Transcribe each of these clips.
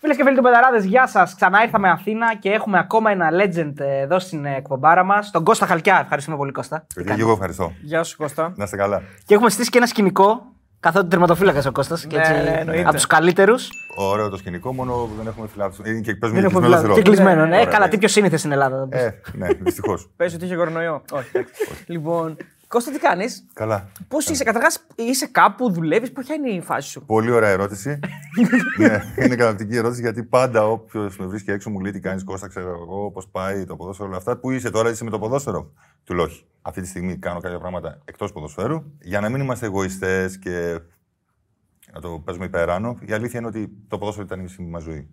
Φίλες και φίλοι του Betarades, γεια σας. Ξανά ήρθαμε Αθήνα και έχουμε ακόμα ένα legend ε, εδώ στην εκπομπάρα μας, τον Κώστα Χαλκιά. Ευχαριστούμε πολύ, Κώστα. Τι Και εγώ ευχαριστώ. Γεια σου Κώστα. Να είστε καλά. Και έχουμε στήσει και ένα σκηνικό, καθότι τερματοφύλακας ο Κώστας. Ναι, ναι, εννοείται. από τους καλύτερους. Ωραίο το σκηνικό, μόνο που δεν έχουμε φιλάθλους. Είναι και Δεν παίζουμε και έχουμε κλεισμένο βλάβη. Και ρόλο. κλεισμένο, ναι. Ωραία. Καλά, τι πιο σύνηθες στην Ελλάδα. Ε, ναι, δυστυχώς. Πες ότι είχε κορονοϊό. Όχι. εντάξει. λοιπόν, Κώστα, τι κάνεις; καλά. Πώς είσαι, καταρχάς, είσαι κάπου, δουλεύεις, ποια είναι η φάση σου; Πολύ ωραία ερώτηση. ναι, είναι καταπληκτική ερώτηση γιατί πάντα όποιος με βρίσκει έξω μου λέει τι κάνεις Κώστα, ξέρω εγώ πώς πάει το ποδόσφαιρο, όλα αυτά. Πού είσαι τώρα, είσαι με το ποδόσφαιρο; Του λέω όχι. Αυτή τη στιγμή κάνω κάποια πράγματα εκτός ποδοσφαίρου. Για να μην είμαστε εγωιστές και να το παίζουμε υπεράνω, η αλήθεια είναι ότι το ποδόσφαιρο ήταν η μισή μας ζωή.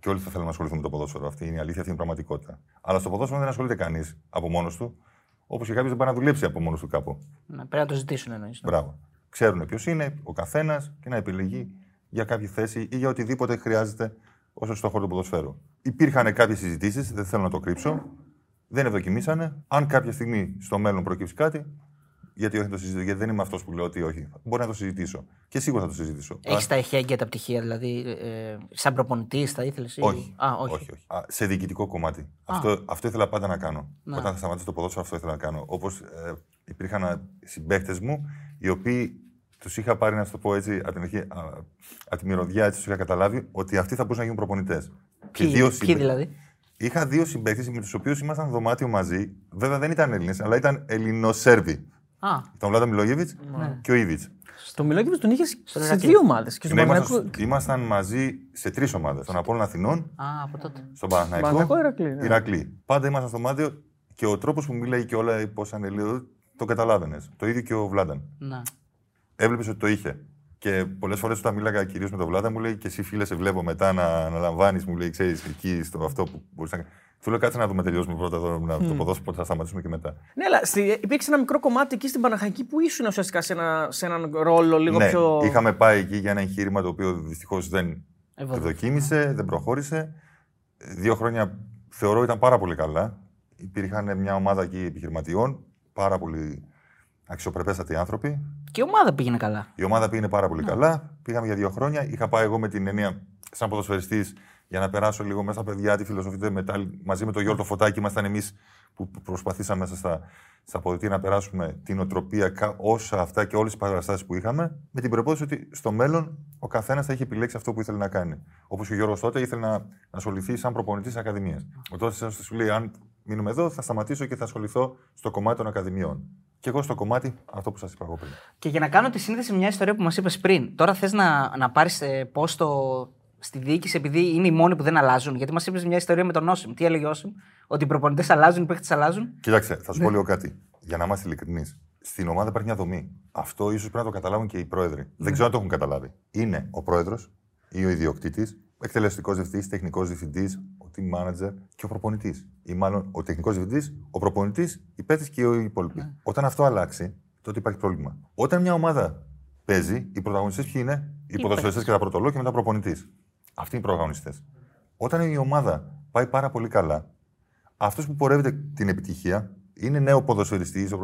Και όλοι θα θέλουμε να ασχοληθούμε με το ποδόσφαιρο. Αυτή είναι η αλήθεια, αυτή είναι η πραγματικότητα. Αλλά στο ποδόσφαιρο δεν ασχολείται κανείς από μόνος του, όπως και κάποιος δεν πάει να δουλέψει από μόνος του κάπου. Ναι, Πρέπει να το ζητήσουν εννοείς. Μπράβο. Ξέρουν ποιος είναι ο καθένας και να επιλεγεί για κάποια θέση ή για οτιδήποτε χρειάζεται όσο στο χώρο του ποδοσφαίρου. Υπήρχαν κάποιες συζητήσεις, δεν θέλω να το κρύψω. Δεν ευδοκιμήσανε. Αν κάποια στιγμή στο μέλλον προκύψει κάτι, γιατί όχι να το συζητήσω, γιατί δεν είμαι αυτός που λέω ότι όχι. Μπορεί να το συζητήσω. Και σίγουρα θα το συζητήσω. Έχεις τα εχέγγυα τα πτυχία, δηλαδή, ε, σαν προπονητής θα ήθελες. Όχι. Α, όχι. όχι, όχι. Α, σε διοικητικό κομμάτι. Αυτό, αυτό ήθελα πάντα να κάνω. Όταν θα σταματήσω το ποδόσφαιρο, αυτό ήθελα να κάνω. Όπως ε, υπήρχαν συμπαίχτες μου, οι οποίοι τους είχα πάρει, να σου το πω έτσι, από την αρχή, α, από τη μυρωδιά, έτσι τους είχα καταλάβει ότι αυτοί θα μπορούσαν να γίνουν προπονητές. Ποιοι, ποιοι δηλαδή; Είχα δύο συμπαίκτε με τους οποίους ήμασταν δωμάτιο μαζί. Βέβαια δεν ήταν Έλληνες, αλλά ήταν Ελληνοσέρβοι. Α, Τον Βλάδα Μιλόγεβιτ και ο Ήβιτ. Στο Μιλόγεβιτ τον είχες σε Ηράκλειο. δύο ομάδες. Και στον Ναι, Παναγιακό. ήμασταν, ήμασταν μαζί σε τρεις ομάδες. Στον Απόλλωνα Αθηνών, α, από τότε. στον Παναθηναϊκό. Παναθηναϊκό, Ηρακλή, ναι. Ηρακλή. Πάντα ήμασταν στο δωμάτιο και ο τρόπος που μιλάει και όλα πώς ανελύω, το καταλάβαινες. Το ίδιο και ο Βλάνταν. Να. Έβλεπες ότι το είχε. Και πολλές φορές όταν μίλαγα κυρίως με τον Βλάντα, μου λέει και εσύ φίλε, σε βλέπω μετά να αναλαμβάνει, μου λέει, ξέρεις, εκεί στο αυτό που μπορείς να κάνεις. Του λέω κάτσε να δούμε τελειώσουμε πρώτα εδώ, να το ποδόσφαιρο, πότε θα σταματήσουμε και μετά. Ναι, αλλά στη- υπήρξε ένα μικρό κομμάτι εκεί στην Παναχαϊκή που ήσουν ουσιαστικά σε, ένα, σε έναν ρόλο λίγο ναι, πιο. είχαμε πάει εκεί για ένα εγχείρημα το οποίο δυστυχώς δεν Ευωδο- δοκίμησε, δεν προχώρησε. Δύο χρόνια θεωρώ ήταν πάρα πολύ καλά. Υπήρχαν μια ομάδα εκεί επιχειρηματιών, πάρα πολύ αξιοπρεπέστατοι άνθρωποι. Και η ομάδα πήγαινε καλά. Η ομάδα πήγαινε πάρα πολύ καλά. Πήγαμε για δύο χρόνια. Είχα πάει εγώ με την έννοια, σαν ποδοσφαιριστής, για να περάσω λίγο μέσα στα παιδιά, τη φιλοσοφία μετά, μαζί με τον Γιώργο Φωτάκη. Ήμασταν εμείς που προσπαθήσαμε μέσα στα, στα αποδητήρια να περάσουμε την οτροπία, κα- όσα αυτά και όλες τις παραστάσεις που είχαμε, με την προπόθεση ότι στο μέλλον ο καθένας θα είχε επιλέξει αυτό που ήθελε να κάνει. Όπως και ο Γιώργος τότε ήθελε να, να ασχοληθεί σαν προπονητής της Ακαδημίας. Ο τότε σου λέει: Αν μείνουμε εδώ, θα σταματήσω και θα ασχοληθώ στο κομμάτι των Ακαδημιών. Και εγώ στο κομμάτι αυτό που σας είπα εγώ πριν. Και για να κάνω τη σύνδεση με μια ιστορία που μας είπες πριν, τώρα θες να, να πάρεις πόστο στη διοίκηση επειδή είναι οι μόνοι που δεν αλλάζουν. Γιατί μας είπε μια ιστορία με τον Όσιμ. Τι έλεγε ο Όσιμ, Ότι οι προπονητές αλλάζουν, οι παίχτες αλλάζουν. Κοίταξε, θα σου πω λίγο κάτι. Για να είμαστε ειλικρινείς. Στην ομάδα υπάρχει μια δομή. Αυτό ίσως πρέπει να το καταλάβουν και οι πρόεδροι. Δεν ξέρω αν το έχουν καταλάβει. Είναι ο πρόεδρος ή ο ιδιοκτήτης, ο εκτελεστικός διευθυντής, τεχνικός διευθυντής, ο team manager και ο προπονητής. Ή μάλλον ο τεχνικός διευθυντής, ο προπονητής, οι παίκτες και οι υπόλοιποι. Όταν αυτό αλλάξει, τότε υπάρχει πρόβλημα. Όταν μια ομάδα παίζει, οι πρωταγωνιστές ποιοι είναι, οι ποδοσφαιριστές και τα πρωτολόγια και μετά ο προπονητής. Αυτοί είναι οι πρωταγωνιστέ. Όταν η ομάδα πάει πάρα πολύ καλά, αυτός που πορεύεται την επιτυχία είναι νέο ποδοσφαιριστής.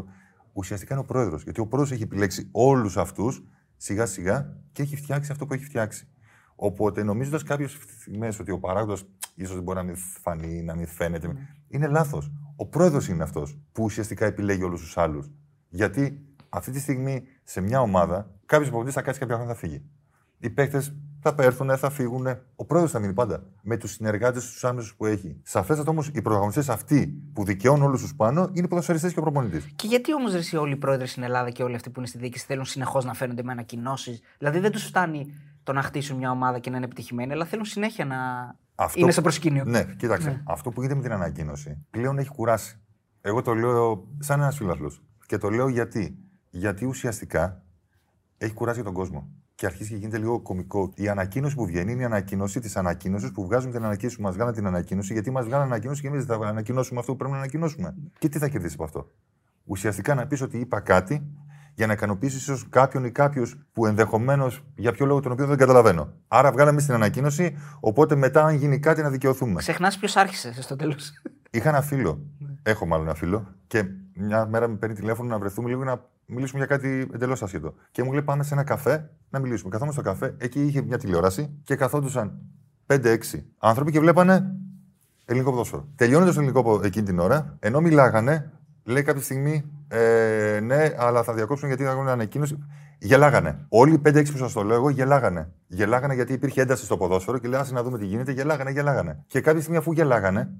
Ουσιαστικά είναι ο πρόεδρος. Γιατί ο πρόεδρος έχει επιλέξει όλους αυτούς σιγά σιγά και έχει φτιάξει αυτό που έχει φτιάξει. Οπότε νομίζοντας κάποιες στιγμέ ότι ο παράγοντας ίσως δεν μπορεί να μην φανεί, να μην φαίνεται, είναι λάθος. Ο πρόεδρος είναι αυτός που ουσιαστικά επιλέγει όλους τους άλλους. Γιατί αυτή τη στιγμή σε μια ομάδα κάποιος προπονητή θα κάτσει κάποια χρόνια θα φύγει. Οι παίκτες θα έρθουν, θα φύγουν. Ο πρόεδρος θα μείνει πάντα. Με τους συνεργάτες, τους άμεσους που έχει. Σαφέστατα όμως οι πρωταγωνιστές αυτοί που δικαιώνουν όλους τους πάνω είναι οι ποδοσφαιριστές και ο προπονητής. Και γιατί όμως ρε όλοι οι πρόεδροι στην Ελλάδα και όλοι αυτοί που είναι στη διοίκηση θέλουν συνεχώς να φαίνονται με ανακοινώσεις; Δηλαδή δεν τους φτάνει το να χτίσουν μια ομάδα και να είναι επιτυχημένοι, αλλά θέλουν συνέχεια να είναι στο προσκήνιο. Ναι, κοίταξε. Αυτό που γίνεται με την ανακοίνωση πλέον έχει κουράσει. Εγώ το λέω σαν ένας φίλαθλος. Και το λέω γιατί. Γιατί ουσιαστικά έχει κουράσει τον κόσμο. Και αρχίζει και γίνεται λίγο κωμικό. Η ανακοίνωση που βγαίνει είναι η ανακοίνωση της ανακοίνωσης που βγάζουμε την ανακοίνωση που μας βγάλανε την ανακοίνωση, γιατί μας βγάλανε ανακοίνωση και εμείς δεν θα ανακοινώσουμε αυτό που πρέπει να ανακοινώσουμε. Και τι θα κερδίσει από αυτό; Ουσιαστικά να πεις ότι είπα κάτι για να ικανοποιήσεις ίσως κάποιον ή κάποιους που ενδεχομένως για ποιο λόγο τον οποίο δεν καταλαβαίνω. Άρα βγάλαμε στην ανακοίνωση, οπότε μετά, αν γίνει κάτι, να δικαιωθούμε. Ξεχνάς ποιος άρχισε στο τέλος. Είχα ένα φίλο, έχω μάλλον ένα φίλο, και μια μέρα με παίρνει τηλέφωνο να βρεθούμε λίγο να μιλήσουμε για κάτι εντελώς άσχετο. Και μου λέει: Πάμε σε ένα καφέ να μιλήσουμε. Καθόμαστε στο καφέ, εκεί είχε μια τηλεόραση και καθόντουσαν 5-6 άνθρωποι και βλέπανε ελληνικό ποδόσφαιρο. Τελειώνοντας το ελληνικό ποδόσφαιρο εκείνη την ώρα, ενώ μιλάγανε, λέει κάποια στιγμή, ε, ναι, αλλά θα διακόψουν γιατί θα κάνουν ανακοίνωση. Γελάγανε. Όλοι οι 5-6 που σας το λέω εγώ γελάγανε. Γελάγανε γιατί υπήρχε ένταση στο ποδόσφαιρο και λέει, να δούμε τι γίνεται. Γελάγανε, γελάγανε. Και κάποια στιγμή αφού γελάγανε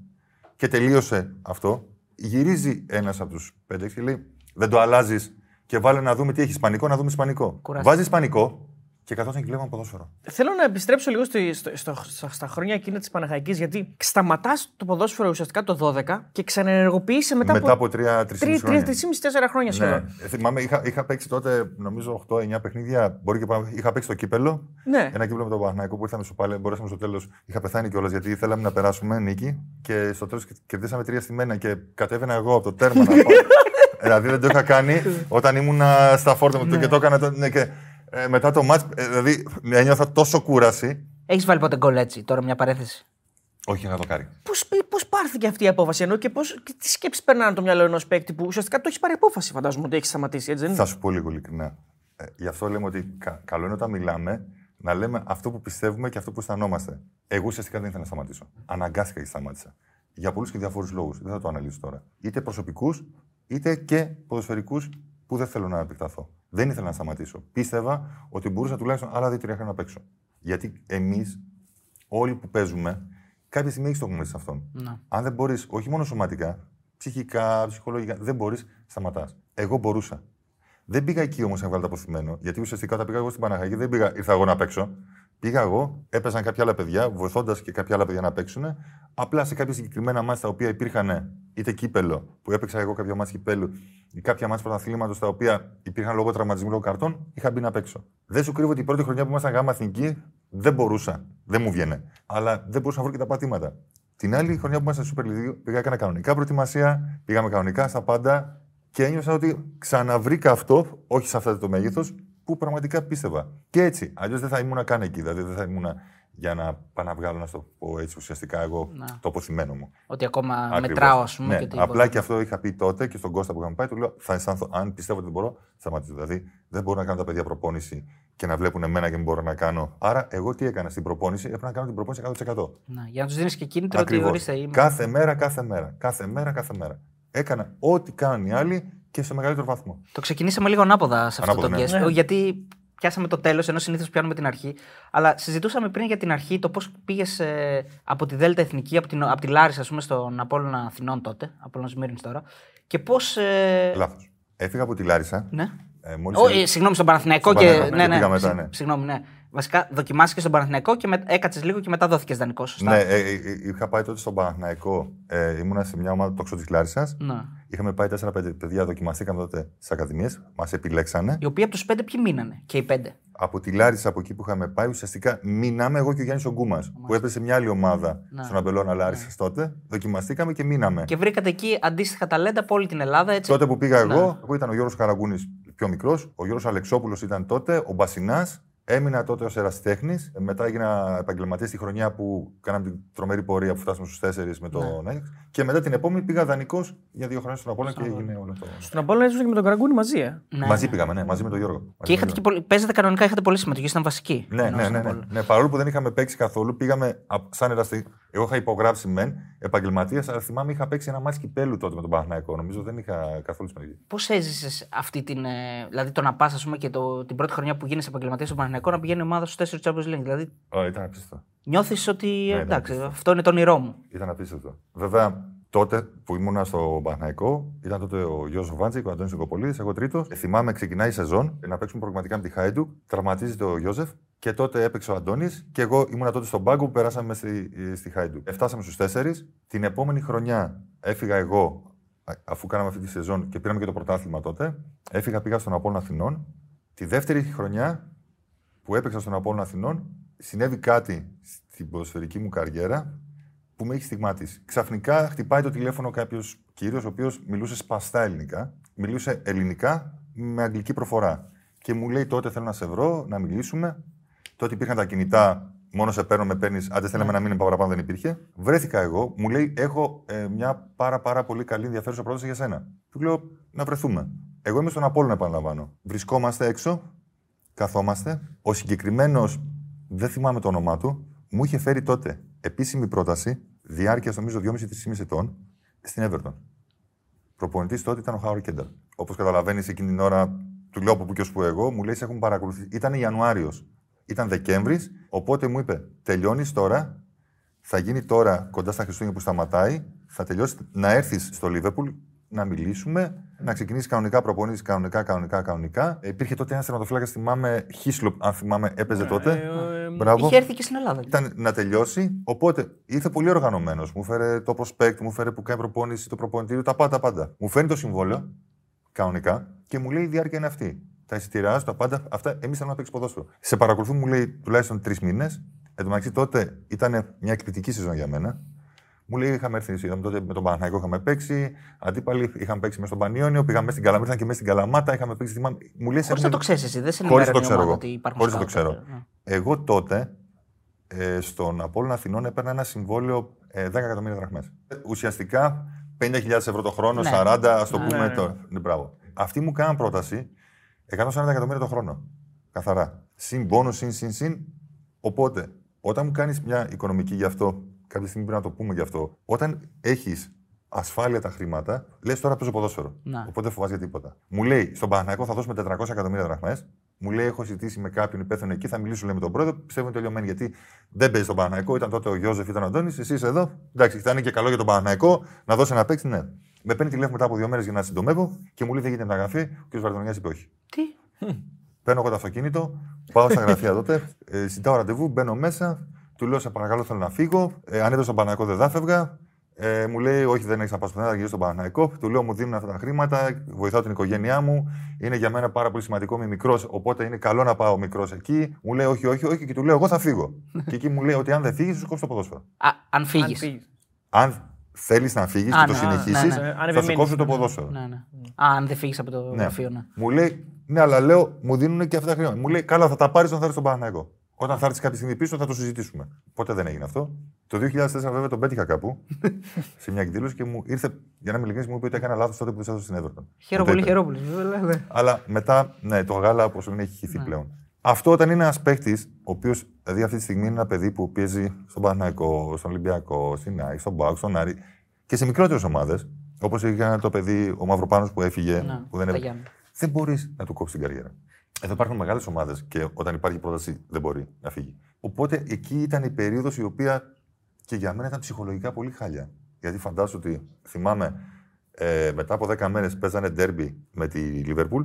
και τελείωσε αυτό, γυρίζει ένας από τους 5-6 και λέει, Δεν το αλλάζεις και βάλε να δούμε τι έχει Ισπανικό, να δούμε Ισπανικό. Κουράστηκε. Βάζεις Ισπανικό και καθόταν και βλέπαμε ποδόσφαιρο. Θέλω να επιστρέψω λίγο στο, στο, στο- στα- στα χρόνια εκείνα της Παναχαϊκή, γιατί σταματάς το ποδόσφαιρο ουσιαστικά το 12 και ξαναενεργοποιείσαι μετά, Μετά από 3-3,5 3-3,5-4 χρόνια. χρόνια σχεδόν. Ναι. Θυμάμαι, είχα, είχα παίξει τότε, νομίζω, 8-9 παιχνίδια. Μπορεί και πάνω. Είχα παίξει το κύπελο. Ναι. Ένα κύπελο με τον Παναγικό που ήρθαμε στο πάλι. Μπορέσαμε στο τέλος. Είχα πεθάνει κιόλας γιατί θέλαμε να περάσουμε νίκη. Και στο τέλος κερδίσαμε τρία στη μένα και κατέβαινα εγώ από το τέρμα να πάω. δηλαδή δεν το είχα κάνει όταν ήμουν στα φόρτα μου και το έκανα. το- ναι, και, ε, μετά το μάτς, ε, δηλαδή ένιωθα τόσο κούραση. Έχεις βάλει ποτέ γκολ έτσι, τώρα μια παρέθεση. Όχι ένα δοκάρι. Πώς, πώς πάρθηκε αυτή η απόφαση ενώ και, πώς, και τι σκέψεις περνάνε το μυαλό ενός παίκτη που ουσιαστικά το έχει πάρει απόφαση, φαντάζομαι ότι έχει σταματήσει, έτσι δεν είναι; Θα σου πω λίγο ειλικρινά. Ε, γι' αυτό λέμε ότι κα- καλό είναι όταν μιλάμε να λέμε αυτό που πιστεύουμε και αυτό που αισθανόμαστε. Εγώ ουσιαστικά δεν ήθελα να σταματήσω. Αναγκάστηκα και σταμάτησα. Για πολλούς και διαφόρου λόγους. Δεν θα το αναλύσω τώρα. Είτε προσωπικούς, είτε και ποδοσφαιρικούς που δεν θέλω να επεκταθώ. Δεν ήθελα να σταματήσω. Πίστευα ότι μπορούσα τουλάχιστον άλλα δύο-τρία χρόνια να παίξω. Γιατί εμείς, όλοι που παίζουμε, κάποια στιγμή έχεις το γνώμη σε αυτόν. Να. Αν δεν μπορείς, όχι μόνο σωματικά, ψυχικά, ψυχολογικά, δεν μπορείς, σταματάς. Εγώ μπορούσα. Δεν πήγα εκεί όμως να βγάλω το αποθυμένο, γιατί ουσιαστικά όταν πήγα εγώ στην Παναχαϊκή δεν πήγα, ήρθα εγώ να παίξω. Πήγα εγώ, έπαιζαν κάποια άλλα παιδιά, βοηθώντας και κάποια άλλα παιδιά να παίξουν. Απλά σε κάποια συγκεκριμένα μάτια τα οποία υπήρχαν είτε κύπελο, που έπαιξα εγώ κάποια μάτια κυπέλου, ή κάποια μάτια πρωταθλήματος τα οποία υπήρχαν λόγω τραυματισμού λόγω καρτών, είχα μπει να παίξω. Δεν σου κρύβω ότι η πρώτη χρονιά που ήμασταν γάμα εθνική δεν μπορούσα. Δεν μου βγαίνε. Αλλά δεν μπορούσα να βρω και τα πατήματα. Την άλλη χρονιά που ήμασταν στο Super League 2, πήγα έκανα κανονικά προετοιμασία, πήγαμε κανονικά στα πάντα και ένιωσα ότι ξαναβρήκα αυτό, όχι σε αυτό το μέγεθος, που πραγματικά πίστευα. Και έτσι. Αλλιώς δεν θα ήμουν καν εκεί. Δηλαδή δεν θα ήμουν για να πάω να βγάλω, να στο πω έτσι, ουσιαστικά εγώ Να. το αποθυμένο μου. Ότι ακόμα Ακριβώς. μετράω, ας πούμε. Ναι, και τίποτα. απλά και αυτό είχα πει τότε και στον Κώστα που είχαμε πάει, του λέω: Θα αισθάνθω, αν πιστεύω ότι δεν μπορώ, θα σταματήσω. Δηλαδή, δεν μπορώ να κάνω τα παιδιά προπόνηση και να βλέπουν εμένα και μην μπορώ να κάνω. Άρα, εγώ τι έκανα στην προπόνηση, έπρεπε να κάνω την προπόνηση 100%. Να, για να τους δίνεις και κίνητρο ότι Ακριβώς. ορίστε είμαι. Κάθε μέρα, κάθε μέρα. Κάθε μέρα, κάθε μέρα. Έκανα ό,τι κάνουν οι άλλοι και σε μεγαλύτερο βαθμό. Το ξεκινήσαμε λίγο ανάποδα σε αυτό Ανάποδα, το ναι. guest, Ναι. γιατί πιάσαμε το τέλος, ενώ συνήθως πιάνουμε την αρχή. Αλλά συζητούσαμε πριν για την αρχή το πώς πήγες από τη Δέλτα Εθνική, από, την, από τη Λάρισα, ας πούμε, στον Απόλλωνα Αθηνών τότε, Απόλλωνα Σμύρνης τώρα. Και πώς. Ε, Λάθος. Έφυγα από τη Λάρισα. ναι. Ε, μόλις Ω, έ- ε, συγγνώμη, στον Παναθηναϊκό Στον και. Παναθηναϊκό ναι, και ναι, πήγα μετά, συ- ναι. Συγγνώμη, ναι. Βασικά δοκιμάστηκε στον Παναθηναϊκό και με, έκατσε λίγο και μετά δόθηκε δανεικό. Σωστά. Ναι, ε, ε, ε, είχα πάει τότε στον Παναθηναϊκό. Ε, ήμουνα σε μια ομάδα τόξο της Λάρισας. Ναι. Είχαμε πάει 4-5 παιδιά, δοκιμαστήκαμε τότε στις ακαδημίες. Μας επιλέξανε. Οι οποίοι από τους πέντε ποιοι μείνανε. Και οι πέντε; Από τη Λάρισα, από εκεί που είχαμε πάει, ουσιαστικά μείναμε εγώ και ο Γιάννης Ογκούμα. Που έπεσε σε μια άλλη ομάδα Ναι. στον Αμπελώνα Λάρισας τότε. Δοκιμαστήκαμε και μείναμε. Και βρήκατε εκεί αντίστοιχα ταλέντα από όλη την Ελλάδα. Έτσι; Τότε που πήγα εγώ, Ναι. εγώ ήταν ο Γιώργος Καραγκούνη πιο μικρός, ο Γιώργος Αλεξόπουλος ήταν τότε, ο Μπασινάς. Έμεινα τότε ως ερασιτέχνης. Μετά έγινα επαγγελματίας τη χρονιά που κάναμε την τρομερή πορεία που φτάσαμε στους 4 με τον Ναι. Άγιαξ. Και μετά την επόμενη πήγα δανεικός για δύο χρόνια στον Απόλυν και έγινε όλο το. Στον Απόλλωνα ήσουν και με τον Καραγκούνη μαζί, ε; Ναι, μαζί ναι. πήγαμε, ναι, μαζί με τον Γιώργο. Μαζί Και είχατε με και τον πολύ, παίζετε κανονικά, είχατε πολύ συμμετοχή, ήταν βασική. Ναι, Ενώ ναι, στον ναι, ναι, Απόλλωνα. ναι. Παρόλο που δεν είχαμε παίξει καθόλου, πήγαμε α- σαν εραστή. Εγώ είχα υπογράψει μεν επαγγελματίας, αλλά θυμάμαι είχα παίξει ένα μάτι κυπέλου τότε με τον Παναθηναϊκό. Νομίζω δεν είχα καθόλου συμμετοχή. Πώς έζησες αυτή την. ε, δηλαδή το να πας, ας πούμε, και το, την πρώτη χρονιά που γίνεσαι επαγγελματίας στον Παναγενικό να πηγαίνει η ομάδα στους 4 Champions League. Δηλαδή Ω, ήταν απίστευτο. νιώθεις ότι. ε, ναι, εντάξει, ναι. αυτό είναι το όνειρό μου. Ήταν απίστευτο. Βέβαια, τότε που ήμουνα στο Παναθηναϊκό, ήταν τότε ο Γιώργο Βάντζικ, ο Αντώνης Νικοπολίδη, εγώ τρίτος. Ε, θυμάμαι, ξεκινάει η σεζόν να παίξουμε προγραμματικά με τη Χάιντουκ. Τραυματίζεται ο Γιώζεφ και τότε έπαιξε ο Αντώνης και εγώ ήμουνα τότε στον πάγκο που περάσαμε στη, στη Χάιντουκ. Φτάσαμε στους 4. Την επόμενη χρονιά έφυγα εγώ, α- αφού κάναμε αυτή τη σεζόν και πήραμε και το πρωτάθλημα τότε. Έφυγα, πήγα στον Απόλυν Αθηνών. Τη δεύτερη χρονιά που έπαιξα στον Απόλυν Αθηνών, συνέβη κάτι στην ποδοσφαιρική μου καριέρα που με έχει στιγμάτισει. Ξαφνικά χτυπάει το τηλέφωνο κάποιος κύριος, ο οποίος μιλούσε σπαστά ελληνικά, μιλούσε ελληνικά με αγγλική προφορά. Και μου λέει τότε θέλω να σε βρω, να μιλήσουμε. Τότε υπήρχαν τα κινητά, μόνο σε παίρνω, με παίρνεις. Αν δεν θέλαμε να μείνει παραπάνω, δεν υπήρχε. Βρέθηκα εγώ, μου λέει: Έχω ε, μια πάρα, πάρα πολύ καλή ενδιαφέρουσα πρόταση για σένα. Του λέω: Να βρεθούμε. Εγώ είμαι στον Απόλλωνα, επαναλαμβάνω. Βρισκόμαστε έξω, καθόμαστε. Ο συγκεκριμένος, δεν θυμάμαι το όνομά του, μου είχε φέρει τότε επίσημη πρόταση διάρκεια νομίζω 2,5-3,5 ετών στην Everton. Προπονητής τότε ήταν ο Χάουρ Κένταλ. Όπως καταλαβαίνεις, εκείνη την ώρα του λέω από πού και ως που εγώ, μου λέει: Σε έχουν παρακολουθήσει. Ήταν Ιανουάριος. Ήταν Δεκέμβρης, οπότε μου είπε: Τελειώνεις τώρα, θα γίνει τώρα κοντά στα Χριστούγεννα που σταματάει, θα τελειώσεις να έρθεις στο Λίβερπουλ να μιλήσουμε, να ξεκινήσει κανονικά προπονήσεις, κανονικά, κανονικά, κανονικά. Ε, υπήρχε τότε ένας τερματοφύλακα, θυμάμαι, Χίσλοπ, αν θυμάμαι, έπαιζε τότε. ε, Μπράβο. Είχε έρθει και στην Ελλάδα. Ήταν να τελειώσει. Οπότε ήρθε πολύ οργανωμένος. Μου φέρε το prospect, μου φέρε που κάνει προπόνηση, το προπονητήριο, τα πάντα, τα πάντα. Μου φέρνει το συμβόλαιο, κανονικά, και μου λέει η διάρκεια είναι αυτή. Τα εισιτήριά σου, τα πάντα, αυτά, εμείς θέλουμε να παίξει ποδόσφαιρο. Σε παρακολουθούν, μου λέει τουλάχιστον τρεις μήνες. Εν τω μεταξύ τότε ήταν μια εκπληκτική σεζόν για μένα. Μου λέει: Είχαμε έρθει, είδαμε τότε με τον Παναγιώτο, είχαμε παίξει. Αντίπαλοι είχαμε παίξει μέσα στον Πανιόνιο, πήγαμε μέσα στην Καλαμάτα, ήρθαν και μέσα στην Καλαμάτα, είχαμε παίξει. Θυμάμαι, μου λέει: Χωρίς να το ξέρεις εσύ, δεν σε Χωρίς να το ενημερώνει η ξέρω ομάδα εγώ. ότι υπάρχουν Χωρίς να το σκάουτα. ξέρω. Ναι. Εγώ τότε ε, στον Απόλλωνα Αθηνών έπαιρνα ένα συμβόλαιο ε, 10 εκατομμύρια δραχμές. Ε, Ουσιαστικά 50.000 ευρώ το χρόνο, Ναι. 40, ας το Ναι, πούμε ναι. τώρα. Ναι, μπράβο. Αυτοί μου κάναν πρόταση 140 εκατομμύρια το χρόνο. Καθαρά. Συν πόνο, συν, συν, συν. Οπότε, όταν μου κάνεις μια οικονομική γι' αυτό, κάποια στιγμή πρέπει να το πούμε γι' αυτό, όταν έχεις ασφάλεια τα χρήματα, λες τώρα παίζω ποδόσφαιρο. Να. Οπότε φοβάσαι για τίποτα. Μου λέει στον Παναγιώτο θα δώσουμε 400 εκατομμύρια δραχμές. Μου λέει: Έχω συζητήσει με κάποιον υπεύθυνο εκεί, θα μιλήσω λέει, με τον πρόεδρο. Πιστεύω είναι τελειωμένη. Γιατί δεν παίζει στον Παναγιώτο. Ήταν τότε ο Γιώζεφ, ήταν ο Αντώνης. Εσύ είσαι εδώ. Εντάξει, θα είναι και καλό για τον Παναγιώτο να δώσει ένα παίξει. Ναι. Με παίρνει τηλέφωνο μετά από δύο μέρες για να συντομεύω και μου λέει: Δεν γίνεται μεταγραφή. Ο κ. Βαρδονιάς είπε όχι. Τι; Παίρνω εγώ το αυτοκίνητο, πάω στα γραφεία τότε, ε, ζητάω ραντεβού, μπαίνω μέσα, του λέω: Σε παρακαλώ, θέλω να φύγω. Ε, αν έπαιζε στον Παναγικό δεν θα φεύγα. Ε, μου λέει: Όχι, δεν έχεις να πα πουθενά, θα γυρίσει στον Παναγικό. Του λέω: Μου δίνουν αυτά τα χρήματα, βοηθάω την οικογένειά μου. Είναι για μένα πάρα πολύ σημαντικό, είμαι μικρός, οπότε είναι καλό να πάω μικρός εκεί. Μου λέει: Όχι, όχι, όχι, και του λέω: Εγώ θα φύγω. και εκεί μου λέει: Ότι αν δεν φύγεις, σου κόψω το ποδόσφαιρο. Α, αν Αν φύγεις. φύγεις. Αν θέλεις να φύγεις Α, και το ναι, συνεχίσεις, ναι, ναι. Αν θα σου επιμείνεις. κόψω το ποδόσφαιρο. Ναι, ναι. Α, αν δεν φύγεις από το Ναι. γραφείο, ναι. Μου λέει, ναι, αλλά λέω, μου δίνουν και αυτά τα χρήματα. Μου λέει, καλά, θα τα πάρεις όταν θα έρθεις στον Παναγιώτο. Όταν θα έρθεις κάποια στιγμή πίσω, θα το συζητήσουμε. Ποτέ δεν έγινε αυτό. Το 2004 βέβαια τον πέτυχα κάπου σε μια εκδήλωση και μου ήρθε, για να είμαι ειλικρινής, μου είπε ότι έκανα λάθος τότε που δεν έδωσε στην Everton. Χαίρο Μου το πολύ, είπε. χαίρο πολύ. βέβαια, ναι. Αλλά μετά, ναι, το γάλα όπως είναι έχει χυθεί πλέον. Αυτό όταν είναι ένας παίκτη, ο οποίος δηλαδή αυτή τη στιγμή είναι ένα παιδί που πιέζει στον Παναγικό, στον Ολυμπιακό, στην ΑΕΚ, στον Μπάουκ, στον Άρη και σε μικρότερες ομάδες, όπως είχε το παιδί ο Μαυροπάνος που έφυγε, Ναι, που δεν τα έβγαλε Γιάννη. δεν μπορείς να του κόψεις την καριέρα. Εδώ υπάρχουν μεγάλες ομάδες και όταν υπάρχει πρόταση δεν μπορεί να φύγει. Οπότε εκεί ήταν η περίοδος η οποία και για μένα ήταν ψυχολογικά πολύ χάλια. Γιατί φαντάζομαι ότι θυμάμαι ε, μετά από 10 μέρες παίζανε ντέρμπι με τη Λίβερπουλ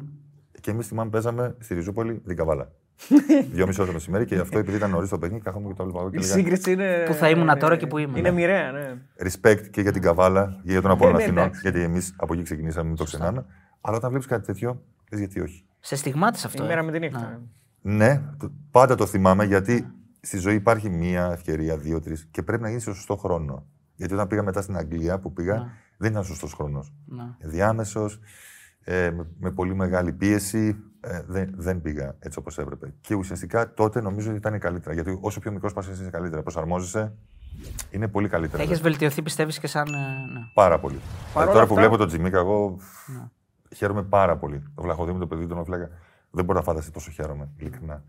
και εμείς θυμάμαι παίζαμε στη Ριζούπολη την Καβάλα. Δυόμιση ώρα το μεσημέρι και αυτό επειδή ήταν νωρίς το παιχνίδι, κάθομαι και το βλέπω και Η λέγα σύγκριση είναι. Πού θα ήμουν τώρα και πού είμαι. Είναι μοιραία, ναι. respect και για την Καβάλα και για τον Απόλλωνα ναι, Αθηνών, εντάξει. γιατί εμείς από εκεί ξεκινήσαμε, μην το ξεχνάμε. Αλλά όταν βλέπεις κάτι τέτοιο, λες γιατί όχι. Σε στιγμάτισε αυτό. Η ε. μέρα με τη νύχτα. Να. ναι. Ναι, το- πάντα το θυμάμαι γιατί στη ζωή υπάρχει μία ευκαιρία, δύο-τρει και πρέπει να γίνει σε σωστό χρόνο. Γιατί όταν πήγα μετά στην Αγγλία που πήγα, Ναι. δεν ήταν σωστός χρόνος. Ναι. Διάμεσο, ε, με, με πολύ μεγάλη πίεση, ε, δεν, δεν πήγα έτσι όπως έπρεπε. Και ουσιαστικά τότε νομίζω ότι ήταν καλύτερα. Γιατί όσο πιο μικρός πας είσαι καλύτερα, προσαρμόζεσαι, είναι πολύ καλύτερα. Έχεις βελτιωθεί, πιστεύεις και σαν. ε, ναι. Πάρα πολύ. Παρ' Ε, όλα τώρα που αυτά- βλέπω τον Τζιμίκα, εγώ Ναι. Χαίρομαι πάρα πολύ. Το Βλαχοδήμο, το παιδί του Νοφλέγα, δεν μπορώ να φανταστεί πόσο χαίρομαι, ειλικρινά.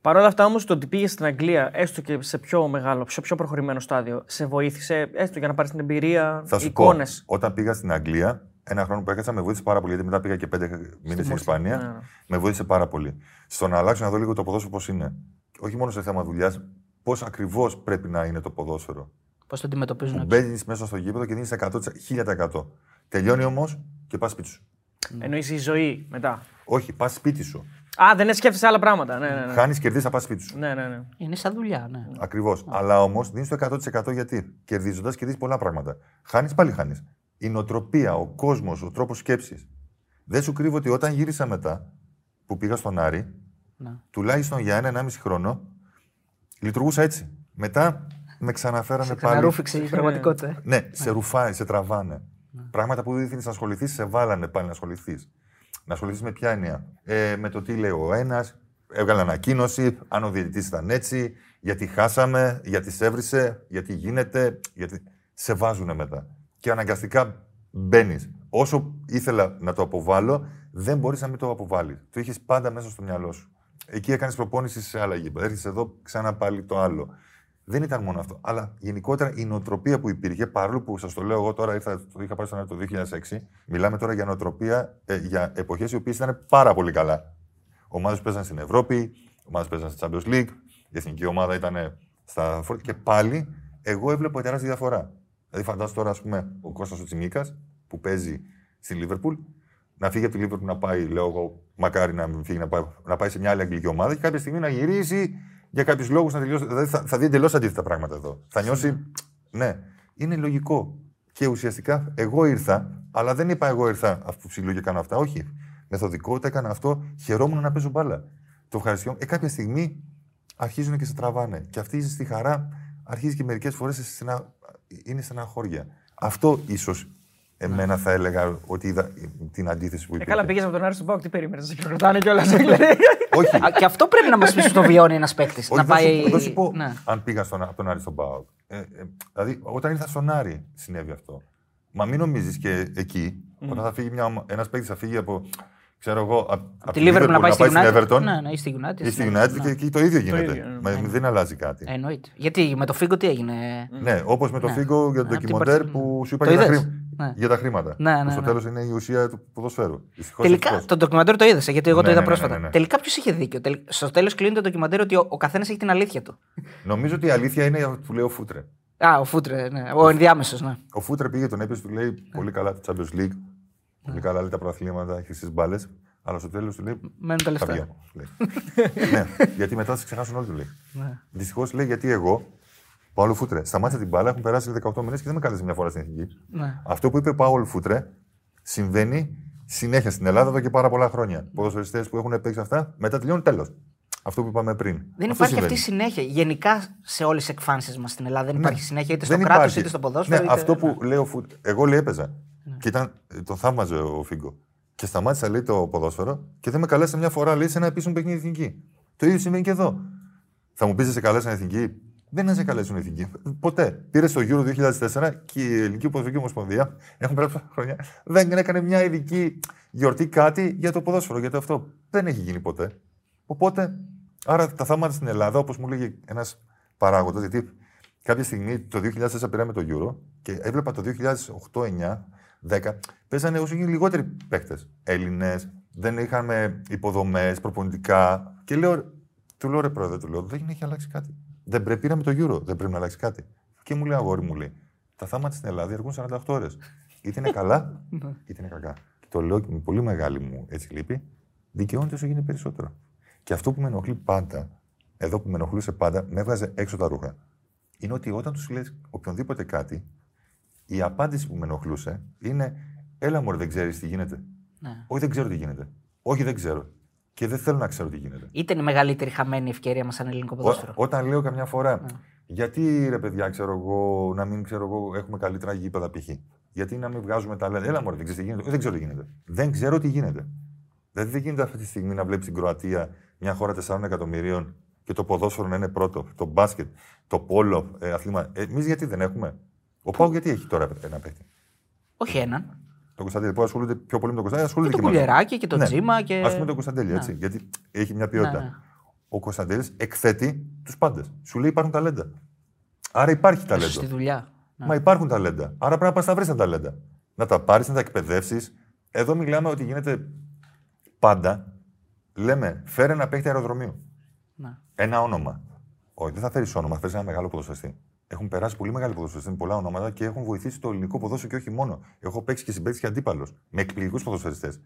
Παρ' όλα αυτά όμως, το ότι πήγε στην Αγγλία, έστω και σε πιο μεγάλο, σε πιο προχωρημένο στάδιο, σε βοήθησε έστω για να πάρεις την εμπειρία, Θα σου εικόνες. πω, όταν πήγα στην Αγγλία, ένα χρόνο που έκατσα με βοήθησε πάρα πολύ. Γιατί μετά πήγα και πέντε μήνες στην Ισπανία. Ναι. Με βοήθησε πάρα πολύ. Στο να αλλάξω να δω λίγο το ποδόσφαιρο πώς είναι. Όχι μόνο σε θέμα δουλειάς, πώς ακριβώς πρέπει να είναι το ποδόσφαιρο. Πώς το αντιμετωπίζουν. Που έξω. μπαίνεις μέσα στο γήπεδο και δίνεις 1000%. Τελειώνει όμως και πας σπίτι σου. Εννοείς η ζωή μετά; Όχι, πας σπίτι σου. Α, δεν σκέφτεσαι άλλα πράγματα. Ναι, ναι, ναι. Χάνεις, κερδίζεις, θα πας σπίτι σου. ναι, ναι, ναι. Είναι σαν δουλειά, ναι. Ακριβώς. Αλλά όμως δίνεις το 100% γιατί. Κερδίζοντας, κερδίζεις πολλά πράγματα. Χάνεις, πάλι χάνεις. Η νοοτροπία, ο κόσμος, ο τρόπος σκέψης. Δεν σου κρύβω ότι όταν γύρισα μετά, που πήγα στον Άρη, ναι. τουλάχιστον για ένα-ενάμιση χρόνο, λειτουργούσα έτσι. Μετά με ξαναφέρανε Σε πάλι. ξαναρούφηξε η πραγματικότητα. ε. Ναι, σε ρουφάει, σε τραβάνε. Πράγματα που δεν ήθελε να ασχοληθείς, σε βάλανε πάλι να ασχοληθείς. Να ασχοληθείς με ποια έννοια; Ε, με το τι λέει ο ένας, έβγαλε ανακοίνωση, αν ο διαιτητής ήταν έτσι, γιατί χάσαμε, γιατί σε έβρισε, γιατί γίνεται, γιατί. Σε βάζουν μετά. Και αναγκαστικά μπαίνεις. Όσο ήθελα να το αποβάλω, δεν μπορείς να μην το αποβάλεις. Το είχε πάντα μέσα στο μυαλό σου. Εκεί έκανες προπόνηση σε άλλα γήπεδα. Έρχεσαι εδώ, ξανά πάλι το άλλο. Δεν ήταν μόνο αυτό. Αλλά γενικότερα η νοοτροπία που υπήρχε, παρόλο που σας το λέω εγώ τώρα, ήρθα, το είχα πάρει στον το 2006, μιλάμε τώρα για νοοτροπία, ε, για εποχές οι οποίες ήταν πάρα πολύ καλά. Ομάδες παίζαν στην Ευρώπη, ομάδες παίζαν στη Champions League, η εθνική ομάδα ήταν στα φόρτια και πάλι εγώ έβλεπα τεράστια διαφορά. Δηλαδή, φαντάζομαι τώρα, ας πούμε, ο Κώστας ο Τσιμίκας που παίζει στη Λίβερπουλ, να φύγει από τη Λίβερπουλ να πάει, λέω εγώ, μακάρι να μην φύγει να πάει, να πάει σε μια άλλη αγγλική ομάδα και κάποια στιγμή να γυρίσει για κάποιους λόγους να τελειώσει. Δηλαδή θα, θα δει εντελώς αντίθετα πράγματα εδώ. Θα νιώσει. Ναι, είναι λογικό. Και ουσιαστικά εγώ ήρθα, αλλά δεν είπα εγώ ήρθα αφού ψηλού και κάνω αυτά. Όχι. Μεθοδικότητα έκανα αυτό, χαιρόμουν να παίζω μπάλα. Το ευχαριστώ. Ε, κάποια στιγμή αρχίζουν και σε τραβάνε. Και αυτή στη χαρά αρχίζει και μερικές φορές στενα... είναι στεναχώρια. Αυτό ίσως εμένα θα έλεγα ότι είδα την αντίθεση που Ε, υπήρχε. καλά, πήγες από τον Άρη στον Πάοκ, τι περίμενες, σε ρωτάνε κιόλας. Όχι, Α, και αυτό πρέπει να μας πεις στο βιώνει ένας παίκτης. όχι, Να θα πάει. σου, θα σου πω Ναι. αν πήγα στον, από τον Άρη στον Πάοκ. Ε, ε, δηλαδή, όταν ήρθα στον Άρη συνέβη αυτό. Μα μην νομίζεις και εκεί, όταν θα φύγει μια, ένας παίκτης θα φύγει από, ξέρω εγώ, από, από Τη Liverpool να πάει στη στην United. Everton Ναι, ναι, ή στη United. ή στη ναι, United ναι. και εκεί το ίδιο γίνεται. ίδιο, ναι. Μα δεν αλλάζει κάτι. Ε, Εννοείται. Γιατί με το Φίγκο τι έγινε; Ναι, όπως με το Ναι. Φίγκο για το Από την ντοκιμαντέρ Barcelona. που σου είπα Το για τα, είδες; χρή- Ναι. για τα χρήματα. Ναι, που ναι, στο ναι. τέλος είναι η ουσία του ποδοσφαίρου. Δυστυχώς, Τελικά, ευτυχώς. το ντοκιμαντέρ το είδες, γιατί εγώ Ναι, το είδα ναι, ναι, πρόσφατα. ναι, ναι. Τελικά ποιος είχε δίκιο; Τελ- Στο τέλος κλείνει το ντοκιμαντέρ ότι ο, ο καθένας έχει την αλήθεια του. Νομίζω ότι η αλήθεια είναι αυτό που λέει ο Φούτρε. Α, ο Φούτρε, ναι. Ο ενδιάμεσος, ναι. Ο Φούτρε πήγε τον έπαιζε, του λέει πολύ καλά το Champions League, πολύ καλά λέει τα πρωταθλήματα, χρυσές μπάλες. Αλλά στο τέλος του λέει. Μένουν τα Θα λεφτά. βγαίνω. λέει. ναι, γιατί μετά θα σε ξεχάσουν όλοι του λέει. Ναι. Δυστυχώς λέει γιατί εγώ, Παύλο Φούτρε, σταμάτησα την μπάλα, έχουν περάσει 18 μήνες και δεν με κάλεσε μια φορά στην εθνική. Ναι. Αυτό που είπε ο Παύλο Φούτρε συμβαίνει συνέχεια στην Ελλάδα εδώ και πάρα πολλά χρόνια. Ποδοσφαιριστές που έχουν παίξει αυτά, μετά τελειώνουν τέλος. Αυτό που είπαμε πριν. Δεν Αυτό υπάρχει αυτή η συμβαίνει. συνέχεια. Γενικά σε όλες τις εκφάνσεις μας στην Ελλάδα δεν υπάρχει συνέχεια είτε στο Δεν κράτος υπάρχει. είτε στο ποδόσφαιρο. Ναι, είτε... αυτό που λέω φουτ. Εγώ λέει έπαιζα. Και ήταν, τον θαύμαζε ο Φίγκο. Και σταμάτησα λέει το ποδόσφαιρο και δεν με καλέσαν μια φορά λέει σε ένα επίσημο παιχνίδι εθνική. Το ίδιο συμβαίνει και εδώ. Θα μου πεις, σε καλέσαν εθνική; Δεν να σε καλέσουν εθνική. Ποτέ. Πήρε στο Euro 2004 και η Ελληνική Ποδοσφαιρική Ομοσπονδία, έχουν περάσει χρόνια, δεν έκανε μια ειδική γιορτή κάτι για το ποδόσφαιρο. Γιατί αυτό δεν έχει γίνει ποτέ. Οπότε, άρα τα θαύματα στην Ελλάδα, όπως μου λέγει ένας παράγοντας, γιατί κάποια στιγμή το 2004 πήραμε το Euro και έβλεπα το 2008, 9, 10, παίζανε όσο γίνει λιγότεροι παίκτες. Έλληνες, δεν είχαμε υποδομές, προπονητικά. Και λέω, του λέω ρε πρόεδρε, του λέω, δεν έχει αλλάξει κάτι. Δεν πρέπει, πήραμε το Euro, δεν πρέπει να αλλάξει κάτι. Και μου λέει, αγόρι μου λέει, τα θάματα στην Ελλάδα διαρκούν 48 ώρες. Είτε είναι καλά, είτε είναι κακά. Και το λέω και με πολύ μεγάλη μου έτσι λύπη, δικαιώνεται όσο γίνει περισσότερο. Και αυτό που με ενοχλεί πάντα, εδώ που με ενοχλούσε πάντα, με έβγαζε έξω τα ρούχα. Είναι ότι όταν τους λες οποιονδήποτε κάτι, η απάντηση που με ενοχλούσε είναι Έλα μωρέ, δεν ξέρεις τι γίνεται. Ναι. Όχι, δεν ξέρω τι γίνεται. Όχι, δεν ξέρω. Και δεν θέλω να ξέρω τι γίνεται. Είτε είναι η μεγαλύτερη χαμένη ευκαιρία μας σαν ελληνικό Ό, ποδόσφαιρο. όταν λέω καμιά φορά, γιατί ρε παιδιά, ξέρω εγώ, να μην ξέρω εγώ, έχουμε καλύτερα γήπεδα π.χ. Γιατί να μην βγάζουμε ταλέντα; Έλα μωρέ, δεν ξέρω τι γίνεται. Όχι, δεν ξέρω τι γίνεται. Δεν ξέρω τι γίνεται. Δηλαδή δεν γίνεται αυτή τη στιγμή να βλέπεις την Κροατία, μια χώρα 4 εκατομμυρίων και το ποδόσφαιρο να είναι πρώτο. Το μπάσκετ, το πόλο, ε, αθλήμα. Εμείς γιατί δεν έχουμε; Ο Πάου γιατί έχει τώρα ένα παίχτη. Όχι έναν. Το Κωνσταντέλη που ασχολούνται πιο πολύ με τον Κωνσταντέλη, ασχολούνται Και το και, με Κουλιεράκι και το Τζίμα και- Α πούμε τον Κωνσταντέλη, έτσι. Γιατί έχει μια ποιότητα. Ναι, ναι. Ο Κωνσταντέλης εκθέτει τους πάντες. Σου λέει υπάρχουν ταλέντα. Άρα υπάρχει ταλέντο. Στη δουλειά. Ναι. Μα υπάρχουν ταλέντα. Άρα πρέπει να πας να βρεις τα ταλέντα. Να τα πάρεις, να τα εκπαιδεύσεις. Εδώ μιλάμε ότι γίνεται πάντα. Λέμε, φέρε ένα παίχτη αεροδρομίου. Ναι. Ένα όνομα. Όχι, δεν θα φέρεις όνομα, θα φέρεις ένα μεγάλο ποδοσφαιριστή. Έχουν περάσει πολύ μεγάλοι ποδοσφαιριστέ με πολλά ονόματα και έχουν βοηθήσει το ελληνικό ποδόσφαιρο και όχι μόνο. Έχω παίξει και συμπαίκτη και αντίπαλος. Με εκπληκτικού ποδοσφαιριστές.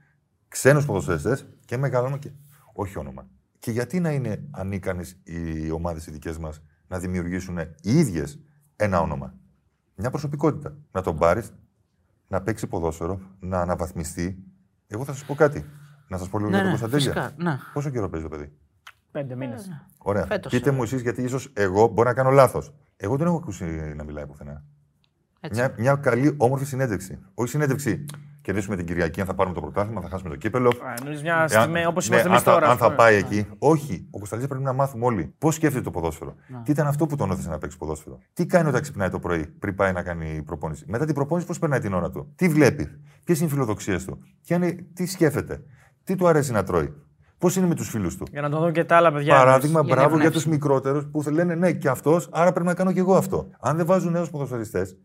Ξένους ποδοσφαιριστές και μεγάλο όνομα και όχι όνομα. Και γιατί να είναι ανίκανες οι ομάδες οι δικές μας να δημιουργήσουν οι ίδιες ένα όνομα; Μια προσωπικότητα. Να τον πάρεις, να παίξει ποδόσφαιρο, να αναβαθμιστεί. Εγώ θα σας πω κάτι. Να σας πω λίγο Ναι, για τον ναι, Κωνσταντέλια. φυσικά, ναι. Πόσο καιρό παίζει το παιδί; Πέντε μήνες. Ωραία. Φέτος, Πείτε ε. μου εσείς, γιατί ίσως εγώ μπορεί να κάνω λάθος. Εγώ δεν έχω ακούσει να μιλάει πουθενά. Έτσι. Μια, μια καλή, όμορφη συνέντευξη. Όχι συνέντευξη. Κερδίσουμε την Κυριακή, αν θα πάρουμε το πρωτάθλημα, θα χάσουμε το κύπελο. Εννοείς μια Εάν- στιγμή όπως ναι, είμαστε εμείς αν θα- τώρα. Αν ας θα πούμε. πάει εκεί. Όχι. Ο Κωνσταντίνος πρέπει να μάθουμε όλοι πώς σκέφτεται το ποδόσφαιρο; Τι ήταν αυτό που τον όθησε να παίξει ποδόσφαιρο; Τι κάνει όταν ξυπνάει το πρωί πριν πάει να κάνει προπόνηση; Μετά την προπόνηση, πώς περνάει την ώρα του; Τι βλέπει; Ποιες είναι οι φιλοδοξίες του; Ποια είναι, τι σκέφτεται; Τι του αρέσει να τρώει; Πώς είναι με τους φίλους του; Για να το δουν και τα άλλα παιδιά. Παράδειγμα, για να μπράβο για εμπνεύσουν. τους μικρότερους που θα λένε ναι, και αυτός, άρα πρέπει να κάνω και εγώ αυτό. Αν δεν βάζουν νέους ποδοσφαιριστές,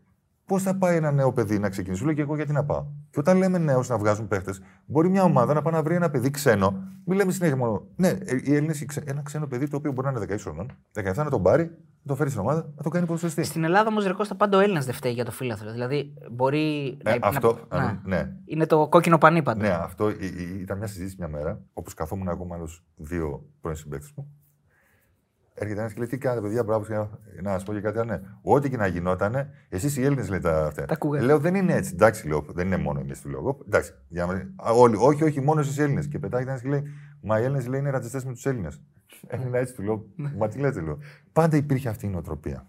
πώς θα πάει ένα νέο παιδί να ξεκινήσει; Σου λέει και εγώ γιατί να πάω; Και όταν λέμε νέους να βγάζουν παίχτες, μπορεί μια ομάδα να πάει να βρει ένα παιδί ξένο. Μην λέμε συνέχεια μόνο. Ναι, ε, οι Έλληνες, ένα ξένο παιδί το οποίο μπορεί να είναι 16 χρονών, 17 να τον πάρει, να το φέρει στην ομάδα, να το κάνει ποδοσφαιριστή. Στην Ελλάδα όμως ρεκόστα πάντα ο Έλληνας δεν φταίει για το φίλαθρο. Δηλαδή μπορεί. Ε, να- αυτό, να- α, ναι. Είναι το κόκκινο πανί πάντα. Ναι, αυτό ε, ε, ήταν μια συζήτηση μια μέρα, όπως καθόμουν εγώ με άλλου δύο πρώην συμπαίκτες μου. Έρχεται ένας και λέει: Τι κάνετε, παιδιά, μπράβο, και να, να σας πω και κάτι. α, Ναι. Ό,τι και να γινόταν, εσείς οι Έλληνες λέτε τα αυτά. Τα ακούγατε. λέω: Δεν είναι έτσι. Εντάξει, λέω, δεν είναι μόνο εμείς του λόγου. Εντάξει, για να... α, όλοι, όχι, όχι, μόνο εσείς οι Έλληνες. Και πετάγεται ένας και λέει: Μα οι Έλληνες λέει είναι ρατσιστές με τους Έλληνες. Έμεινα έτσι του λέω: Μα τι λέτε, λέω. Πάντα υπήρχε αυτή η νοοτροπία.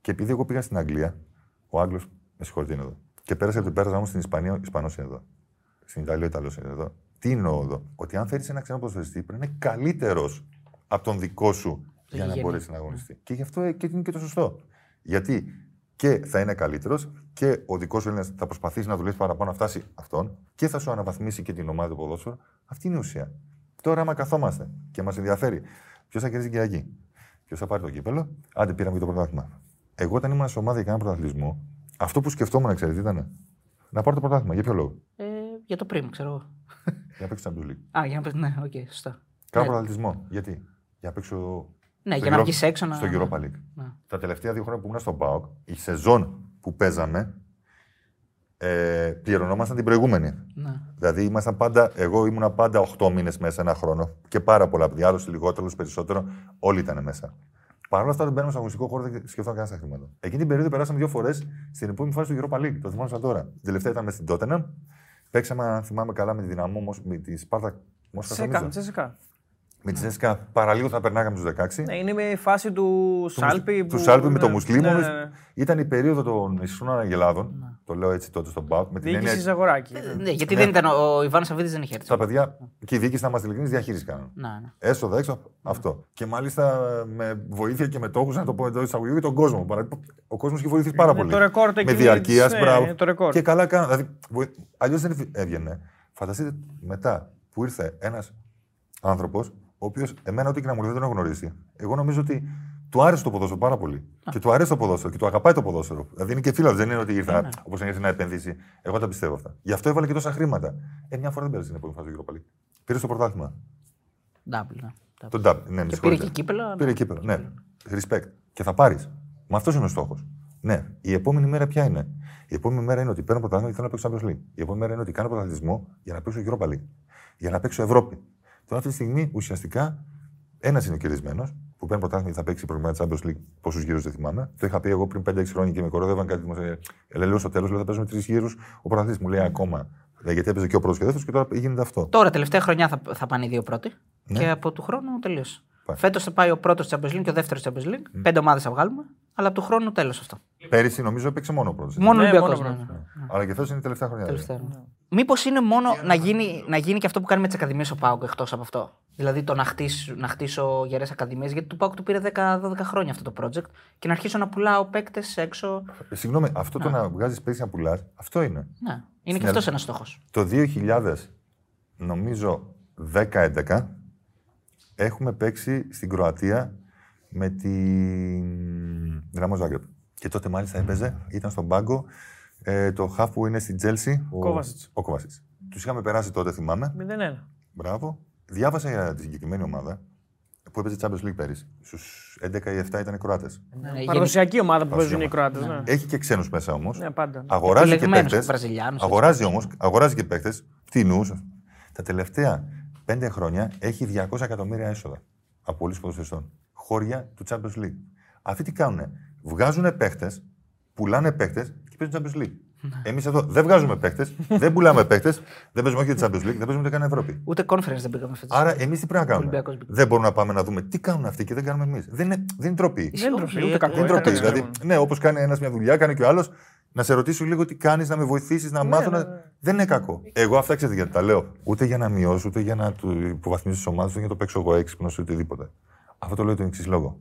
Και επειδή εγώ πήγα στην Αγγλία, ο Άγγλος, με συγχωρείτε, είναι εδώ. Και πέρασα από το πέρασμα μου στην Ισπανία, ο Ισπανός είναι εδώ. Στην Ιταλία, ο Ιταλός είναι εδώ. Τι εννοώ εδώ, Ότι αν φέρεις ένα ξένο ποδοσφαιριστή πρέπει να είναι καλύτερος από τον δικό σου για να γηγενή. μπορέσει να αγωνιστεί. Και γι' αυτό ε, και είναι και το σωστό. Γιατί και θα είναι καλύτερος και ο δικός σου Έλληνας θα προσπαθήσει να δουλεύει παραπάνω να φτάσει αυτόν και θα σου αναβαθμίσει και την ομάδα του ποδόσφαιρου. Αυτή είναι η ουσία. Τώρα, άμα καθόμαστε και μας ενδιαφέρει ποιος θα κερδίσει την Κυριακή, ποιος θα πάρει το κύπελο, άντε πήραμε και το πρωτάθλημα. Εγώ όταν ήμουν σε ομάδα για κανένα πρωταθλητισμό, αυτό που σκεφτόμουν, ξέρετε, ήταν να πάρω το πρωτάθλημα. Για ποιο λόγο; Ε, για το πριν, ξέρω εγώ. Για να παίξω Champions League. Α, για να πει. Ναι, οκ, σωστά. Κάνω Ναι. πρωταθλητισμό. Γιατί; Για να παίξω. Ναι, στο για να Euro- βγεις έξω να. Στο Europa League. Ναι. Τα τελευταία δύο χρόνια που ήμουν στον ΠΑΟΚ, η σεζόν που παίζαμε, ε, πληρωνόμασταν την προηγούμενη. Ναι. Δηλαδή, ήμασταν πάντα, εγώ ήμουνα πάντα 8 μήνες μέσα ένα χρόνο και πάρα πολλά παιδιά, άλλος λιγότερο, άλλος περισσότερο, όλοι ήταν μέσα. Παρ' όλα αυτά, όταν μπαίναμε στο αγωνιστικό χώρο, δεν σκεφτόμουν κανένα τα χρήματα. Εκείνη την περίοδο περάσαμε δύο φορές στην επόμενη φάση του Europa League. Το θυμάμαι σαν τώρα. Την τελευταία ήταν μες στην Tottenham. Παίξαμε, αν θυμάμαι καλά, με τη δυναμό Μος- με τη Σπάρτα Μόσχα. Τσεσεκά, τσεσεκά. Με τη Τσέσκα παραλίγο θα περνάγαμε τους 16. Ναι, είναι με η φάση του Σάλπι. Του Σάλπι με το ναι, Μουσλίμο. ναι, ναι, ναι. Ήταν η περίοδο των Ισχυρών Αγελάδων. Το λέω έτσι τότε στον Πάουκ. Με την έννοια Διοίκηση Ζαγοράκη. Ναι, γιατί δεν ήταν. Ο, ο Ιβάν Σαββίδης δεν είχε έρθει. τα παιδιά και η διοίκηση, να είμαστε ειλικρινείς, διαχείριση κάνουν. Ναι, ναι. Έσοδα έξω, αυτό. Και μάλιστα με βοήθεια και μετόχου, να το πω εντός εισαγωγικών, και τον κόσμο. Παρα- Ο κόσμος έχει βοηθήσει πάρα Είναι πολύ. το ρεκόρ το με εκείνη διαρκεία, της- ναι, μπράβο. είναι το ρεκόρ. Και καλά κάνουν. Δηλαδή, αλλιώς δεν έβγαινε. Φανταστείτε μετά που ήρθε ένας άνθρωπος, ο οποίος εμένα ό,τι και να μου λέει δεν τον έχω γνωρίσει. Εγώ νομίζω ότι του άρεσε το ποδόσφαιρο πάρα πολύ. Και του αρέσει το ποδόσφαιρο και του αγαπάει το ποδόσφαιρο. Δηλαδή είναι και φίλος, δεν είναι ότι ήρθα Ναι. όπως ήρθε να επενδύσει. Εγώ τα πιστεύω αυτά. Γι' αυτό έβαλε και τόσα χρήματα. Ε, μια φορά δεν πέρασε την επόμενη φάση του Europa League. Πήρε στο πρωτάθλημα. Double, ναι. Double. Τον Ντάμπ. Ναι, με Και συγχωρείτε. πήρε και κύπελο, ναι. Πήρε κύπελο. Ναι. Respect. Και θα πάρεις. Μα αυτός είναι ο στόχος. Ναι. Η επόμενη μέρα ποια είναι; Η επόμενη μέρα είναι ότι παίρνω πρωτάθλημα και θέλω να παίξω Champions League. Η επόμενη μέρα είναι ότι κάνω πρωταθλητισμό για να παίξω Europa League. Για να παίξω Ευρώπη. Τώρα αυτή τη στιγμή ουσιαστικά ένας είναι ο κερδισμένος που παίρνει πρωτάθλημα και θα παίξει προγραμματικά Champions League. Πόσους γύρους δεν θυμάμαι. Το είχα πει εγώ πριν 5-6 χρόνια και με κορόδευαν κάτι δημοσιογραφία. Ε, λέω στο τέλος, λέω θα παίζουμε τρεις γύρους. Ο πρωταθλητής μου λέει ακόμα. Λέει, γιατί έπαιζε και ο πρώτος και ο δεύτερος και τώρα γίνεται αυτό. Τώρα, τελευταία χρονιά θα, θα πάνε οι δύο πρώτοι. Ναι. Και από του χρόνου τελείωσε. Πάει. Φέτος θα πάει ο πρώτος Champions League και ο δεύτερος Champions League. Πέντε ομάδες θα βγάλουμε. Αλλά από του χρόνου τέλος αυτό. Πέρυσι νομίζω έπαιξε μόνο ο πρώτος. Μόνο Ναι, Ολυμπιακό. μόνο Ναι, πρώτος. ναι. Αλλά και φέτος είναι η τελευταία χρονιά. δηλαδή. Μήπως είναι μόνο να γίνει, να γίνει και αυτό που κάνει με τις ακαδημίες ο Πάουκ εκτός από αυτό; Δηλαδή το να, χτίσω, να χτίσω γερές ακαδημίες, γιατί του Πάουκ του πήρε 10-12 χρόνια αυτό το project και να αρχίσω να πουλάω παίκτες έξω. Ε, Συγγνώμη, αυτό το να βγάζεις παίξει να πουλάς, αυτό είναι. Ναι, είναι και αυτός ένας στόχος. Το 2000, νομίζω 10-11, έχουμε παίξει στην Κροατία με την Δυναμό Ζάγκρεπ. Και τότε μάλιστα έπαιζε, ήταν στον πάγκο ε, το χαφ που είναι στην Τζέλσι. Ο Κόβασιτς. Ο Κόβασιτς. Τους είχαμε περάσει τότε, θυμάμαι. 0-1. Μπράβο. Διάβασα για τη συγκεκριμένη ομάδα που έπαιζε Champions League πέρυσι. Στους 11 ή 7 ήταν οι Κροάτες. Ναι, Παραδοσιακή ομάδα που παίζουν οι ομάδα. Κροάτες. Ναι. Έχει και ξένους μέσα όμως. ναι, πάντα. Αγοράζει και Επιλεγμένους, παίκτες. Βραζιλιάνους, Αγοράζει όμως, αγοράζει και παίκτες φτηνούς. Τα τελευταία πέντε χρόνια έχει 200 εκατομμύρια έσοδα από όλους τους ποδοσφαιριστών. Χώρια του Champions League. Αυτοί τι κάνουν. Βγάζουν παίκτες, πουλάνε παίκτες και παίζουν Champions League. Ναι. Εμείς εδώ δεν βγάζουμε παίκτες, δεν πουλάμε παίκτες, δεν παίζουμε όχι τη Champions League, δεν παίζουμε ούτε καν Ευρώπη. Ούτε conference δεν πήγαμε φέτος. Άρα εμείς τι πρέπει να κάνουμε; Ολυμπιακός μπήκε. Δεν μπορούμε να πάμε να δούμε τι κάνουν αυτοί και δεν κάνουμε εμείς. Δεν είναι, δεν είναι τροπή. Δεν είναι τροφή, ούτε Ε, κακό. Δεν είναι είναι τροπή. κακό. Δηλαδή, ναι, όπως κάνει ένας μια δουλειά, κάνει και ο άλλος, να σε ρωτήσω λίγο τι κάνεις, να με βοηθήσεις, να μάθω. ναι, να... Δεν είναι κακό. Εγώ αυτά ξέρετε γιατί τα λέω. Ούτε για να μειώσω, ούτε για να του υποβαθμίσω τι ομάδες, ούτε για να το παίξω εγώ έξυπνος ή οτιδήποτε. Αυτό το λέω τον εξής λόγο.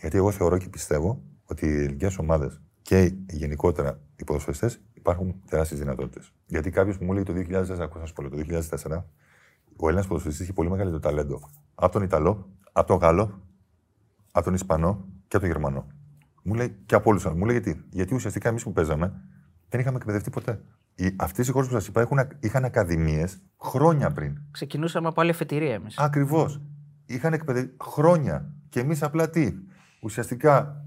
Γιατί εγώ θεωρώ και πιστεύω ότι οι ελληνικές ομάδες και γενικότερα οι ποδοσφαιριστές υπάρχουν τεράστιες δυνατότητες. Γιατί κάποιος που μου λέει το 2004, ακούσα να σου πω, το 2004, ο Έλληνας ποδοσφαιριστής είχε πολύ μεγαλύτερο ταλέντο από τον Ιταλό, από τον Γάλλο, από τον Ισπανό και από τον Γερμανό. Μου λέει και από όλους Μου λέει γιατί; Γιατί ουσιαστικά εμείς που παίζαμε δεν είχαμε εκπαιδευτεί ποτέ. Αυτές οι χώρες που σας είπα έχουν, είχαν ακαδημίες χρόνια πριν. Ξεκινούσαμε από άλλη εφετηρία εμείς. Ακριβώς. Είχαν εκπαιδευτεί χρόνια. Και εμείς απλά τι; Ουσιαστικά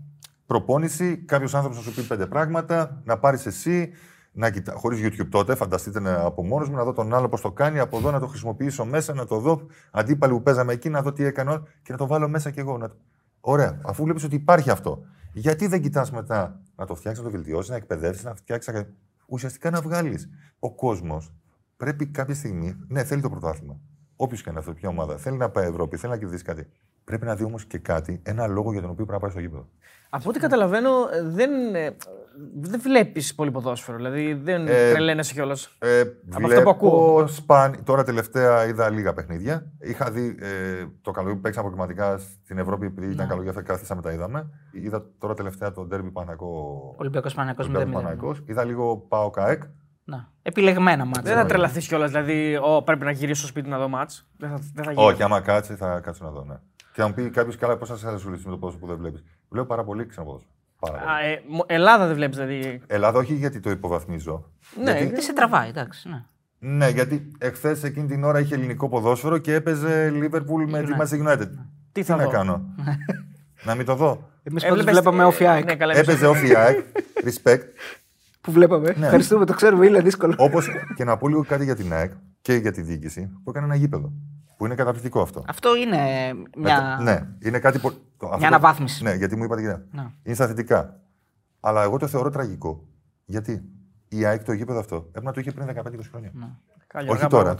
προπόνηση, κάποιος άνθρωπος να σου πει πέντε πράγματα, να πάρεις εσύ, να κοιτά... χωρίς YouTube τότε, φανταστείτε να, από μόνος μου, να δω τον άλλο πώς το κάνει, από εδώ να το χρησιμοποιήσω μέσα, να το δω. Αντίπαλοι που παίζαμε εκεί, να δω τι έκανε και να το βάλω μέσα κι εγώ. Να... Ωραία, αφού βλέπεις ότι υπάρχει αυτό. Γιατί δεν κοιτάς μετά να το φτιάξεις, να το βελτιώσεις, να εκπαιδεύσεις, να φτιάξεις. Ουσιαστικά να βγάλεις. Ο κόσμος πρέπει κάποια στιγμή. Ναι, θέλει το πρωτάθλημα. Όποιος και είναι αυτό, ποια ομάδα. Θέλει να πάει Ευρώπη, θέλει να κερδίσει κάτι. Πρέπει να δει όμως και κάτι, ένα λόγο για τον οποίο πρέπει να πάει στο γήπεδο. Από ό,τι καταλαβαίνω, δεν, ε, δεν βλέπεις πολύ ποδόσφαιρο. Δηλαδή δεν ε, τρελαίνεσαι κιόλας. Ε, από αυτό που ακούω. Σπάν, τώρα τελευταία είδα λίγα παιχνίδια. Είχα δει ε, το καλοκαίρι που παίξαμε αποκριματικά στην Ευρώπη, επειδή ήταν ναι. καλοκαίρι, κάθισαμε τα είδαμε. Είδα τώρα τελευταία το ντέρμπι Πανακό. Ολυμπιακός Πανακό. Είδα λίγο Πάο Καέκ. Να. Επιλεγμένα μάτσα. Δεν θα τρελαθείς κιόλας. Δηλαδή, ο, πρέπει να γυρίσει στο σπίτι να δω μάτσα. Δεν θα, δεν θα Όχι, άμα κάτσει, θα κάτσω να δω. Ναι. Και αν πει κάποιος καλά, πώς θα σε ασχοληθεί με το πόσο που δεν βλέπεις. Βλέπω πάρα πολύ ξένα Α, ε, Ελλάδα δεν βλέπεις δηλαδή. Ελλάδα όχι γιατί το υποβαθμίζω. Ναι, γιατί δεν σε τραβάει, εντάξει. Ναι. Ναι, γιατί εχθές εκείνη την ώρα είχε ελληνικό ποδόσφαιρο και έπαιζε Liverpool με τη ναι. Manchester United. Τι θα Τι να κάνω; να μην το δω. Εμείς πάντως βλέπαμε ο Φιάκ. Ναι, έπαιζε ο Φιάκ. Respect. Που βλέπαμε. Ναι. Ευχαριστούμε, το ξέρουμε, είναι δύσκολο. Όπως και να πω λίγο κάτι για την ΑΕΚ και για τη διοίκηση που έκανε ένα γήπεδο. Που είναι καταπληκτικό αυτό. Αυτό είναι μια. ναι, είναι κάτι που. Μια αναβάθμιση. Ναι, γιατί μου είπατε και ναι. Είναι στα θετικά. Αλλά εγώ το θεωρώ τραγικό. Γιατί η ΑΕΚ το γήπεδο αυτό έπρεπε να το είχε πριν 15-20 χρόνια. Ναι. Όχι τώρα,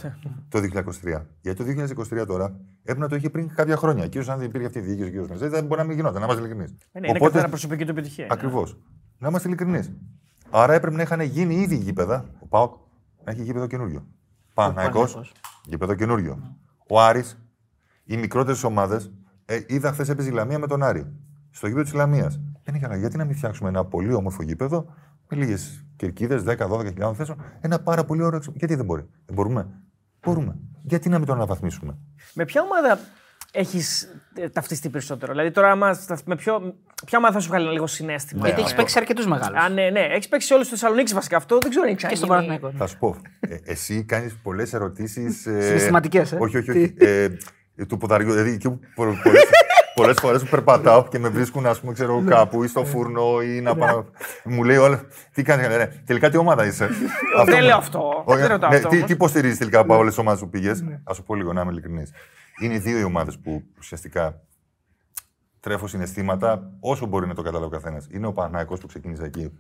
το 2023. Γιατί το 2023 τώρα έπρεπε να το είχε πριν κάποια χρόνια. Κύριο αν δεν υπήρχε αυτή η διοίκηση, ο κύριος Μεζέ, δεν μπορεί να μην γινόταν, να είμαστε ειλικρινείς. Είναι Οπότε, καθένα προσωπική του επιτυχία. Ακριβώς. Να είμαστε ειλικρινείς. Άρα έπρεπε να είχαν γίνει ήδη γήπεδα. Ο Πάοκ να έχει γήπεδο καινούριο. Παναγικός, γήπεδο καινούριο. Ναι. Ο Άρης, οι μικρότερες ομάδες, ε, είδα χθες έπαιζε η Λαμία με τον Άρη. Στο γήπεδο της Λαμίας. Δεν είχα γιατί να μην φτιάξουμε ένα πολύ όμορφο γήπεδο με λίγες κερκίδες, 10-12 θέσεων. Ένα πάρα πολύ ωραίο. Γιατί δεν μπορεί. Δεν μπορούμε. Μπορούμε. Γιατί να μην το αναβαθμίσουμε. Με ποια ομάδα έχεις ε, ταυτιστεί περισσότερο. Δηλαδή τώρα, με ποιο, ποια ομάδα θα σου βγάλει λίγο συνέστημα; Γιατί έχεις παίξει αρκετούς μεγάλους. Α, ναι, ναι. Έχεις παίξει όλους τους Θεσσαλονίκης βασικά. Αυτό δεν ξέρω αν έχει Και στον Παναθηναϊκό. Θα σου πω. Ε, εσύ κάνεις πολλές ερωτήσεις. Ε, Συστηματικέ, ε. Όχι, όχι. όχι. ε, του ποδαριού. Δηλαδή εκεί που πολλές φορές που περπατάω και με βρίσκουν, ας πούμε, ξέρω, ναι. κάπου ή στο φούρνο ή να πάω. Μου λέει όλα. Τι κάνεις, ναι, τελικά τι ομάδα είσαι; Δεν λέω αυτό. Ναι, τι υποστηρίζεις τελικά από όλες τις ομάδες που πήγες; Α σου πω λίγο, να είμαι ειλικρινής. Είναι δύο οι ομάδες που ουσιαστικά τρέφω συναισθήματα όσο μπορεί να το καταλάβει ο καθένας. Είναι ο Πανάκο που ξεκίνησε εκεί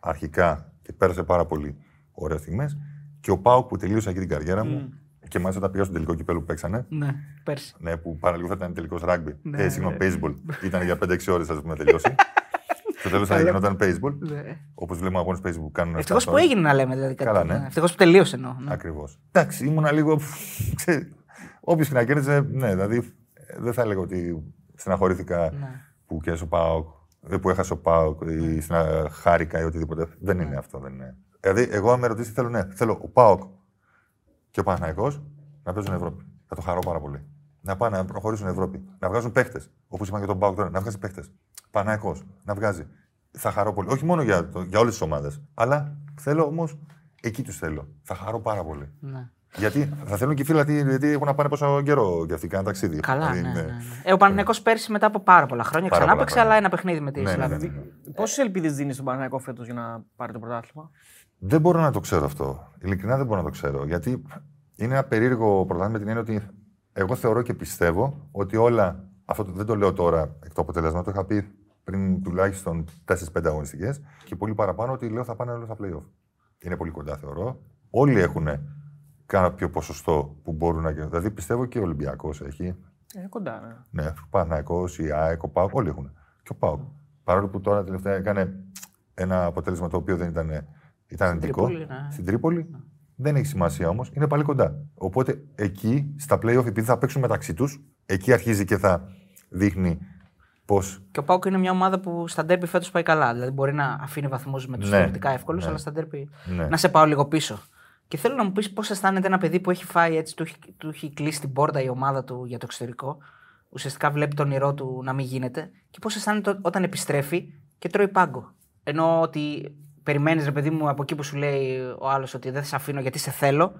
αρχικά και πέρασε πάρα πολύ ωραίες στιγμές. Και ο Πάου που τελείωσε εκεί την καριέρα μου και μάλιστα τα πήγα στο τελικό κυπέλο που παίξανε. Ναι, πέρσι. Ναι, που παραλίγο θα ήταν τελικός ράγκμπι. Ναι, ε, συγγνώμη, ναι. baseball. ήταν για 5-6 ώρες, ας πούμε, τελειώσει. Στο τέλος θα γινόταν baseball. Ναι. Όπως βλέπουμε αγώνες baseball που κάνουν. Ευτυχώς που έγινε να λέμε δηλαδή. Καλά, ναι. Ευτυχώς που τελείωσε εννοώ. Ναι. Ακριβώς. Εντάξει, ήμουνα λίγο. Όποιος και να κέρδιζε, ναι, δηλαδή δεν θα έλεγα ότι στεναχωρήθηκα ναι. που και ο Πάοκ, ε, που έχασε ο Πάοκ ή χάρηκα ή οτιδήποτε. Δεν είναι αυτό. Δεν είναι. Δηλαδή, εγώ αν με ρωτήσει, θέλω, ναι, θέλω ο Πάοκ και ο Παναγικό να παίζουν Ευρώπη. Θα το χαρώ πάρα πολύ. Να πάνε να προχωρήσουν Ευρώπη. Να βγάζουν παίχτε. Όπως είπαν και τον Πάοκ τώρα, να βγάζει παίχτε. Παναγικό να βγάζει. Θα χαρώ πολύ. Όχι μόνο για, για όλες τις ομάδες. Αλλά θέλω όμως εκεί τους θέλω. Θα χαρώ πάρα πολύ. Ναι. Γιατί θα θέλουν και οι φίλοι γιατί έχουν να πάνε πόσο καιρό για αυτοί, κάνουν ταξίδι. Καλά. Δηλαδή, ναι, ναι, ναι. Ε, ο Παναγενικός πέρσι μετά από πάρα πολλά χρόνια πάρα ξανά παίξε, αλλά ένα παιχνίδι με τη ναι, ναι, ναι, ναι. Πόσες ελπίδες δίνεις στον Παναγενικό φέτος για να πάρει το πρωτάθλημα; Δεν μπορώ να το ξέρω αυτό. Ειλικρινά δεν μπορώ να το ξέρω. Γιατί είναι ένα περίεργο πρωτάθλημα με την έννοια ότι εγώ θεωρώ και πιστεύω ότι όλα. Αυτό δεν το λέω τώρα εκ του αποτελέσματο, το είχα πει πριν τουλάχιστον 4-5 αγωνιστικές και πολύ παραπάνω ότι λέω θα πάνε όλα στα playoff. Είναι πολύ κοντά, θεωρώ. Όλοι έχουν κάποιο ποσοστό που μπορούν να γίνουν. Δηλαδή πιστεύω και ο Ολυμπιακός έχει. Είναι κοντά, ναι. Ναι, Παναγικό, η ΑΕΚ, ο Πάοκ, όλοι έχουν. Και ο Πάοκ. Παρόλο που τώρα τελευταία έκανε ένα αποτέλεσμα το οποίο δεν ήταν, ήταν αρνητικό. Ναι. Στην Τρίπολη. Ναι. Δεν έχει σημασία όμως, είναι πάλι κοντά. Οπότε εκεί, στα playoff, επειδή θα παίξουν μεταξύ τους, εκεί αρχίζει και θα δείχνει πώς. Και ο Πάουκ είναι μια ομάδα που στα ντέρπι φέτος πάει καλά. Δηλαδή μπορεί να αφήνει βαθμούς με τους ναι, θεωρητικά εύκολους, ναι. αλλά στα ντέρπι ναι. να σε πάω λίγο πίσω. Και θέλω να μου πεις πώς αισθάνεται ένα παιδί που έχει φάει έτσι, του, έχει- του έχει κλείσει την πόρτα η ομάδα του για το εξωτερικό. Ουσιαστικά βλέπει τον όνειρό του να μην γίνεται. Και πώς αισθάνεται ό- όταν επιστρέφει και τρώει πάγκο. Ενώ ότι περιμένεις, ρε παιδί μου, από εκεί που σου λέει ο άλλος ότι δεν σε αφήνω γιατί σε θέλω.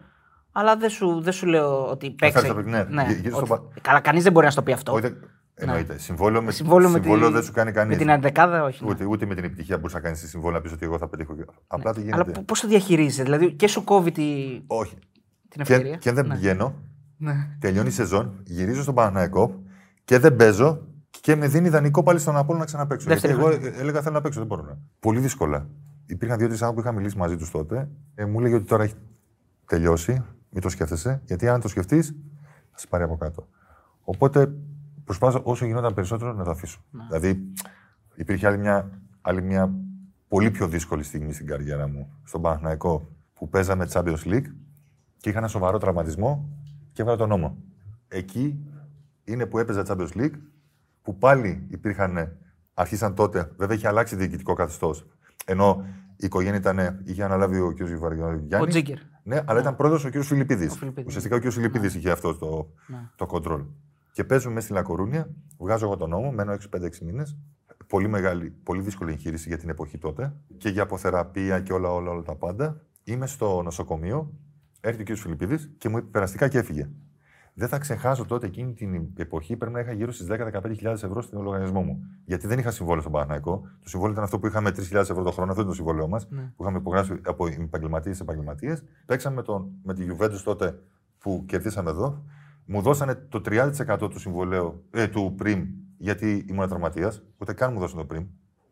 Αλλά δεν σου, δεν σου λέω ότι παίξε. θέλεις να πει, ναι, γύρω στο ότι- πα- Καλά, κανείς δεν μπορεί να στο πει αυτό. Όχι, δεν- εννοείται. Συμβόλαιο, με, Συμβόλαιο, με, συμβόλαιο τη- δεν σου κάνει κανείς. Με την αντεκάδα, όχι. ναι. Ούτε, ούτε με την επιτυχία μπορούσε να κάνεις τη συμβόλαιο να πει ότι εγώ θα πετύχω. Απλά τι Αλλά γίνεται. πώς το διαχειρίζεσαι, Δηλαδή και σου κόβει τη, Όχι. την Και, ευκαιρία; και αν δεν πηγαίνω, Ναι. τελειώνει η σεζόν, γυρίζω στον Παναναϊκό και δεν παίζω και με δίνει ιδανικό πάλι στον Απόλο να ξαναπέξω. Δεύτερη Γιατί εγώ ε, έλεγα θέλω να παίξω, δεν μπορώ να. Πολύ δύσκολα. Υπήρχαν δύο-τρεις άνθρωποι που είχα μιλήσει μαζί τους τότε. Ε, μου έλεγε ότι τώρα έχει τελειώσει, μην το σκέφτεσαι, γιατί αν το σκεφτείς, θα σε πάρει από κάτω. Οπότε προσπάθησα όσο γινόταν περισσότερο να το αφήσω. Δηλαδή υπήρχε άλλη μια, άλλη μια πολύ πιο δύσκολη στιγμή στην καριέρα μου στον Παναθηναϊκό που παίζαμε Champions League και είχα ένα σοβαρό τραυματισμό και έβαλα τον νόμο. Εκεί είναι που έπαιζα Champions League, που πάλι υπήρχαν, αρχίσαν τότε, βέβαια είχε αλλάξει διοικητικό καθεστώς. Ενώ η οικογένεια ήταν, είχε αναλάβει ο κ. Γιάννη. Ο Τζίγκερ. Ναι, αλλά ήταν πρόεδρος ο κ. Φιλιππίδης. Φιλιππίδης. Ουσιαστικά ο κ. Φιλιππίδης είχε αυτό το, το control. Και παίζουμε μέσα στη Λακορούνια, βγάζω εγώ τον νόμο, μένω έξω 5-6 μήνες. Πολύ μεγάλη, πολύ δύσκολη εγχείρηση για την εποχή τότε. Και για αποθεραπεία και όλα, όλα, όλα τα πάντα. Είμαι στο νοσοκομείο, έρχεται ο κ. Φιλιππίδης και μου είπε περαστικά και έφυγε. Δεν θα ξεχάσω τότε εκείνη την εποχή πρέπει να είχα γύρω στις 10-15.000 ευρώ στον λογαριασμό μου. Γιατί δεν είχα συμβόλαιο στον Παναγικό. Το συμβόλαιο ήταν αυτό που είχαμε 3.000 ευρώ το χρόνο, αυτό ήταν το συμβόλαιό μας. Που είχαμε υπογράψει από επαγγελματίες σε επαγγελματίες. Παίξαμε με, τον, με τη Juventus τότε που κερδίσαμε εδώ. Μου δώσανε το 30% του συμβολέου, ε, του πριμ, γιατί ήμουν τραυματίας. Ούτε καν μου δώσανε το πριμ.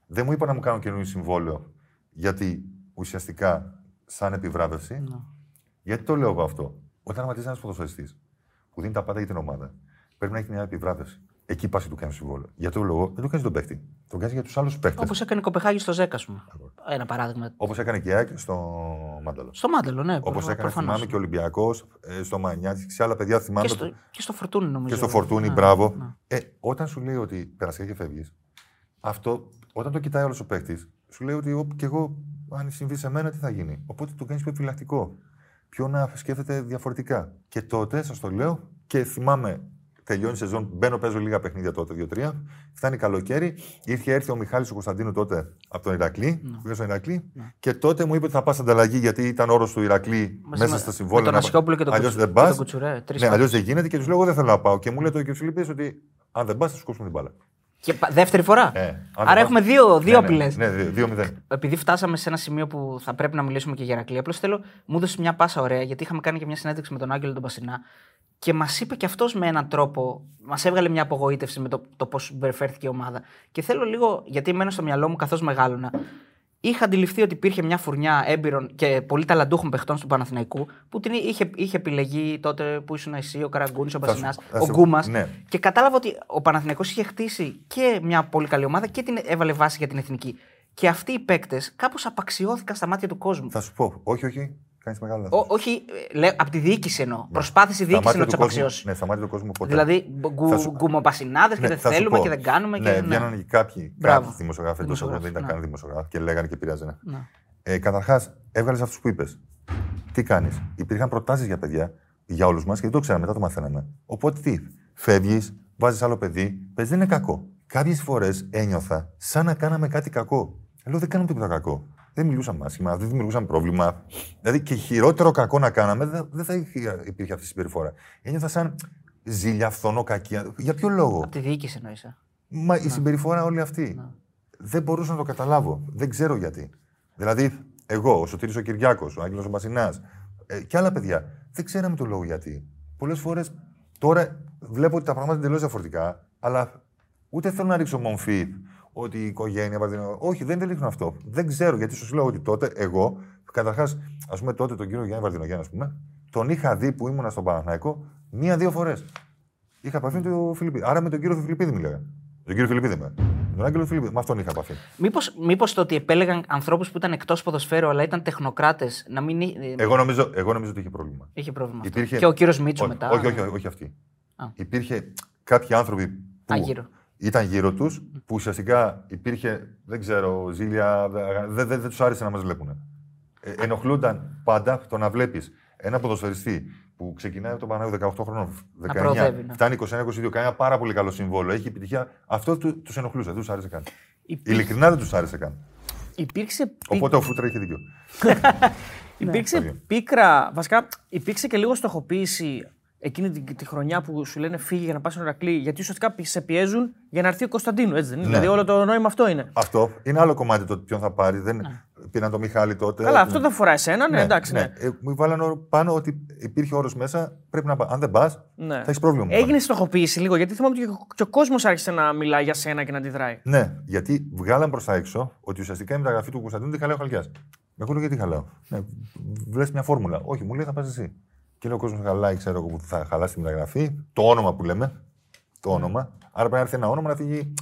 Δεν μου είπαν να μου κάνω καινούριο συμβόλαιο, γιατί ουσιαστικά σαν επιβράβευση. Γιατί το λέω εγώ αυτό; Όταν τραυματίζεις ένας ποδοσφαιριστής που δίνει τα πάντα για την ομάδα, πρέπει να έχει μια επιβράβευση. Εκεί πας και του κάνεις συμβόλαιο. Γιατί το λόγο δεν το κάνεις τον παίκτη. Το κάνεις για τους άλλους παίκτες. Όπως έκανε η Κοπεχάγη στο Ζέκα, ας πούμε. Ένα παράδειγμα. Όπως έκανε και η ΑΕΚ στο Μάνταλο. Στο Μάντελο, ναι. Όπως έκανε, προφανώς. θυμάμαι, και ο Ολυμπιακός, στο Μανιάτης, σε άλλα παιδιά θυμάμαι. Και στο, και στο Φορτούνι, νομίζω. Και στο Φορτούνι, Ναι, μπράβο. ναι. Ε, όταν σου λέει ότι περασικά και φεύγεις, αυτό όταν το κοιτάει όλος ο παίκτης, σου λέει ότι «Ω, και εγώ, αν συμβεί σε μένα, τι θα γίνει. Οπότε το κάνεις πιο επιφυλακτικό. Πιο να σκέφτεται διαφορετικά. Και τότε, σας το λέω, και θυμάμαι, τελειώνει η σεζόν, μπαίνω, παίζω λίγα παιχνίδια τότε, δύο-τρία. Φτάνει καλοκαίρι, ήρθε έρθει ο Μιχάλης ο Κωνσταντίνου τότε από τον Ηρακλή, που πήγα στον Ηρακλή, και τότε μου είπε ότι θα πας ανταλλαγή γιατί ήταν όρος του Ηρακλή Μαζί μέσα με- στα συμβόλαια. με τον να- Ασιόπουλο και τον αλλιώς Κουτσου- δεν και πας. τον Κουτσουρέ, τρεις Ναι, φορές. αλλιώς δεν γίνεται και τους λέω: Εγώ δεν θέλω να πάω. Και μου λέει το κ. Φιλιππίδη ότι αν δεν πας, θα σου κόψουμε την μπάλα. Και πα- δεύτερη φορά. Ε, αν δεν Άρα πας- έχουμε δύο, δύο ναι, απειλέ. Ναι, ναι, 2-0. Επειδή φτάσαμε σε ένα σημείο που θα πρέπει να μιλήσουμε και για Ερακλή, απλώς θέλω, μου έδωσε μια πάσα ωραία, γιατί είχαμε κάνει και μια συνέντευξη με τον Άγγελο τον Πασινά και μας είπε και αυτός με έναν τρόπο, μας έβγαλε μια απογοήτευση με το, το πώς συμπεριφέρθηκε η ομάδα. Και θέλω λίγο, γιατί μένω στο μυαλό μου καθώς μεγάλωνα, είχα αντιληφθεί ότι υπήρχε μια φουρνιά έμπειρων και πολύ ταλαντούχων παιχτών του Παναθηναϊκού που την είχε, είχε επιλεγεί τότε που ήσουν εσύ, ο Καραγκούνης, ο σου- Πασινά, θα ο σου- Γκούμας. ναι. Και κατάλαβα ότι ο Παναθηναϊκός είχε χτίσει και μια πολύ καλή ομάδα και την έβαλε βάση για την εθνική. Και αυτοί οι παίκτες κάπως απαξιώθηκαν στα μάτια του κόσμου. Θα σου πω, όχι, όχι, κάνεις μεγάλο λάθος. Ό, όχι, ε, λέω, από τη διοίκηση εννοώ. Προσπάθησε η διοίκησης να του απαξιώσεις. Ναι, στα μάτια του κόσμου ποτέ. Δηλαδή, Θα σου- γκουμοπασινάδες και Ναι, δεν θα σου θέλουμε πω. και δεν κάνουμε. Ναι, και, βγαίνανε και κάποιοι, Μπράβο. κάποιοι δημοσιογράφοι εντό Δημοσιογράφοι, δεν ήταν ναι. καν δημοσιογράφοι και λέγανε και πειράζανε. Ναι. Ε, Καταρχάς, έβγαλες αυτούς που είπες. Τι κάνεις; Υπήρχαν προτάσεις για παιδιά, για όλους μας και δεν το ξέραμε, μετά το μαθαίναμε. Οπότε τι, φεύγεις, βάζεις άλλο παιδί, παιδί δεν είναι κακό. Κάποιες φορές ένιωθα σαν να κάναμε κάτι κακό. Λέω δεν κάναμε τίποτα κακό. Δεν μιλούσαμε άσχημα, δεν δημιουργούσαμε πρόβλημα. Δηλαδή και χειρότερο κακό να κάναμε δεν δεν θα είχε- υπήρχε αυτή η συμπεριφορά. Ένιωθα σαν ζήλια, φθονό, κακία. Για ποιο λόγο; Από τη διοίκηση εννοεί. ε. Μα η συμπεριφορά όλη αυτή. Δεν μπορούσα να το καταλάβω. Δεν ξέρω γιατί. Δηλαδή, εγώ, ο Σωτήρης ο Κυριάκος, ο Άγγελος ο Μασινάς ε, και άλλα παιδιά, δεν ξέραμε το λόγο γιατί. Πολλές φορές τώρα βλέπω ότι τα πράγματα είναι τελείως διαφορετικά, αλλά ούτε θέλω να ρίξω μομφή ότι η οικογένεια. παραδείγμα- Όχι, δεν ρίχνω αυτό. Δεν ξέρω γιατί σου λέω ότι τότε εγώ, καταρχάς, ας πούμε τότε τον κύριο Γιάννη Βαρδινογιάννη, ας πούμε, τον είχα δει που ήμουνα στον Παναθηναϊκό μία-δύο φορές. Είχα επαφή με τον Φιλιππίδη. Άρα με τον κύριο Φιλιππίδη μιλάγα. Τον κύριο Φιλιππίδη με. Με τον Άγγελο Φιλιππίδη. Με αυτόν είχα επαφή. Μήπως, μήπως το ότι επέλεγαν ανθρώπους που ήταν εκτός ποδοσφαίρου αλλά ήταν τεχνοκράτες να μην. εί- ε, Εγώ νομίζω, εγώ νομίζω ότι είχε πρόβλημα. Είχε πρόβλημα. αυτό. Υπήρχε- Και ο κύριος Μίτσο Ό- μετά. Όχι, όχι, όχι, όχι αυτή. Α. Υπήρχε κάποιοι άνθρωποι που Α, γύρω. Ήταν γύρω τους, που ουσιαστικά υπήρχε, δεν ξέρω, ζήλια, δεν, δεν, δεν τους άρεσε να μας βλέπουν. Ε, ενοχλούνταν πάντα το να βλέπεις ένα ποδοσφαιριστή που ξεκινάει από τον Παναγιώτο 18 χρόνων, 19, προοδεύει, ναι. φτάνει 21-22, κάνει ένα πάρα πολύ καλό συμβόλο, έχει επιτυχία. Αυτό του τους ενοχλούσε, δεν τους άρεσε καν. Υπήρ- Ειλικρινά δεν τους άρεσε καν. Υπήρξε, πί- Οπότε ο Φούτρα είχε δίκιο. υπήρξε Ναι. πίκρα, βασικά υπήρξε και λίγο στοχοποίηση εκείνη τη, τη χρονιά που σου λένε φύγει για να πας στον Ερακλή, γιατί ουσιαστικά σε πιέζουν για να έρθει ο Κωνσταντίνου, έτσι δεν είναι; Ναι. Δηλαδή όλο το νόημα αυτό είναι. Αυτό είναι άλλο κομμάτι το ποιον θα πάρει. Δεν... Πήραν τον Μιχάλη τότε. Ναι. Καλά, Ναι. αυτό δεν φοράει εσένα, ναι, εντάξει. Ναι. Ε, μου βάλανε πάνω ότι υπήρχε όρος μέσα. Πρέπει να πα. Αν δεν πας, Ναι. θα έχεις πρόβλημα. μου Έγινε πάλι. στοχοποίηση λίγο, γιατί θυμάμαι ότι και ο- και ο κόσμος άρχισε να μιλάει για σένα και να αντιδράει. Ναι, γιατί βγάλαν προς τα έξω ότι ουσιαστικά η μεταγραφή του Κωνσταντίνου τη χαλάει ο Χαλκιάς. Εγώ λέω γιατί χαλάω; Ναι, Βλέπεις μια φόρμουλα. Όχι, μου λέει θα πας εσύ. Και λέει ο κόσμος χαλάει, ξέρω εγώ που θα χαλάσει τη μεταγραφή. Το όνομα που λέμε. Το Ναι. όνομα. Άρα πρέπει να έρθει ένα όνομα να φύγει.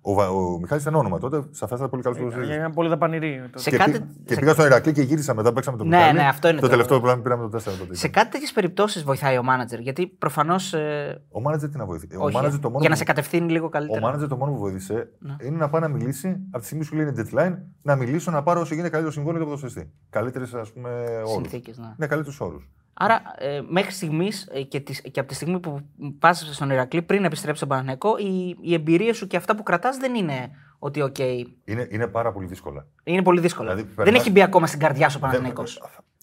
Ο, Βα- ο Μιχάλης ήταν όνομα τότε, σαφέστατα πολύ καλός Για ένα πολύ δαπανηρή. το- Σε Και, κάτι- πή- και σε- πήγα στον Ηρακλή και γύρισα μετά, παίξαμε τον Ναι, Μιχάλη. ναι, αυτό είναι το το- τελευταίο που πήραμε το 4 τότε. Σε κάτι τέτοιες περιπτώσεις βοηθάει ο μάνατζερ. Γιατί προφανώς. Ο μάνατζερ τι να βοηθήσει; Ο όχι, μάνατζερ το μόνο για να που- σε κατευθύνει λίγο Ο καλύτερα. μάνατζερ το μόνο που βοήθησε Ναι. είναι να πάει να μιλήσει από τη στιγμή που σου λέει είναι deadline, να μιλήσω να πάρω όσο γίνεται καλύτερο συμβόλαιο για το ποδοσφαιριστή. Καλύτερες ας πούμε όρους. Συνθήκες, ναι. Ναι, καλύτερους όρους. Άρα, ε, μέχρι στιγμής και, τις- και από τη στιγμή που πας στον Ηρακλή πριν επιστρέψει στον Παναθηναϊκό, η, η εμπειρία σου και αυτά που κρατάς δεν είναι ότι, οκ, Είναι, είναι πάρα πολύ δύσκολα. είναι πολύ δύσκολο. Δηλαδή, δεν περνάς- έχει μπει ακόμα στην καρδιά σου ο Παναθηναϊκό.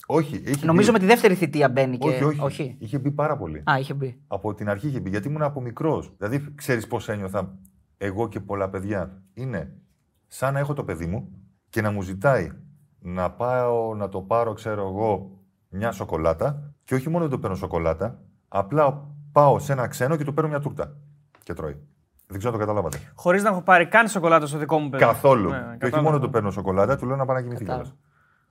Όχι, είχε Νομίζω με μπει. τη δεύτερη θητεία μπαίνει και. όχι, όχι, Είχε μπει πάρα πολύ. Α, είχε μπει. Από την αρχή είχε μπει. Γιατί ήμουν από μικρός. Δηλαδή, ξέρεις πώς ένιωθα εγώ και πολλά παιδιά. Είναι σαν να έχω το παιδί μου και να μου ζητάει να πάω να το πάρω, ξέρω εγώ, μια σοκολάτα. Και όχι μόνο δεν το παίρνω σοκολάτα, απλά πάω σε ένα ξένο και του παίρνω μια τούρτα. Και τρώει. Δεν ξέρω αν το καταλάβατε. Χωρίς να έχω πάρει καν σοκολάτα στο δικό μου παιδί. Καθόλου. Ναι, και όχι κατάλαβα. μόνο του παίρνω σοκολάτα, του λέω να πάει να κοιμηθεί Κατάλαβα. κιόλας.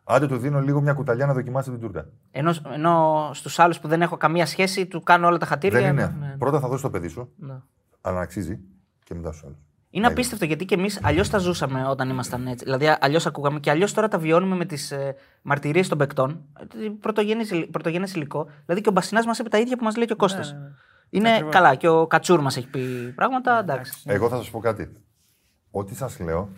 Άντε του δίνω λίγο μια κουταλιά να δοκιμάσει την τούρτα. Ενώ, ενώ στους άλλους που δεν έχω καμία σχέση, του κάνω όλα τα χατήρια. Δεν είναι. Ναι, Πρώτα θα δώσει το παιδί σου, ναι. αλλά να αξίζει και μετά στους άλλους. Είναι απίστευτο γιατί και εμείς αλλιώς τα ζούσαμε όταν ήμασταν έτσι. Δηλαδή, αλλιώς ακούγαμε και αλλιώς τώρα τα βιώνουμε με τις ε, μαρτυρίες των παικτών. Ε, Πρωτογενές υλικό. Δηλαδή και ο Μπασινάς μας είπε τα ίδια που μας λέει και ο Κώστας. ναι, ναι. Είναι Ακριβώς. καλά. Και ο Κατσούρ μας έχει πει πράγματα. Εντάξει. Εγώ θα σας πω κάτι. Ό,τι σας λέω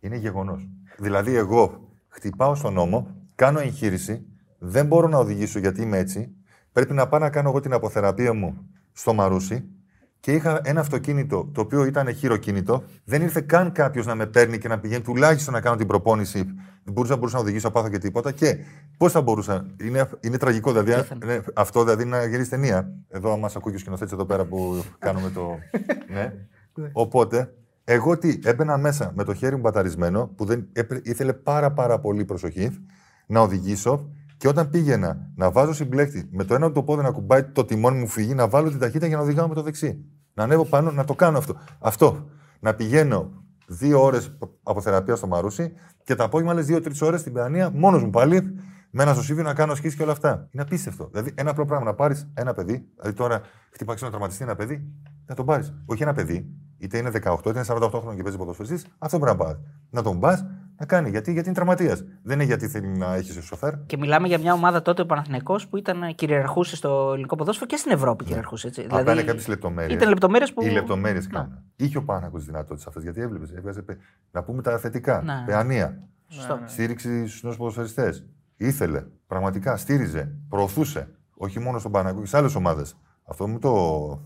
είναι γεγονός. Δηλαδή, εγώ χτυπάω στον νόμο, κάνω εγχείρηση, δεν μπορώ να οδηγήσω γιατί είμαι έτσι. Πρέπει να πάω να κάνω εγώ την αποθεραπεία μου στο Μαρούσι και είχα ένα αυτοκίνητο το οποίο ήταν χειροκίνητο. Δεν ήρθε καν κάποιος να με παίρνει και να πηγαίνει τουλάχιστον να κάνω την προπόνηση. Δεν μπορούσα, μπορούσα να οδηγήσω, να πάθω και τίποτα. Και πώς θα μπορούσα; Είναι, είναι τραγικό, δηλαδή. ναι, αυτό δηλαδή είναι να γυρίσει ταινία. Εδώ, μας ακούει και ο σκηνοθέτης εδώ πέρα που κάνουμε το. ναι. Οπότε, εγώ τι, έμπαινα μέσα με το χέρι μου μπαταρισμένο, που δεν, έπρε- ήθελε πάρα πάρα πολύ προσοχή, να οδηγήσω και όταν πήγαινα να βάζω συμπλέκτη με το ένα το πόδι να κουμπάει το τιμόνι μου φύγει, να βάλω την ταχύτητα για να οδηγάω με το δεξί. Να ανέβω πάνω, να το κάνω αυτό. Αυτό. Να πηγαίνω δύο ώρες από θεραπεία στο Μαρούσι και τα απόγευμα άλλες δύο-τρεις ώρες στην Παιανία, μόνος μου πάλι, με ένα σωσίβιο να κάνω σκίσει και όλα αυτά. Είναι απίστευτο. Δηλαδή, ένα απλό πράγμα να πάρεις ένα παιδί, δηλαδή τώρα χτυπάξει να τραυματιστεί ένα παιδί, να τον πάρεις. Όχι ένα παιδί, είτε είναι 18, είτε είναι 48 χρόνια και παίζει ποδοσφαιριστής, αυτό πρέπει να πάρεις. Να τον πας να κάνει. Γιατί, γιατί είναι τραυματίας. Δεν είναι γιατί θέλει να έχει σοφέρ. Και μιλάμε για μια ομάδα τότε ο Παναθηναϊκός που ήταν, ε, κυριαρχούσε στο ελληνικό ποδόσφαιρο και στην Ευρώπη κυριαρχούσε. Έτσι. Ναι. Απλά είναι κάποιες λεπτομέρειες. Ήταν λεπτομέρειες που. Οι λεπτομέρειες Ναι. κάνουν. Είχε ο Πάνακος τις δυνατότητες αυτές γιατί έβλεπες. Έβγαζε, πε- να πούμε τα θετικά. Ναι. Παιανία. Σωστό. Στήριξη στους νέους ποδοσφαιριστές. Ήθελε. Πραγματικά στήριζε. Προωθούσε. Όχι μόνο στον Πανακό και σε άλλες ομάδες. Αυτό με το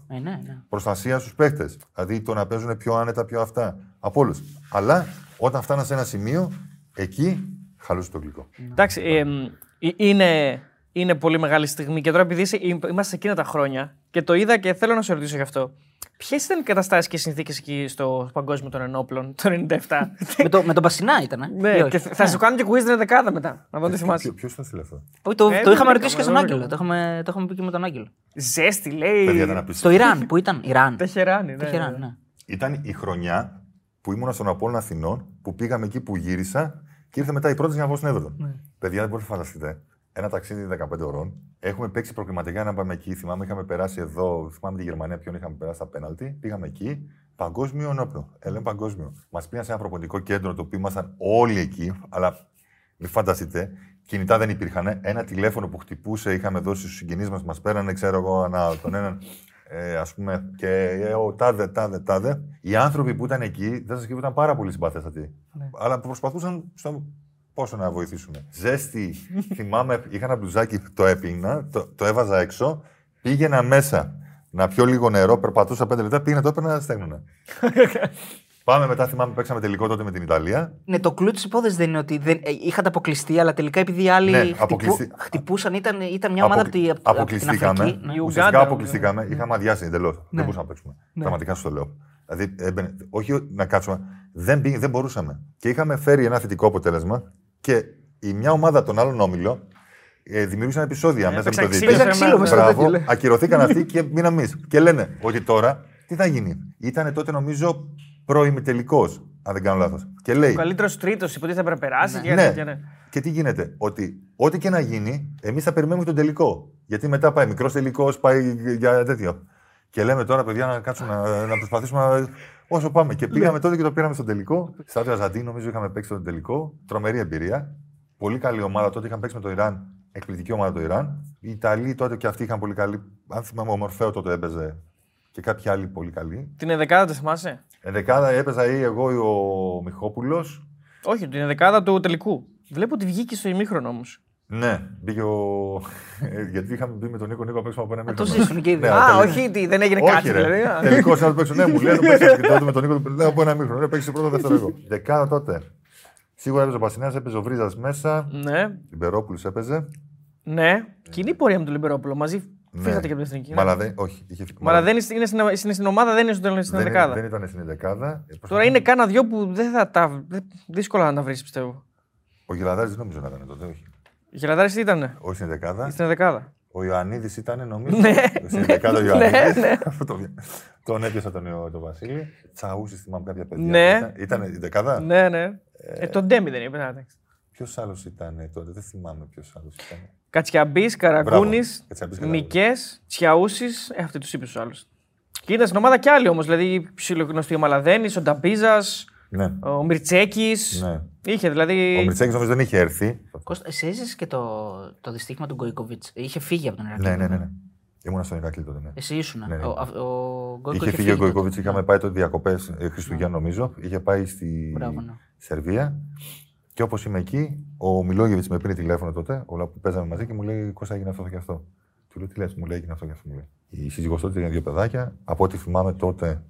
Ε, ναι, ναι. προστασία στους παίκτες. Δηλαδή το να παίζουν πιο άνετα, πιο αυτά. Από όλους. Αλλά όταν φτάνα σε ένα σημείο, εκεί χαλούσε το γλυκό. Εντάξει, ε, εμ, ε, είναι, είναι πολύ μεγάλη στιγμή και τώρα επειδή είσαι- είμαστε σε εκείνα τα χρόνια και το είδα και θέλω να σε ρωτήσω γι' αυτό. Ποιες ήταν οι καταστάσεις και οι συνθήκες εκεί στο Παγκόσμιο των Ενόπλων το 97. με, το, με τον Μπασινά ήταν. Ε; ναι, Ή όχι; και θα σου κάνω και quiz την δεκάδα μετά. Να δω τι θυμάσαι. Ποιο θα στείλει αυτό. Όχι, το, Ε, το δεν είχαμε βρήκα, ρωτήσει και στον δεν Άγγελο. βρήκα. Το είχαμε, το είχαμε πει και με τον Άγγελο. Ζέστη, λέει. Παιδιά, δεν Στο απίστευτο. Ιράν που ήταν. Ιράν. Τεχεράνη, ναι. Τεχεράν, ναι. ναι. Ήταν η χρονιά που ήμουν στον Απόλλωνα Αθηνών, που πήγαμε εκεί που γύρισα και ήρθε μετά η πρώτη για να πάω στην Everton. Ναι. Παιδιά, δεν μπορείτε να φανταστείτε. Ένα ταξίδι 15 ώρων. Έχουμε παίξει προκριματικά να πάμε εκεί. Θυμάμαι, είχαμε περάσει εδώ. Θυμάμαι τη Γερμανία, ποιον είχαμε περάσει στα πέναλτι. Πήγαμε εκεί. Παγκόσμιο ενόπλο. Ελέν παγκόσμιο. Μας πήγαν σε ένα προπονητικό κέντρο το οποίο ήμασταν όλοι εκεί. Αλλά μην φανταστείτε, κινητά δεν υπήρχαν. Ένα τηλέφωνο που χτυπούσε, είχαμε δώσει στους συγγενείς μας, μας πέρανε, ξέρω εγώ, ανά τον έναν. Ε, ας πούμε, και ε, ο τάδε, τάδε, τάδε. Οι άνθρωποι που ήταν εκεί, δεν σας κρύβω, ήταν πάρα πολύ συμπαθέστατοι. Αλλά προσπαθούσαν στο πόσο να βοηθήσουν. Ζέστη, θυμάμαι, είχα ένα μπλουζάκι, το έπλυνα, το, το έβαζα έξω, πήγαινα μέσα να πιω λίγο νερό, περπατούσα πέντε λεπτά, πήγαινα το έπαιρνα, στέγνονα. Πάμε μετά, θυμάμαι, παίξαμε τελικό τότε με την Ιταλία. Ναι, το κλου της υπόθεσης δεν είναι ότι δεν, ε, είχατε αποκλειστεί, αλλά τελικά επειδή οι άλλοι Ναι, χτυπού- αποκλειστεί- χτυπούσαν, ήταν, ήταν μια ομάδα από, τη, από, από την αποκλειστήκαμε. Αφρική. Ναι. Η Ουσιαστικά Ουγγάντα, αποκλειστήκαμε. Είχαμε αδειάσει εντελώς. Δεν μπορούσαμε να παίξουμε. Πραγματικά σου το λέω. Δηλαδή, έμπαινε- όχι να κάτσουμε. Δεν, πήγε- δεν μπορούσαμε. Και είχαμε φέρει ένα θετικό αποτέλεσμα και η μια ομάδα των άλλων όμιλο ε, δημιούργησαν επεισόδια μέσα με έπαιξαν το ξύλο διαιτητή. σε εμάς, μες στο Μπράβο, τέτοιο, λέει. ακυρωθήκαν αυτοί και μείναμε εμείς. Και λένε ότι τώρα τι θα γίνει. Ήταν τότε νομίζω προημιτελικό, αν δεν κάνω λάθος. Και λέει. Ο καλύτερος τρίτος υποτίθεται έπρεπε να περάσει. και Ναι. τέτοια, ναι. Και τι γίνεται, ότι ό,τι και να γίνει, εμείς θα περιμένουμε τον τελικό. Γιατί μετά πάει μικρός τελικός, πάει για τέτοιο. Και λέμε τώρα, παιδιά, να κάτσουμε να, να προσπαθήσουμε να- όσο πάμε. Και πήγαμε τότε και το πήραμε στον τελικό. Στάδιο Αζαντί, νομίζω είχαμε παίξει στον τελικό. Τρομερή εμπειρία. Πολύ καλή ομάδα. Τότε είχαμε παίξει με το Ιράν. Εκπληκτική ομάδα το Ιράν. Οι Ιταλοί τότε και αυτοί είχαν πολύ καλή. Αν θυμάμαι, ο Μορφέο τότε έπαιζε. Και κάποιοι άλλοι πολύ καλοί. Την εδεκάδα, το θυμάσαι; Ενδεκάδα έπαιζα ή εγώ ή ο Μιχόπουλος. Όχι, την εδεκάδα του τελικού. Βλέπω ότι βγήκε στο ημίχρονο όμως. Ναι, μπήκε ο. Ε, Γιατί είχαμε μπει με τον Νίκο Νίκος να παίξουμε από ένα το μήχρονο. ζήσουν και οι δύο. Ναι, Α, τελικά- όχι, τι, δεν έγινε Όχι, κάτι ρε. δηλαδή. α. Τελικό να παίξω. Ναι, μου λέει να παίξω. Και τότε με τον Νίκο του λέω από ένα μήχρονο. Ναι, παίξει πρώτο, δεύτερο εγώ. Δεκάδα τότε. Σίγουρα έπαιζε ο Πασινέα, έπαιζε ο Βρίζα μέσα. Ναι, Μπερόπουλο έπαιζε. ναι. Κοινή πορεία με τον Λιμπερόπουλο. Μαζί φύγατε και από την εθνική. ναι. Μαλαδέ, όχι. Είχε... Αλλά δεν είναι, είναι, στην, είναι στην ομάδα, δεν είναι στην, στην δεν, δεκάδα. δεν ήταν στην δεκάδα. Ε, Τώρα προσπαθώ- είναι κάνα δυο που δεν θα τα. δεν- δύσκολα να τα βρεις, πιστεύω. Ο Γελαδάρης δεν νομίζω να ήταν τότε, όχι. Η Γελαδάρης τι ήταν, Όχι στην δεκάδα. στην δεκάδα. Ο Ιωαννίδης ήταν, νομίζω. Ναι. Στην δεκάδα ο Ναι, Ιωαννίδης. ναι. Τον έπιασα τον, Ιω- τον Βασίλη. Τσαούσης, θυμάμαι κάποια παιδιά. Ναι. Ήταν, ήταν η δεκάδα; Ναι, ναι. Ε, τον Ντέμι δεν είπε. εντάξει. Ποιος άλλος ήταν τότε, δεν θυμάμαι ποιος άλλος ήταν. Κατσιαμπής, Καραγκούνης, Κατσιαμπής, Καραγκούνης. Μικέ, Τσιαούσης. Ε, αυτοί τους είπε τους άλλους. Και ήταν στην ομάδα κι άλλοι όμως. Δηλαδή, ψιλογνωστή ο Μαλαδένης, ο Νταμπίζας, Ναι. ο Μιρτσέκη. ναι. Είχε δηλαδή. Ο Μιρτσέκη νομίζω δεν είχε έρθει. Κώστα, εσύ έζησες και το, το δυστύχημα του Γκοϊκοβίτς. Είχε φύγει από τον Ηρακλή. Ναι, ναι, ναι. ναι. Ήμουνα στον Ηρακλή τότε. Ναι. Εσύ ήσουν. Ναι, ναι. Ο, α- ο Γκοϊκο Είχε φύγει ο τότε. Γκοϊκόβιτ, είχαμε πάει τότε διακοπές Χριστουγέννων νομίζω. Είχε πάει στη Μπράβο, ναι. Σερβία. Και όπως είμαι εκεί, ο Μιλόγεβιτς με πήρε τηλέφωνο τότε, όλα που παίζαμε μαζί και μου λέει: Κώστα έγινε αυτό και αυτό. Του λέω: Τι λες, μου λέει: Έγινε αυτό και αυτό. Μου λέει. Η σύζυγός τότε είχε δύο παιδάκια. Από ό,τι θυμάμαι τότε,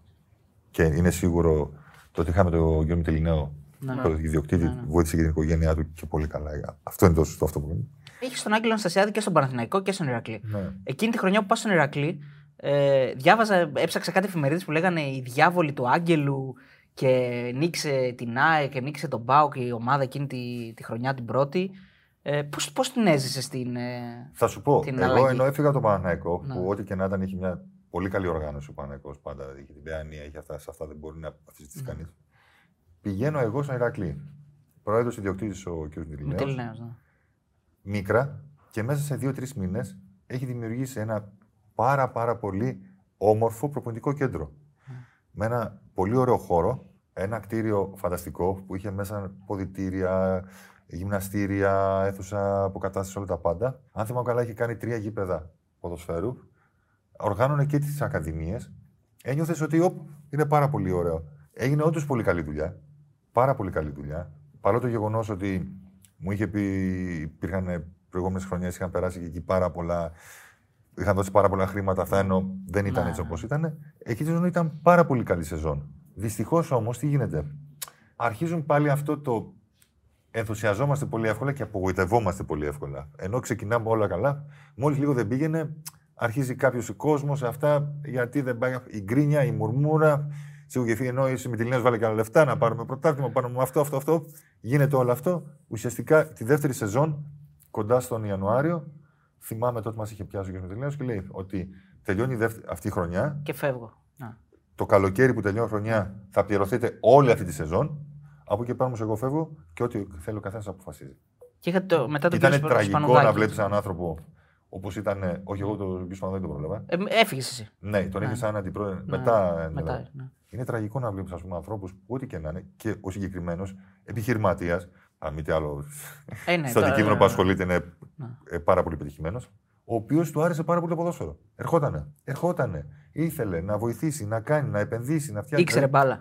και είναι σίγουρο το ότι είχαμε τον Γιώργο Τελινέο, Ναι. τον ιδιοκτήτη, βοήθησε και την οικογένειά του και πολύ καλά. Αυτό είναι το σωστό αυτό που λέμε. Είχε τον Άγγελο Αναστασιάδη και στον Παναθηναϊκό και στον Ηρακλή. Ναι. Εκείνη τη χρονιά που πας στον Ηρακλή, ε, διάβαζα, έψαξα κάτι εφημερίδες που λέγανε Οι διάβολοι του Άγγελου και νίκησε την ΑΕ και νίκησε τον Μπάουκ η ομάδα εκείνη τη, τη χρονιά την πρώτη. Ε, πώς, πώς την έζησε στην. Ε, Θα σου πω, την εγώ αλλαγή; ενώ έφυγα από τον Παναναϊκό, Ναι. που ό,τι και να ήταν είχε μια πολύ καλή οργάνωση ο Παναναϊκό πάντα. Είχε την Παιανία, είχε αυτά, σε αυτά δεν μπορεί να αφήσει Ναι. κανείς. Πηγαίνω εγώ στον Ηρακλή. Πρόεδρος ιδιοκτήτης ο κ. Μιλινέο. Τελεινέως, ναι. Μίκρα και μέσα σε δύο-τρεις μήνες έχει δημιουργήσει ένα πάρα πάρα πολύ όμορφο προπονητικό κέντρο. Με ένα πολύ ωραίο χώρο, ένα κτίριο φανταστικό που είχε μέσα ποδητήρια, γυμναστήρια, αίθουσα αποκατάστασης, όλα τα πάντα. Αν θυμάμαι καλά, είχε κάνει τρία γήπεδα ποδοσφαίρου. Οργάνωνε και τις ακαδημίες. Ένιωθες ότι οπ, είναι πάρα πολύ ωραίο. Έγινε όντως πολύ καλή δουλειά. Πάρα πολύ καλή δουλειά. Παρά το γεγονός ότι μου είχε πει, υπήρχαν προηγούμενες χρονιές, είχαν περάσει και εκεί πάρα πολλά. Είχαν δώσει πάρα πολλά χρήματα, αυτά ενώ δεν ήταν Ναι. έτσι όπως ήταν. Εκεί τη σεζόν ήταν πάρα πολύ καλή σεζόν. Δυστυχώς όμως, τι γίνεται; Αρχίζουν πάλι αυτό το ενθουσιαζόμαστε πολύ εύκολα και απογοητευόμαστε πολύ εύκολα. Ενώ ξεκινάμε όλα καλά, μόλις λίγο δεν πήγαινε, αρχίζει κάποιος κόσμος σε αυτά γιατί δεν πάει. Η γκρίνια, η μουρμούρα. Σίγουρα και ενώ η Συμμετιλίνε βάλε και άλλα λεφτά να πάρουμε πρωτάθλημα, πάρουμε αυτό, αυτό, αυτό. Γίνεται όλο αυτό. Ουσιαστικά τη δεύτερη σεζόν, κοντά στον Ιανουάριο, θυμάμαι τότε μας είχε πιάσει ο κ. Συμμετιλίνε και λέει ότι τελειώνει η δεύτερη, αυτή η χρονιά. Και φεύγω. Ναι. Το καλοκαίρι που τελειώνει η χρονιά θα πληρωθείτε όλη αυτή τη σεζόν. Από εκεί πάνω εγώ φεύγω και ό,τι θέλει ο καθένας αποφασίζει. Και είχατε το, μετά τον Ήταν κύριος τραγικό Σπανουδάκη. να βλέπεις έναν άνθρωπο όπως ήταν. Όχι, εγώ τον κ. Σπανουδάκη τον πρόλαβα. Ε, Έφυγες εσύ. Ναι, τον είχε σαν αντιπρόεδρο. Μετά. Ναι, μετά, ναι. ναι. Είναι τραγικό να βλέπεις ανθρώπους που ό,τι και να είναι και ο συγκεκριμένος επιχειρηματίας, αν μη τι άλλο, Ε, ναι, στο τώρα- αντικείμενο που ασχολείται είναι Ναι. Ε, πάρα πολύ πετυχημένο, ο οποίος του άρεσε πάρα πολύ το ποδόσφαιρο. Ερχότανε. Ερχότανε. Ήθελε να βοηθήσει, να κάνει, να επενδύσει, να φτιάξει. Ήξερε μπάλα.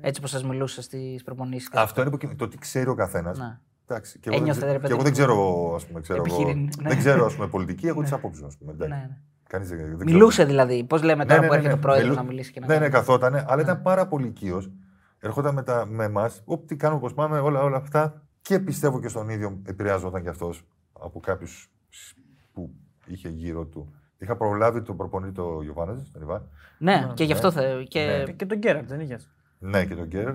Έτσι που σας μιλούσα στις προπονήσεις. Αυτό είναι που, το τι ξέρει ο καθένας. Ναι. Εντάξει, και εγώ, δεν, Ένιωθε, ξε- ρε και παιδί εγώ μου, δεν ξέρω, ας πούμε, ξέρω, εγώ, επιχειρήν, ναι. δεν ξέρω ας πούμε, πολιτική, έχω τις απόψεις μου. Ας πούμε, εντάξει. Ναι, ναι. Κανείς δεν- δεν ξέρω. Μιλούσε δηλαδή. Πώς λέμε τώρα Ναι, που ναι, έρχεται ναι. ο πρόεδρος Μιλού- να μιλήσει και να Ναι, ναι, κάνει. καθότανε, αλλά ήταν πάρα πολύ οικείος. Ερχόταν με, τα, με εμάς, όπου τι κάνουμε, πώς πάμε, όλα, όλα αυτά. Και πιστεύω και στον ίδιο επηρεάζονταν κι αυτός από κάποιους που είχε γύρω του. Είχα προλάβει τον προπονητή το Γιωβάνο, τον Ιβάν. Ναι, και γι' αυτό θε. Και... Ε, Και τον Γκέραρτ δεν είχες. Ναι, και τον Γκέρ.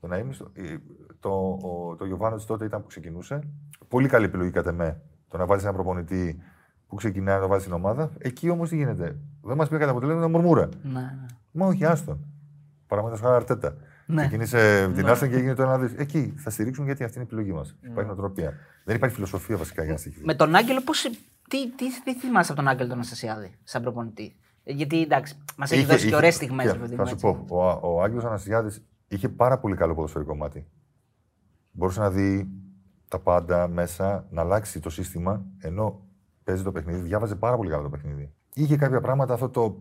Τον Αίμνηστο. Ε, Το, ο, το Γιωβάνο τότε ήταν που ξεκινούσε. Πολύ καλή επιλογή κατά με. Το να βάλεις έναν προπονητή που ξεκινάει να το βάζει στην ομάδα. Εκεί όμως τι γίνεται. Δεν μας πήγε κατά αποτέλεσμα, ήταν μουρμούρα. Ναι, ναι. Μα όχι, άστον. Παραδείγματο χάρη Αρτέτα. Ναι. Ξεκίνησε την Άστον και έγινε το ένα δι. Εκεί θα στηρίξουν γιατί αυτή είναι η επιλογή μας. Υπάρχει νοοτροπία. Δεν υπάρχει φιλοσοφία βασικά για να στοιχεί. Με τον Άγγελο, πώς, τι, τι, τι θυμάσαι από τον Άγγελο τον Αναστασιάδη, σαν προπονητή; Ε, Γιατί εντάξει, μας έχει δώσει και ωραίες στιγμές. Θα σου πω, ο, ο Άγγελος Αναστασιάδης είχε πάρα πολύ καλό ποδοσφαιρικό μάτι. Μπορούσε να δει τα πάντα μέσα, να αλλάξει το σύστημα ενώ παίζει το παιχνίδι. Διάβαζε πάρα πολύ καλά το παιχνίδι. Είχε κάποια πράγματα αυτό το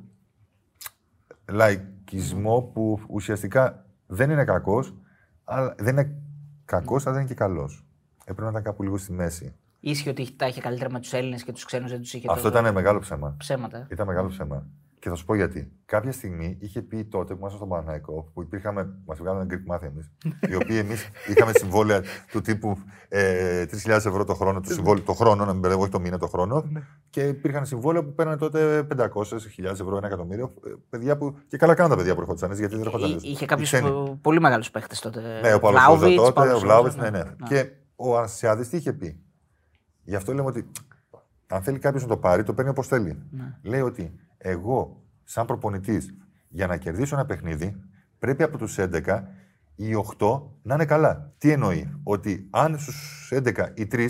λαϊκισμό που ουσιαστικά δεν είναι κακός, αλλά δεν είναι κακός, αλλά δεν είναι και καλός. Έπρεπε να ήταν κάπου λίγο στη μέση. Ίσχυε ότι τα είχε καλύτερα με τους Έλληνες και τους ξένους δεν τους είχε Αυτό τόσο ήταν μεγάλο ψέμα. ψέματα. ε. Ήταν μεγάλο ψέμα. Και θα σου πω γιατί. Κάποια στιγμή είχε πει τότε που ήμασταν στον Παναναϊκό, που υπήρχαμε, μας βγάλανε Greek Math εμείς, οι οποίοι εμείς είχαμε συμβόλαια του τύπου ε, 3.000 ευρώ το χρόνο, το, συμβόλαιο, το χρόνο, να μην μπερδεύω, όχι το μήνα, το χρόνο. και υπήρχαν συμβόλαια που παίρνανε τότε 500.000 ευρώ, ένα εκατομμύριο. ε, Παιδιά που, και καλά κάναν τα παιδιά που ερχόντουσαν, γιατί δεν ερχόταν. Εί- Είχε οι κάποιου ξένοι. πολύ μεγάλους παίχτες τότε. Ναι, ο Παύλος Βλάουβιτς, τότε, Παύλος ο Βλάουβιτ, Σόζα, ναι, ναι. Και ο Αναστασιάδη τι είχε πει; Γι' αυτό λέμε ότι αν θέλει κάποιος να το πάρει, το παίρνει όπως θέλει. Ναι. Λέει ότι εγώ, σαν προπονητής, για να κερδίσω ένα παιχνίδι, πρέπει από τους 11 οι 8 να είναι καλά. Τι εννοεί, ότι αν στους 11 οι 3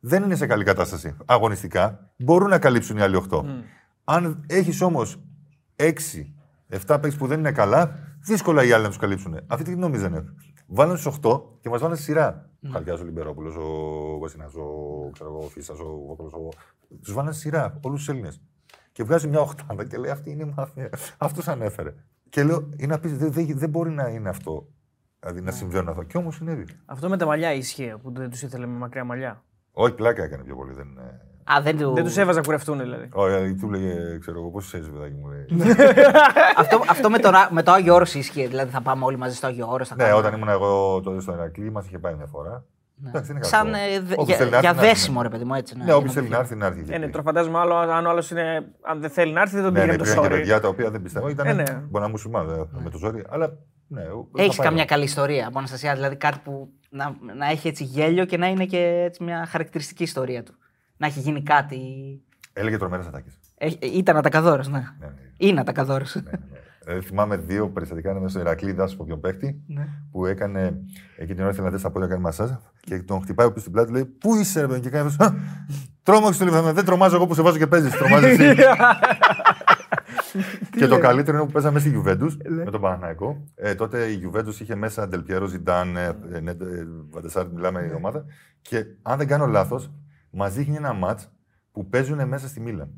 δεν είναι σε καλή κατάσταση αγωνιστικά, μπορούν να καλύψουν οι άλλοι 8. Αν έχεις όμως 6, 7 παίξει που δεν είναι καλά, δύσκολα οι άλλοι να τους καλύψουν. Αυτή τι νομίζανε. Βάλανε στου 8 και μας βάλανε στη σειρά. Ο Χαλκιά, ο Λιμπερόπουλος, ο Βασινά, ο, ξέρω εγώ, ο Φίσας, ο Βόκολο. Ο... Τους βάλανε στη σειρά, όλους τους Έλληνες. Και βγάζει μια οχτάδα και λέει: Αυτή είναι η μαφία. Αυτός ανέφερε. Και λέω: Είναι απίστευτο. Δεν, δεν, δεν μπορεί να είναι αυτό. Δηλαδή να συμβαίνουν αυτό. Και όμως συνέβη. Αυτό με τα μαλλιά ίσχυε που δεν τους ήθελε με μακριά μαλλιά. Όχι, πλάκα έκανε πιο πολύ. Δεν, είναι- Α, δεν του... Δεν τους έβαζα να κουρευτούν δηλαδή. Όχι, του λέγε, ξέρω εγώ, πώς είσαι, παιδάκι μου. λέει. αυτό αυτό με, τον, Ά- με το Άγιο Όρος ίσχυε. Δηλαδή θα πάμε όλοι μαζί στο Άγιο Όρος. θα ναι, κάνουμε- όταν ήμουν εγώ τότε στο Ηρακλή, μας είχε πάει μια φορά. Εντάξει, δεν είναι Σαν κακό. ε, δε- Όποιος για, θέλει να για έρθει, να έρθει. δέσιμο, ρε παιδί μου, έτσι. Ναι, για όποιος να θέλει δει. να έρθει, να έρθει. Ε, ναι, τώρα φαντάζομαι άλλο, αν ο άλλος είναι. Αν δεν θέλει να έρθει, δεν τον Ναι, πήγαινε ναι, το υπήρχαν και sorry. παιδιά τα οποία δεν πιστεύω. Ήταν, Ε, ναι. Μπορεί να μου σουμάνε με το ζόρι, αλλά ναι. εγώ- θα Έχεις πάει. καμιά καλή ιστορία από Αναστασία, δηλαδή κάτι που να, να έχει έτσι γέλιο και να είναι και έτσι μια χαρακτηριστική ιστορία του. Να έχει γίνει κάτι. Έλεγε τρομερέ ατάκε. Έχει- Ήταν ατακαδόρο, ναι. Ναι, ναι. Είναι ατακαδόρο. Ε, θυμάμαι δύο περιστατικά ένα μέσα στο Ηρακλή, δάσο από ποιον παίχτη, Ναι. που έκανε εκείνη την ώρα ήθελε να δει στα πόδια να κάνει μασάζ και τον χτυπάει πίσω στην πλάτη, λέει Πού είσαι, ρε παιδί, και κάνει αυτό. Τρόμαξε το λεπτό, δεν τρομάζω εγώ που σε βάζω και παίζεις. Τρομάζεις εσύ. και το καλύτερο είναι που παίζαμε στη Γιουβέντους με τον Παναναϊκό. Ε, τότε η Γιουβέντους είχε μέσα Ντελπιέρο, Ζιντάν, ε, ε, ναι, ε, Βαντεσάρ, μιλάμε η ομάδα. Και αν δεν κάνω λάθος, μας δείχνει ένα ματ που παίζουν μέσα στη Μίλαν.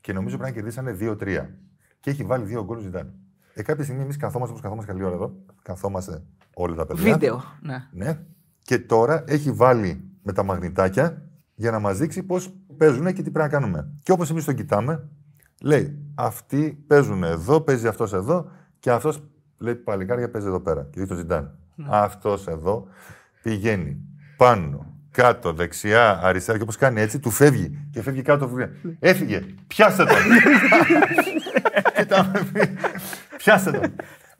Και νομίζω πρέπει να κερδίσανε 2-3. Και έχει βάλει δύο γκολ Ζιντάν. Ε, κάποια στιγμή εμείς καθόμαστε όπως καθόμαστε καλή ώρα εδώ. Καθόμαστε όλα τα παιδιά. Βίντεο. Ναι. Ναι. Και τώρα έχει βάλει με τα μαγνητάκια για να μας δείξει πώς παίζουν και τι πρέπει να κάνουμε. Και όπως εμείς τον κοιτάμε, λέει αυτοί παίζουν εδώ, παίζει αυτός εδώ και αυτός λέει παλικάρια παίζει εδώ πέρα. Και δείχνει το Ζιντάν. Αυτός εδώ πηγαίνει πάνω, κάτω, δεξιά, αριστερά και όπως κάνει έτσι, του φεύγει. Και φεύγει κάτω. Φεύγει. Έφυγε. Πιάστε τον. Κοιτάμε. Πιάστε τον.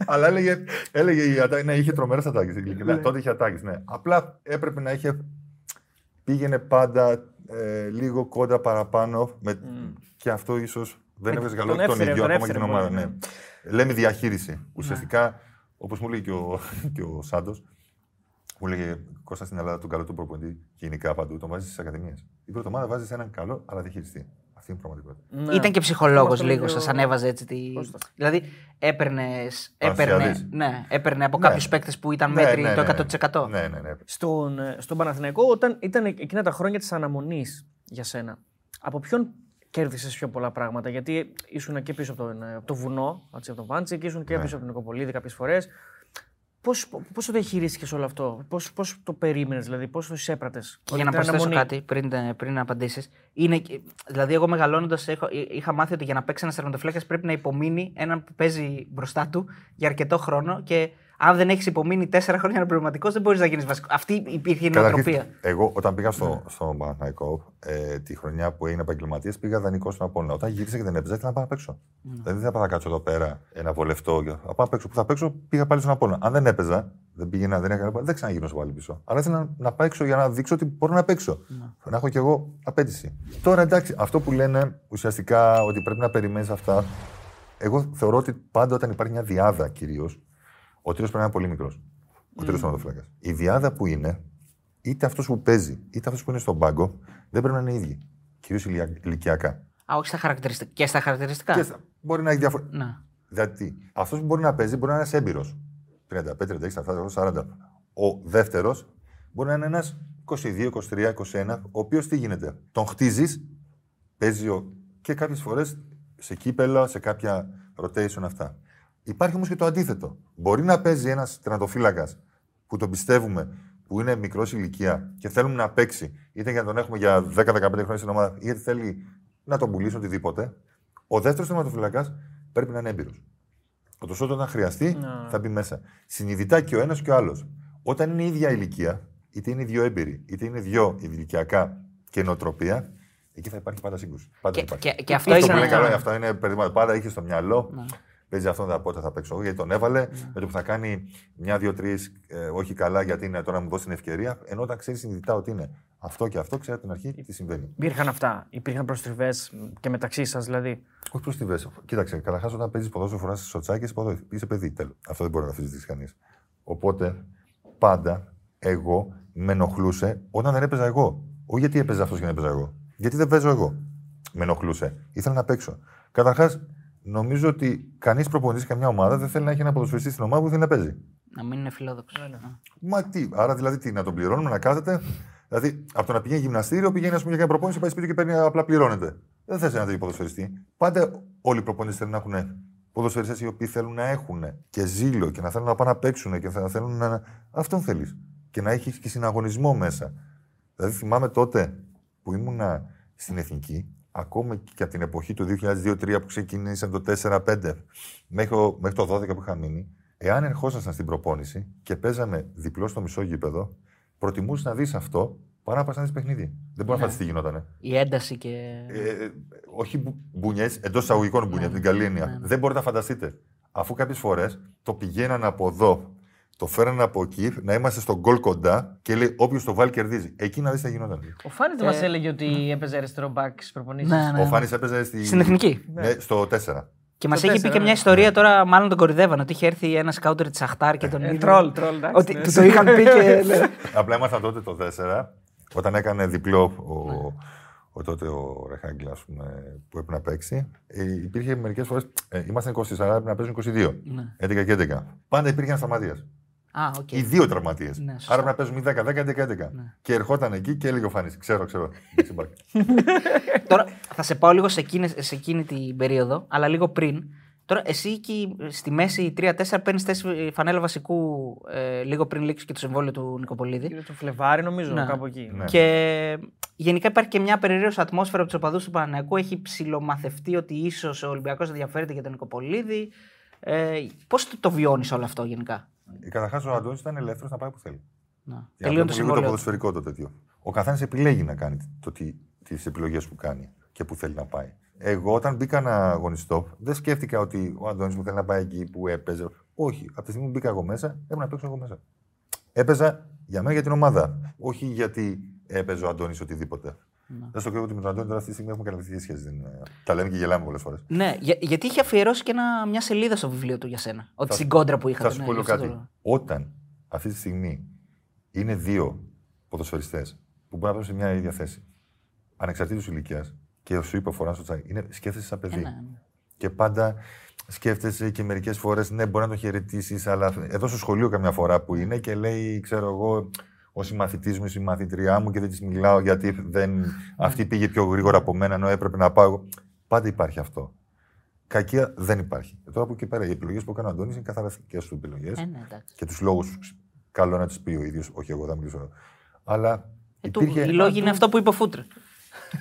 Αλλά έλεγε, έλεγε η ατάκη, ναι, είχε τρομερές ατάκες. Τότε είχε ατάκες, ναι. Απλά έπρεπε να είχε. Πήγαινε πάντα ε, λίγο κόντα παραπάνω. Με, Και αυτό ίσως δεν Ε, έβγαζε τον καλό τον έφερε, ίδιο τον ακόμα και την έφερε ομάδα. πολύ, Ναι. Λέμε διαχείριση. Ουσιαστικά, όπως μου λέει και ο, και ο Σάντος, μου λέγε Κώστα στην Ελλάδα τον καλό του προπονητή γενικά παντού, τον βάζεις στις ακαδημίες. Η πρώτη ομάδα βάζεις έναν καλό αλλά διαχειριστή. Αυτή είναι η πραγματικότητα. Ναι. Ήταν και ψυχολόγος Μας το λίγο, λέγει ο- σας ανέβαζε έτσι τη. Κώστας. Δηλαδή έπαιρνε, έπαιρνε, Αναστασιάδης. ναι, έπαιρνε από Ναι. κάποιου παίκτες που ήταν Ναι, μέτροι ναι, το ναι, 100%. Ναι, ναι, ναι. Στον, ε, στον Παναθηναϊκό, όταν ήταν εκείνα τα χρόνια της αναμονής για σένα, από ποιον κέρδισες πιο πολλά πράγματα, Γιατί ήσουν και πίσω από, τον, ε, από το βουνό, έτσι, από τον Βάντσι, και ήσουν και Ναι. πίσω από τον Νικοπολίδη κάποιες φορές. Πώς, πώς το διαχειρίστηκες όλο αυτό, πώς, πώς το περίμενες, δηλαδή, πώς το εισέπρατες; Και για να προσθέσω κάτι πριν, πριν απαντήσεις. Δηλαδή, εγώ μεγαλώνοντας είχα μάθει ότι για να παίξει ένας τερματοφύλακα πρέπει να υπομείνει έναν που παίζει μπροστά του για αρκετό χρόνο και αν δεν έχεις υπομείνει τέσσερα χρόνια αναπληρωματικός, δεν μπορείς να γίνεις βασικό. Αυτή υπήρχε η νοοτροπία. Εγώ, όταν πήγα στο, ναι. στο ε, τη χρονιά που έγινε επαγγελματίας, πήγα δανεικό στην Απόλυνα. Όταν γύρισα και δεν έπαιζα, ήθελα να πάω να παίξω. Ναι. Δηλαδή δεν θα πάω να κάτσω εδώ πέρα ένα βολευτό. Θα πάω να παίξω. Που θα παίξω, πήγα πάλι στον Απόλυνα. Αν δεν έπαιζα, δεν πήγαινα, δεν έκανα δεν ξαναγίνω στο πάλι πίσω. Αλλά ήθελα να, να παίξω για να δείξω ότι μπορώ να παίξω. Ναι. Να έχω κι εγώ απέτηση. Τώρα εντάξει, αυτό που λένε ουσιαστικά ότι πρέπει να περιμένεις αυτά. Εγώ θεωρώ ότι πάντα όταν υπάρχει μια διάδα κυρίως, ο τίτλο πρέπει να είναι πολύ μικρός. Ο τίτλο τερματοφύλακα. Η διάδα που είναι, είτε αυτός που παίζει, είτε αυτός που είναι στον πάγκο, δεν πρέπει να είναι ίδιοι. Κυρίως ηλικιακά. Α, όχι στα χαρακτηριστικά. Και στα χαρακτηριστικά. Και στα... Μπορεί να έχει διαφορετικά. Ναι. Δηλαδή, αυτός που μπορεί να παίζει μπορεί να είναι έμπειρος. 35, 36, 40. Ο δεύτερος μπορεί να είναι ένας 22, 23, 21, ο οποίος τι γίνεται. Τον χτίζεις, παίζει και κάποιες φορές σε κύπελα, σε κάποια rotation αυτά. Υπάρχει όμως και το αντίθετο. Μπορεί να παίζει ένας τερματοφύλακας που τον πιστεύουμε, που είναι μικρός ηλικία και θέλουμε να παίξει, είτε για να τον έχουμε για 10-15 χρόνια στην ομάδα, είτε θέλει να τον πουλήσει οτιδήποτε. Ο δεύτερος τερματοφύλακας πρέπει να είναι έμπειρος. Ότως όταν χρειαστεί no. θα μπει μέσα. Συνειδητά και ο ένας και ο άλλος. Όταν είναι η ίδια ηλικία, είτε είναι δύο έμπειροι, είτε είναι δύο ηλικιακά και νοοτροπία, εκεί θα υπάρχει πάντα σύγκρουση. Πάντα και, και, και, αυτό, είναι... Πολύ καλό, αυτό είναι πάντα είχε στο μυαλό. No παίζει αυτόν τον πότε θα παίξω εγώ, γιατί τον έβαλε. Ναι. Με το που θα κάνει μια, δύο, τρεις, ε, όχι καλά, γιατί είναι τώρα να μου δώσει την ευκαιρία. Ενώ όταν ξέρεις συνειδητά ότι είναι αυτό και αυτό, ξέρει από την αρχή τι συμβαίνει. Υπήρχαν αυτά. Υπήρχαν προστριβές και μεταξύ σας δηλαδή. Όχι προστριβές. Κοίταξε, καταρχάς όταν παίζεις ποδόσφαιρο, φοράς σοτσάκι, είσαι, είσαι παιδί. Τέλος. Αυτό δεν μπορεί να αφήσει κανείς. Οπότε πάντα εγώ με ενοχλούσε όταν δεν έπαιζα εγώ. Όχι γιατί έπαιζε αυτός και δεν έπαιζα εγώ. Γιατί δεν παίζω εγώ. Με ενοχλούσε. Ήθελα να παίξω. Καταρχάς, νομίζω ότι κανείς προπονητής σε καμιά ομάδα δεν θέλει να έχει ένα ποδοσφαιριστή στην ομάδα που θέλει να παίζει. Να μην είναι φιλόδοξος. Μα τι, άρα δηλαδή τι, να τον πληρώνουμε, να κάθεται. Δηλαδή από το να πηγαίνει γυμναστήριο, πηγαίνει ας πούμε, για μια προπόνηση, πάει σπίτι και παίρνει, απλά πληρώνεται. Δεν θε ένα τέτοιο ποδοσφαιριστή. Πάντα όλοι οι προπονητές θέλουν να έχουν ποδοσφαιριστές οι οποίοι θέλουν να έχουν και ζήλο και να θέλουν να πάνε να παίξουν και να θέλουν να. Αυτόν θέλεις. Και να έχεις και συναγωνισμό μέσα. Δηλαδή θυμάμαι τότε που ήμουνα στην εθνική, ακόμα και από την εποχή του 2002-2003 που ξεκίνησαν το 4-5 μέχρι, μέχρι το 12 που είχα μείνει, εάν ερχόσασταν στην προπόνηση και παίζαμε διπλό στο μισό γήπεδο, προτιμούσες να δεις αυτό παρά να πας να δεις παιχνίδι. Δεν μπορεί να ναι. φανταστείς τι γινότανε. Η ένταση και. Ε, όχι μπουνιές, εντός εισαγωγικών μπουνιές, ναι. την καλή έννοια. Ναι. Δεν μπορείτε να φανταστείτε. Αφού κάποιες φορές το πηγαίναν από εδώ το φέρανε από εκεί, να είμαστε στον γκολ κοντά και λέει: Όποιος το βάλει κερδίζει. Εκεί να δεις τι γινόταν. Ο Φάνης δεν ε... μα έλεγε ότι έπαιζε αριστερό μπακ στις προπονήσεις. Ναι, ναι. Ο Φάνης έπαιζε στη... στην εθνική. Ναι, στο 4. Και μας έχει πει και μια ιστορία τώρα, μάλλον τον κορυδεύαν, ότι είχε έρθει ένα σκάουτερ της Αχτάρ και τον ε, Τρόλ, τρόλ, Ότι ναι. το είχαν πει και. Απλά ήμασταν τότε το 4, όταν έκανε διπλό ο, ο τότε ο Ρεχάγκλα που έπρεπε να παίξει. Ε, υπήρχε μερικές φορές. Ε, ήμασταν 24, έπρεπε να παίζουν 22. Ναι. 11 και 11. Πάντα υπήρχε ένας σταματία. Α, okay. Οι δύο τραυματίες. Ναι, Άρα να παίζουμε 10, 10, 11, 11. Ναι. Και ερχόταν εκεί και έλεγε ο Φάνη: Ξέρω, ξέρω. Τώρα θα σε πάω λίγο σε εκείνη, σε εκείνη την περίοδο, αλλά λίγο πριν. Τώρα, εσύ εκεί στη μέση 3-4 παίρνεις θέση φανέλα βασικού ε, λίγο πριν λήξει και το συμβόλαιο του Νικοπολίδη. Είναι το Φλεβάρι, νομίζω, ναι. κάπου εκεί. Ναι. Και γενικά υπάρχει και μια περίεργη ατμόσφαιρα από τους οπαδούς του Παναγιακού. Έχει ψηλομαθευτεί ότι ίσως ο Ολυμπιακός ενδιαφέρεται για τον Νικοπολίδη. Ε, Πώς το, το βιώνεις όλο αυτό γενικά; Ε, Καταρχάς, ο Αντώνης ήταν ελεύθερος να πάει που θέλει. Να. Τελείω το συμβόλαιο. το ποδοσφαιρικό το τέτοιο. Ο καθένας επιλέγει να κάνει τις επιλογές που κάνει και που θέλει να πάει. Εγώ όταν μπήκα να αγωνιστώ, δεν σκέφτηκα ότι ο Αντώνης μου θέλει να πάει εκεί που έπαιζε. Όχι. Από τη στιγμή που μπήκα εγώ μέσα, έπρεπε να παίξω εγώ μέσα. Έπαιζα για μένα για την ομάδα. Όχι γιατί έπαιζε ο Αντώνης οτιδήποτε. Ναι. Δεν στο κρύβω ότι με τον Αντώνη τώρα αυτή τη στιγμή έχουμε κατευθυνθεί σχέση. Τα λέμε και γελάμε πολλές φορές. Ναι, για, γιατί είχε αφιερώσει και ένα, μια σελίδα στο βιβλίο του για σένα. Ότι στην κόντρα που είχατε. Θα σου ναι, πω κάτι. Όταν αυτή τη στιγμή είναι δύο ποδοσφαιριστές που μπορούν να παίρνουν σε μια ίδια θέση, ανεξαρτήτως ηλικίας, και σου είπε φοράς στο τσάκι, είναι, σκέφτεσαι σαν παιδί. Ε, ναι, ναι. Και πάντα σκέφτεσαι και μερικές φορές, ναι, μπορεί να το χαιρετήσεις, αλλά εδώ στο σχολείο καμιά φορά που είναι και λέει, ξέρω εγώ, ο συμμαθητής μου, η συμμαθητριά μου και δεν της μιλάω γιατί δεν... αυτή πήγε πιο γρήγορα από μένα, ενώ έπρεπε να πάω. Πάντα υπάρχει αυτό. Κακία δεν υπάρχει. Και τώρα από εκεί πέρα οι επιλογές που έκανε ο Αντώνης είναι καθαρά δικέ τους επιλογές. Ε, ναι, εντάξει. και τους λόγους καλό να τις πει ο ίδιος. Όχι, εγώ θα μιλήσω. Αλλά Ε, του- υπήρχε. Οι λόγοι είναι αυτό που είπε ο Φούτρε.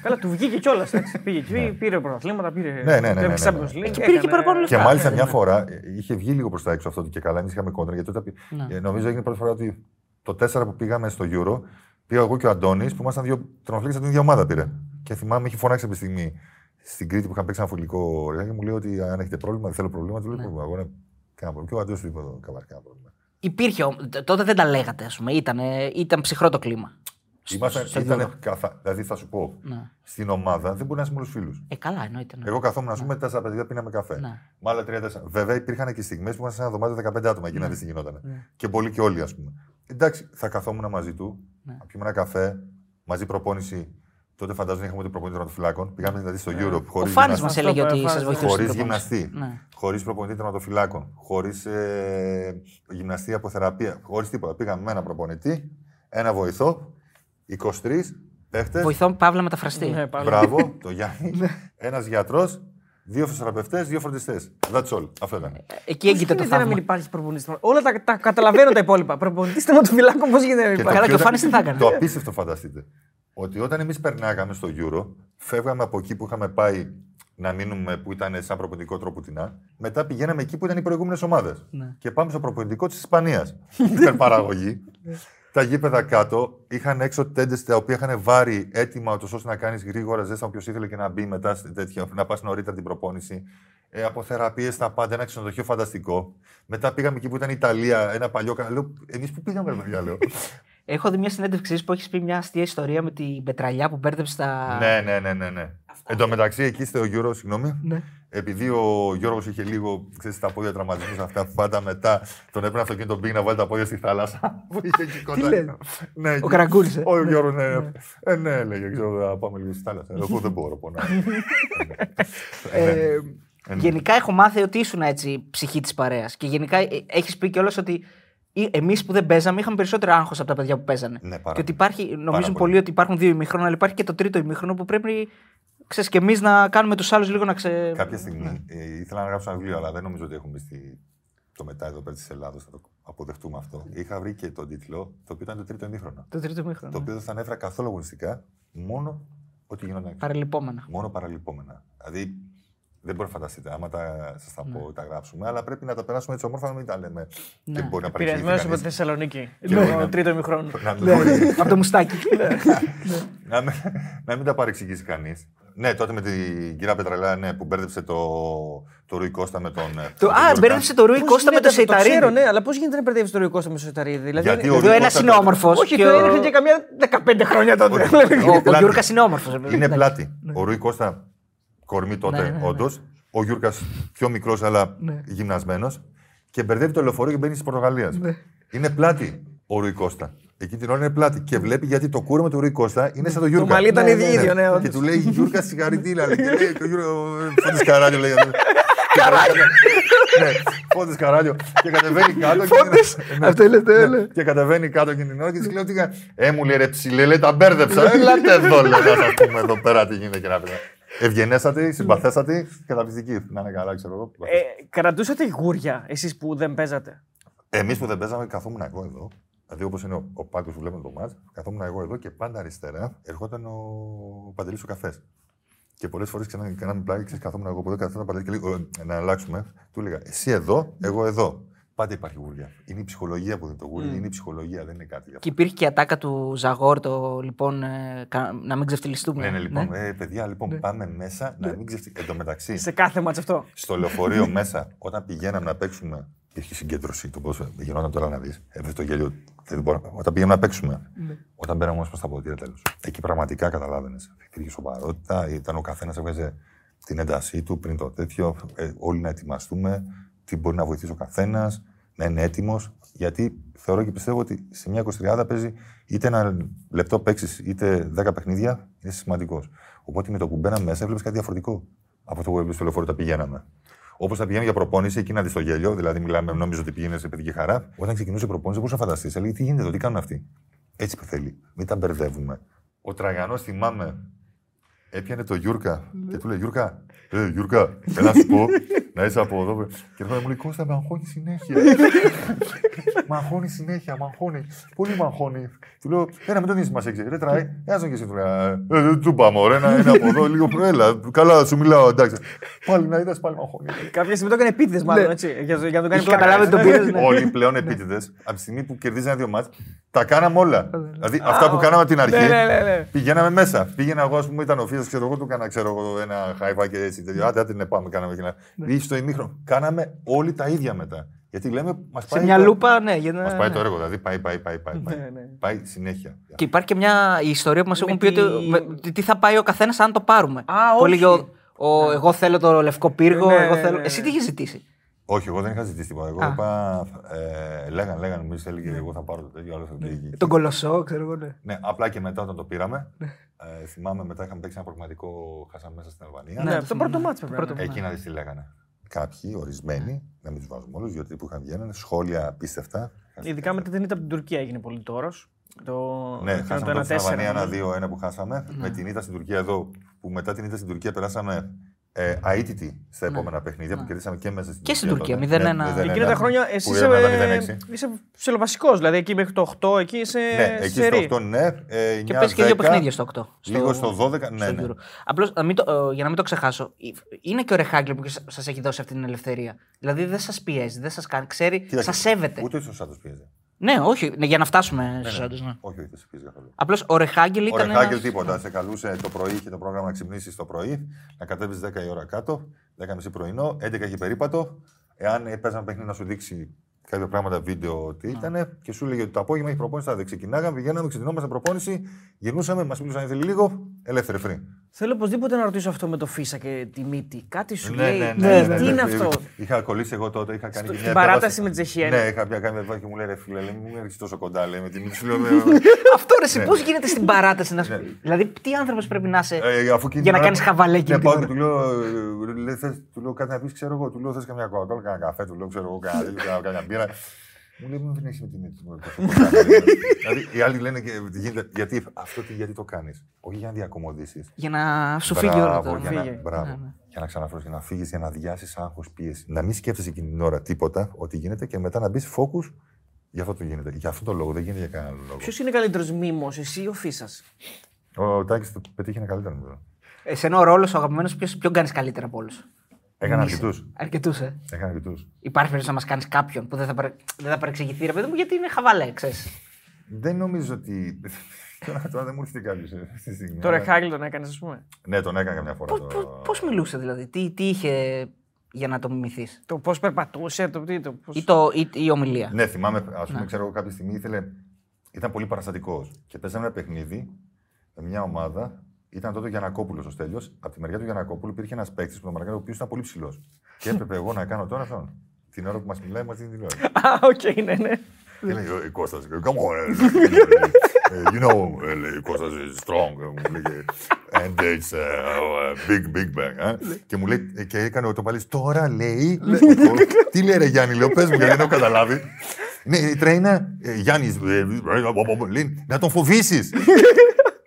Καλά, του βγήκε κιόλας. Πήγε εκεί, πήρε πρωταθλήματα, πήρε. Ναι, ναι, ναι, ναι, ναι, ναι. Champions League, Και πήρε και έκανε- παραπάνω λεφτά. Και μάλιστα ναι, μια ναι. φορά ε, είχε βγει λίγο προς τα έξω αυτό ότι και καλά. Εμείς είχαμε κόντρα. Γιατί τότε Ναι. ε, νομίζω έγινε πρώτη φορά ότι το 4 που πήγαμε στο Euro πήγα εγώ και ο Αντώνης που ήμασταν δύο τρομοφλέγε από την ίδια ομάδα πήρε. Και θυμάμαι, είχε φωνάξει από τη στιγμή στην Κρήτη που είχαν παίξει ένα φιλικό ρεγά και μου λέει ότι αν έχετε πρόβλημα, δεν θέλω πρόβλημα. Του λέω Ναι. «Πρόβλημα, εγώ ναι, κανένα πρόβλημα. Και ο Αντώνης του είπε εδώ, «Καμάρ, κανένα πρόβλημα. Υπήρχε, ο- τ- τότε δεν τα λέγατε, ας πούμε. Ήταν, ήταν ψυχρό το κλίμα. Ήμασταν, στο ήτανε Euro. καθα... Δηλαδή θα σου πω, Ναι. στην ομάδα δεν μπορεί να είσαι με όλους φίλους. Ε, καλά, εννοείται. ναι. Εγώ καθόμουν, ας πούμε, τέσσερα παιδιά πίναμε καφέ. Ναι. Με άλλα τρία-τέσσερα. Βέβαια, υπήρχαν και στιγμές που ήμασταν σε ένα δωμάτιο 15 άτομα. Εκεί να δει τι γινόταν. Ναι. Και πολλοί και όλοι, ας πούμε. Εντάξει, θα καθόμουν μαζί του, Ναι. να πιούμε ένα καφέ, μαζί προπόνηση. Τότε φαντάζομαι είχαμε την προπονητή τερματοφυλάκων. Πήγαμε δηλαδή στο Euro Ο χωρίς Φάνης μας Αυτό έλεγε το ότι Φάνης, σας ναι. βοηθούσε. Χωρίς στην προπόνηση. γυμναστή. Ναι. Χωρίς προπονητή τερματοφυλάκων. Χωρίς ε, γυμναστή από θεραπεία. Χωρίς τίποτα. Πήγαμε με ένα προπονητή, ένα βοηθό, 23 παίχτες. Βοηθό Παύλα μεταφραστή. Ναι, πάλι. Μπράβο, το Γιάννη. ένας γιατρός, δύο φυσιοθεραπευτές, δύο φροντιστές. That's all. Αυτό ήταν. Εκεί έγκυται το Πώς γίνεται να μην θαύμα. υπάρχει προπονητής; Όλα τα, τα καταλαβαίνω τα υπόλοιπα. Προπονητή θεματοφυλάκων, πώς γίνεται να μην Και υπάρχει. Καλά, πιο και ο Φάνης τι θα έκανε. Το απίστευτο φανταστείτε. Ότι όταν εμείς περνάγαμε στο Euro, φεύγαμε από εκεί που είχαμε πάει να μείνουμε που ήταν σαν προπονητικό τρόπο τεινά. Μετά πηγαίναμε εκεί που ήταν οι προηγούμενες ομάδες. Ναι. Και πάμε στο προπονητικό της Ισπανίας. Υπερπαραγωγή. Τα γήπεδα κάτω είχαν έξω τέντες τα οποία είχαν βάρει έτοιμα ούτως ώστε να κάνεις γρήγορα ζέστα όποιος ήθελε και να μπει μετά σε τέτοια, να πας νωρίτερα την προπόνηση. Ε, από θεραπείες τα πάντα, ένα ξενοδοχείο φανταστικό. Μετά πήγαμε εκεί που ήταν η Ιταλία, ένα παλιό καλό. Εμείς που πήγαμε, ρε παιδιά, λέω. Έχω δει μια συνέντευξή που έχεις πει μια αστεία ιστορία με την πετραλιά που μπέρδεψε τα. Ναι, ναι, ναι, ναι. ναι. Εν τω μεταξύ, εκεί στο Γιώργο, συγγνώμη, Ναι. Επειδή ο Γιώργος είχε λίγο ξέρεις, τα πόδια τραυματισμού, αυτά πάντα μετά τον έπαιρνε αυτοκίνητο, τον πήγε να βάλει τα πόδια στη θάλασσα. Που είχε εκεί κοντά. λες; ναι, εκεί. Καραγκούνης, ε. Ο Γιώργος, ναι. Ε, ναι, έλεγε, ξέρω, θα πάμε λίγο στη θάλασσα. Εγώ δεν μπορώ, πονάω. Ε, ναι. Ε, Ε, ναι. γενικά έχω μάθει ότι ήσουν έτσι ψυχή της παρέας. Και γενικά έχεις πει κιόλας ότι εμείς που δεν παίζαμε είχαμε περισσότερο άγχος από τα παιδιά που παίζανε. Ναι, πάρα και ότι υπάρχει, νομίζουν πολύ. πολλοί ότι υπάρχουν δύο ημίχρονα, αλλά υπάρχει και το τρίτο ημίχρονο που πρέπει ξέρεις, και εμείς να κάνουμε τους άλλους λίγο να ξε. Κάποια στιγμή ε, ήθελα να γράψω ένα βιβλίο, αλλά δεν νομίζω ότι έχουμε μπει στη... το μετά εδώ πέρα της Ελλάδα. Θα το αποδεχτούμε αυτό. Είχα βρει και τον τίτλο, το οποίο ήταν το τρίτο ημίχρονο. Το τρίτο ημίχρονο. Το οποίο δεν θα ανέφερα καθόλου αγωνιστικά, μόνο ότι γινόταν έξω. Παρελειπόμενα. Μόνο παραλυπόμενα. Δηλαδή, δεν μπορεί να φανταστείτε. Άμα τα, σας τα Ναι. πω, τα γράψουμε, αλλά πρέπει να τα περάσουμε έτσι όμορφα, να μην τα λέμε. Και μπορεί να Πειρασμένο παρεξηγηθεί από τη κανείς. Θεσσαλονίκη. Ναι. Το τρίτο ημιχρόνο. Να μην μπορεί- από το μουστάκι. να μην- να μην τα παρεξηγήσει κανείς. Ναι, τότε με την κυρία Πετραλά, ναι, που μπέρδεψε το, το Ρουί Κώστα με τον. ε, Το- τον Α, Γιώργο μπέρδεψε το Ρούι Πώς Κώστα με το γίνεται, ξέρω, Σεϊταρίδη. ναι, αλλά πώς γίνεται να μπερδεύεις το Ροϊκό με το Σεϊταρίδη. Δηλαδή, Γιατί είναι- ο Εδώ Ρουί ένα Κώστα είναι το- όμορφος. Όχι, το έρχεται και καμιά 15 χρόνια τότε. Όχι. Ο, ο πλάτη. Γιούρκας είναι όμορφος. Είναι πλάτη. Ο Ρουί Κώστα, κορμί τότε, Ναι, ναι, ναι. όντως. Ο Γιούρκας πιο μικρός, αλλά Ναι. γυμνασμένος. Και μπερδεύει το λεωφορείο και μπαίνει τη Πορτογαλίας. Ναι. Είναι πλάτη ο Ρουί Κώστα. Εκεί την ώρα είναι πλάτη. Και βλέπει γιατί το κούρεμα του Ρουί Κώστα είναι σαν το Γιούρκα. μαλλί ήταν Ναι, ίδιο, ναι, ίδιο, ναι, Και όντως. του λέει Γιούρκα σιγαριτήλα. λέει. Και λέει και ο Γιώργο Φώτη Καράλιο λέει. Καράλιο. Ναι, Φώτη Καράλιο. Και κατεβαίνει κάτω. Φώτη. Αυτό λέτε, ναι. Και κατεβαίνει κάτω εκείνη την ώρα και της λέω τι κα- Ε, μου λέει ρε ψηλέ, λέει τα μπέρδεψα. Ελάτε εδώ, λέω, να σας πούμε εδώ πέρα τι γίνεται και να πει. Ευγενέστατη, συμπαθέστατη, καταπληκτική. Να είναι καλά, ξέρω εγώ. Ε, κρατούσατε γούρια εσείς που δεν παίζατε; Εμείς που δεν παίζαμε, καθόμουν εγώ εδώ. Δηλαδή, όπως είναι ο, ο πάγκο που βλέπουμε το μάτς, καθόμουν εγώ εδώ και πάντα αριστερά ερχόταν ο Παντελής ο καφές. Και πολλές φορές ξανά κάναμε πλάι και καθόμουν εγώ από εδώ, καθόμουν ο Παντελής και λέει, «Ε, να αλλάξουμε. Του έλεγα, εσύ εδώ, εγώ εδώ. Πάντα υπάρχει γούρια. Είναι η ψυχολογία που δεν το γούρι, είναι η ψυχολογία, δεν είναι κάτι γι' αυτό. Και υπήρχε και η ατάκα του Ζαγόρ, το λοιπόν, ε, κα- να μην ξεφτυλιστούμε. Ναι, ναι, λοιπόν, ε, παιδιά, λοιπόν, πάμε μέσα να μην ξεφτύλει. Εν τω μεταξύ, Σε κάθε μάτς αυτό. στο λεωφορείο μέσα, όταν πηγαίναμε να παίξουμε. Υπήρχε συγκέντρωση το πώς γινόταν τώρα να δεις. Εδώ το γέλιο. Δεν μπορώ. Όταν πήγαμε να παίξουμε. Όταν μπαίναμε όμως προς τα ποτήρια τέλος. Εκεί πραγματικά καταλάβαινες. Υπήρχε σοβαρότητα, ήταν ο καθένας έβγαζε την έντασή του πριν το τέτοιο. Ε, όλοι να ετοιμαστούμε, τι μπορεί να βοηθήσει ο καθένας, να είναι έτοιμος. Γιατί θεωρώ και πιστεύω ότι σε μια 23 παίζει είτε ένα λεπτό παίξει είτε 10 παιχνίδια, είναι σημαντικός. Οπότε με το που μπαίναμε μέσα έβλεπες κάτι διαφορετικό από αυτό που έβλεπε στο λεωφορείο όταν πηγαίναμε. Όπως θα πηγαίνουμε για προπόνηση, εκεί να δει το γέλιο, δηλαδή μιλάμε, νόμιζα ότι πηγαίνει σε παιδική χαρά. Όταν ξεκινούσε η προπόνηση, δεν μπορούσα να φανταστείς. Έλεγε τι γίνεται εδώ, τι κάνουν αυτοί; Έτσι που θέλει. Μην τα μπερδεύουμε. Ο Τραγανός θυμάμαι έπιανε το Γιούρκα και του λέει Γιούρκα, ε, Γιούρκα, έλα να σου πω, να είσαι από εδώ. Και έρχομαι μου λέει Κώστα, με αγχώνει συνέχεια. με αγχώνει συνέχεια, με αγχώνει. Πολύ με αγχώνει. Του λέω, ένα με τον ίδιο μας έξι. Ρε τράει, ένα τον και εσύ του λέει, ε, δεν του πάμε, ωραία, ένα είναι από εδώ, λίγο προέλα. Καλά, σου μιλάω, εντάξει. Πάλι να είδα, πάλι με αγχώνει. Κάποια στιγμή το έκανε επίτηδες, μάλλον έτσι. Για, για να το κάνει Είχε καταλάβει ότι τον πήρε. ναι. Όλοι πλέον επίτηδες, από τη στιγμή που κερδίζανε δύο μάτς, τα κάναμε όλα. δηλαδή αυτά που κάναμε από την αρχή, Ναι, ναι, ναι, ναι. πηγαίναμε μέσα. Πήγαινα εγώ, ας πούμε, ήταν ο Φίσα, ξέρω εγώ, του έκανα ξέρω, εγώ, ένα χάιβα και έτσι. τέτοιο. Άντε, άντε, ναι, πάμε, κάναμε και ένα. Ή στο ημίχρονο. Κάναμε όλοι τα ίδια μετά. Γιατί λέμε, μας Σε πάει, μια το- λούπα, ναι. για να- μας πάει ναι. το έργο. Δηλαδή πάει, πάει, πάει. Πάει, πάει. Ναι, ναι. πάει συνέχεια. Και υπάρχει και μια ιστορία που μας έχουν πει τη- ότι με- τι θα πάει ο καθένας αν το πάρουμε. Α, Που όχι. έλεγε ο, ο- εγώ θέλω το λευκό πύργο, Ναι, εγώ ναι, θέλω. ναι, Εσύ ναι. τι είχες ζητήσει; Όχι, εγώ δεν είχα ζητήσει τίποτα. Εγώ Α. είπα. Ε, λέγανε, λέγανε, εμεί έλεγε, εγώ θα πάρω το τέτοιο, άλλο θα το πήγε. Τον κολοσσό, ξέρω εγώ, ναι. Ναι, απλά και μετά όταν το πήραμε, ε, θυμάμαι μετά είχαμε παίξει ένα προγραμματικό, χάσαμε μέσα στην Αλβανία. Ναι, το το πρώτο θυμάμαι. μάτς πρέπει να Πρώτο- είναι. Εκεί να δεις τι λέγανε. Κάποιοι, ορισμένοι, να μην τους βάζουμε όλους, γιατί που είχαν βγαίνανε, σχόλια απίστευτα. Ειδικά μετά την ήττα από την Τουρκία έγινε πολύ τόρος. Το... Ναι, κάνανε χάσαμε το τότε στην 1-4, Αλβανία νομίζω. ένα-δύο-ένα που χάσαμε. Με την ήττα στην Τουρκία εδώ, που μετά την ήττα στην Τουρκία περάσαμε ε, αίτητοι στα επόμενα παιχνίδια που κερδίσαμε και μέσα στην Και στην Τουρκία. Τουρκία, τότε. 0-1. Ναι, 0-1, Εκείνα τα χρόνια εσύ που είσαι, είδαμε τα ε, 0-6. είσαι ψιλοβασικό. Δηλαδή εκεί μέχρι το 8, εκεί είσαι Ναι, εκεί σερί. στο 8 ναι. Ε, Και 9, παίζει και δύο 10, παιχνίδια στο 8. Λίγο στο 12, ναι, ναι. Απλώς για να μην το ξεχάσω, είναι και ο Ρεχάγκλε που σα έχει δώσει αυτή την ελευθερία. Δηλαδή δεν σας πιέζει, δεν σας κάνει, ξέρει, Κοίταξε, σας σέβεται. Ούτε ο Σάντο πιέζει. Ναι, όχι, ναι, για να φτάσουμε στους άντρες. Ναι. Όχι, όχι, δεν σε πιέζει καθόλου. Απλώς ο Ρεχάγκλε Ο ήταν. Ρεχάγκελ ένας- τίποτα. Σε καλούσε το πρωί, είχε το πρόγραμμα να ξυπνήσει το πρωί, να κατέβεις 10 η ώρα κάτω, 10.30 πρωινό, 11 είχε περίπατο. Εάν παίζαμε παιχνίδι να σου δείξει κάποια πράγματα βίντεο τι ήταν και σου έλεγε ότι το απόγευμα έχει προπόνηση, θα δεν ξεκινάγαμε, πηγαίναμε, ξεκινόμαστε προπόνηση, γυρνούσαμε, μας μιλούσαν αν ήθελε λίγο, ελεύθερη free. Θέλω οπωσδήποτε να ρωτήσω αυτό με το Φίσα και τη μύτη. Κάτι σου Ναι, λέει. ναι, τι- ναι, τι ναι, ναι, είναι ναι. αυτό. Είχα κολλήσει εγώ τότε, είχα κάνει Στο- και στην μια παράταση επέμβαση. με τη Ζεχιέ, Ναι, ναι. είχα πια κάνει επέμβαση και μου λέει ρε φίλε, λέει, μην έρχεσαι τόσο κοντά, λέει, με τη μύτη σου λέω. «Ναι, Αυτό ρε, πώς γίνεται στην παράταση να σου Ναι. Δηλαδή, τι άνθρωπος πρέπει να είσαι. Ε, αφού εκείνη για να την ώρα- κάνεις χαβαλέ εκείνη Ναι, την πάω και ώρα. του λέω, ε, λέει, θες- του λέω κάτι να πεις, ξέρω εγώ. Του λέω θες καμιά κοκακόλα, κανένα καφέ, του λέω ξέρω εγώ, κανένα τέτοιο, κανένα- κανένα μπύρα. Μου λέει, μην έχει με τη μύτη μου. τόσο κοντά». Δηλαδή οι άλλοι λένε και γίνεται, γιατί, αυτό τι, γιατί το κάνεις; Όχι για να διακομωδήσεις. Για να σου φύγει όλο το. για να, φύγει. μπράβο, Ναι, ναι. για να ξαναφρώσεις, για να φύγεις, για να διάσει άγχος, πίεση. Να μην σκέφτεσαι εκείνη την ώρα τίποτα, ότι γίνεται και μετά να μπεις focus. Γι' αυτό το γίνεται. Για αυτό το λόγο, δεν γίνεται για κανένα άλλο λόγο. Ποιος είναι καλύτερος μήμο, εσύ ή ο Φίσας; Ο Τάκης το πετύχαινε καλύτερα. νομίζω. Εσένα ο ρόλος ο αγαπημένος, ποιον κάνεις καλύτερα από όλους; Έκανα αρκετούς. Αρκετούς, ε. Έκανα αρκετούς. Υπάρχει περίπτωση να μας κάνεις κάποιον που δεν θα, παρε... δεν θα παρεξηγηθεί, ρε παιδί μου, γιατί είναι χαβαλέ, ξέρεις. Δεν νομίζω ότι. Τώρα, τώρα δεν μου έρχεται κάποιος αυτή τη στιγμή. Το αλλά- Ρεχάγκλ τον έκανες, ας πούμε. Ναι, τον έκανα καμιά φορά. το- Πώ μιλούσε δηλαδή, τι, τι είχε για να το μιμηθείς, Το πώς περπατούσε, το τι. Το, πώς... ή, το, ή, ή η ομιλία; Ναι, θυμάμαι, ας πούμε, ξέρω εγώ κάποια στιγμή ήθελε. Ήταν πολύ παραστατικός. Και παίζαμε ένα παιχνίδι με μια ομάδα. Ήταν τότε ο Γιαννακόπουλος ο Στέλιος. Από τη μεριά του Γιαννακόπουλου υπήρχε ένας παίκτης που τον μαρκάρει, ο οποίος ήταν πολύ ψηλός. και έπρεπε εγώ να κάνω τώρα αυτόν. Την ώρα που μας μιλάει, μας δίνει την ώρα. Α, οκ, ναι, ναι. Και λέει, «Ε, Κώστας, come on, ε, you know, ε, λέει, Κώστας is strong, ε, μου λέγε, and it's uh, big, big bang. ε. Και μου λέει, ε, και έκανε ο Τοπαλής, τώρα λέει, τι λέει ρε Γιάννη, λέω, πες μου, γιατί δεν έχω καταλάβει. Ναι, η τρέινα, ε, Γιάννης, ε, ε, λέει, να τον φοβήσεις.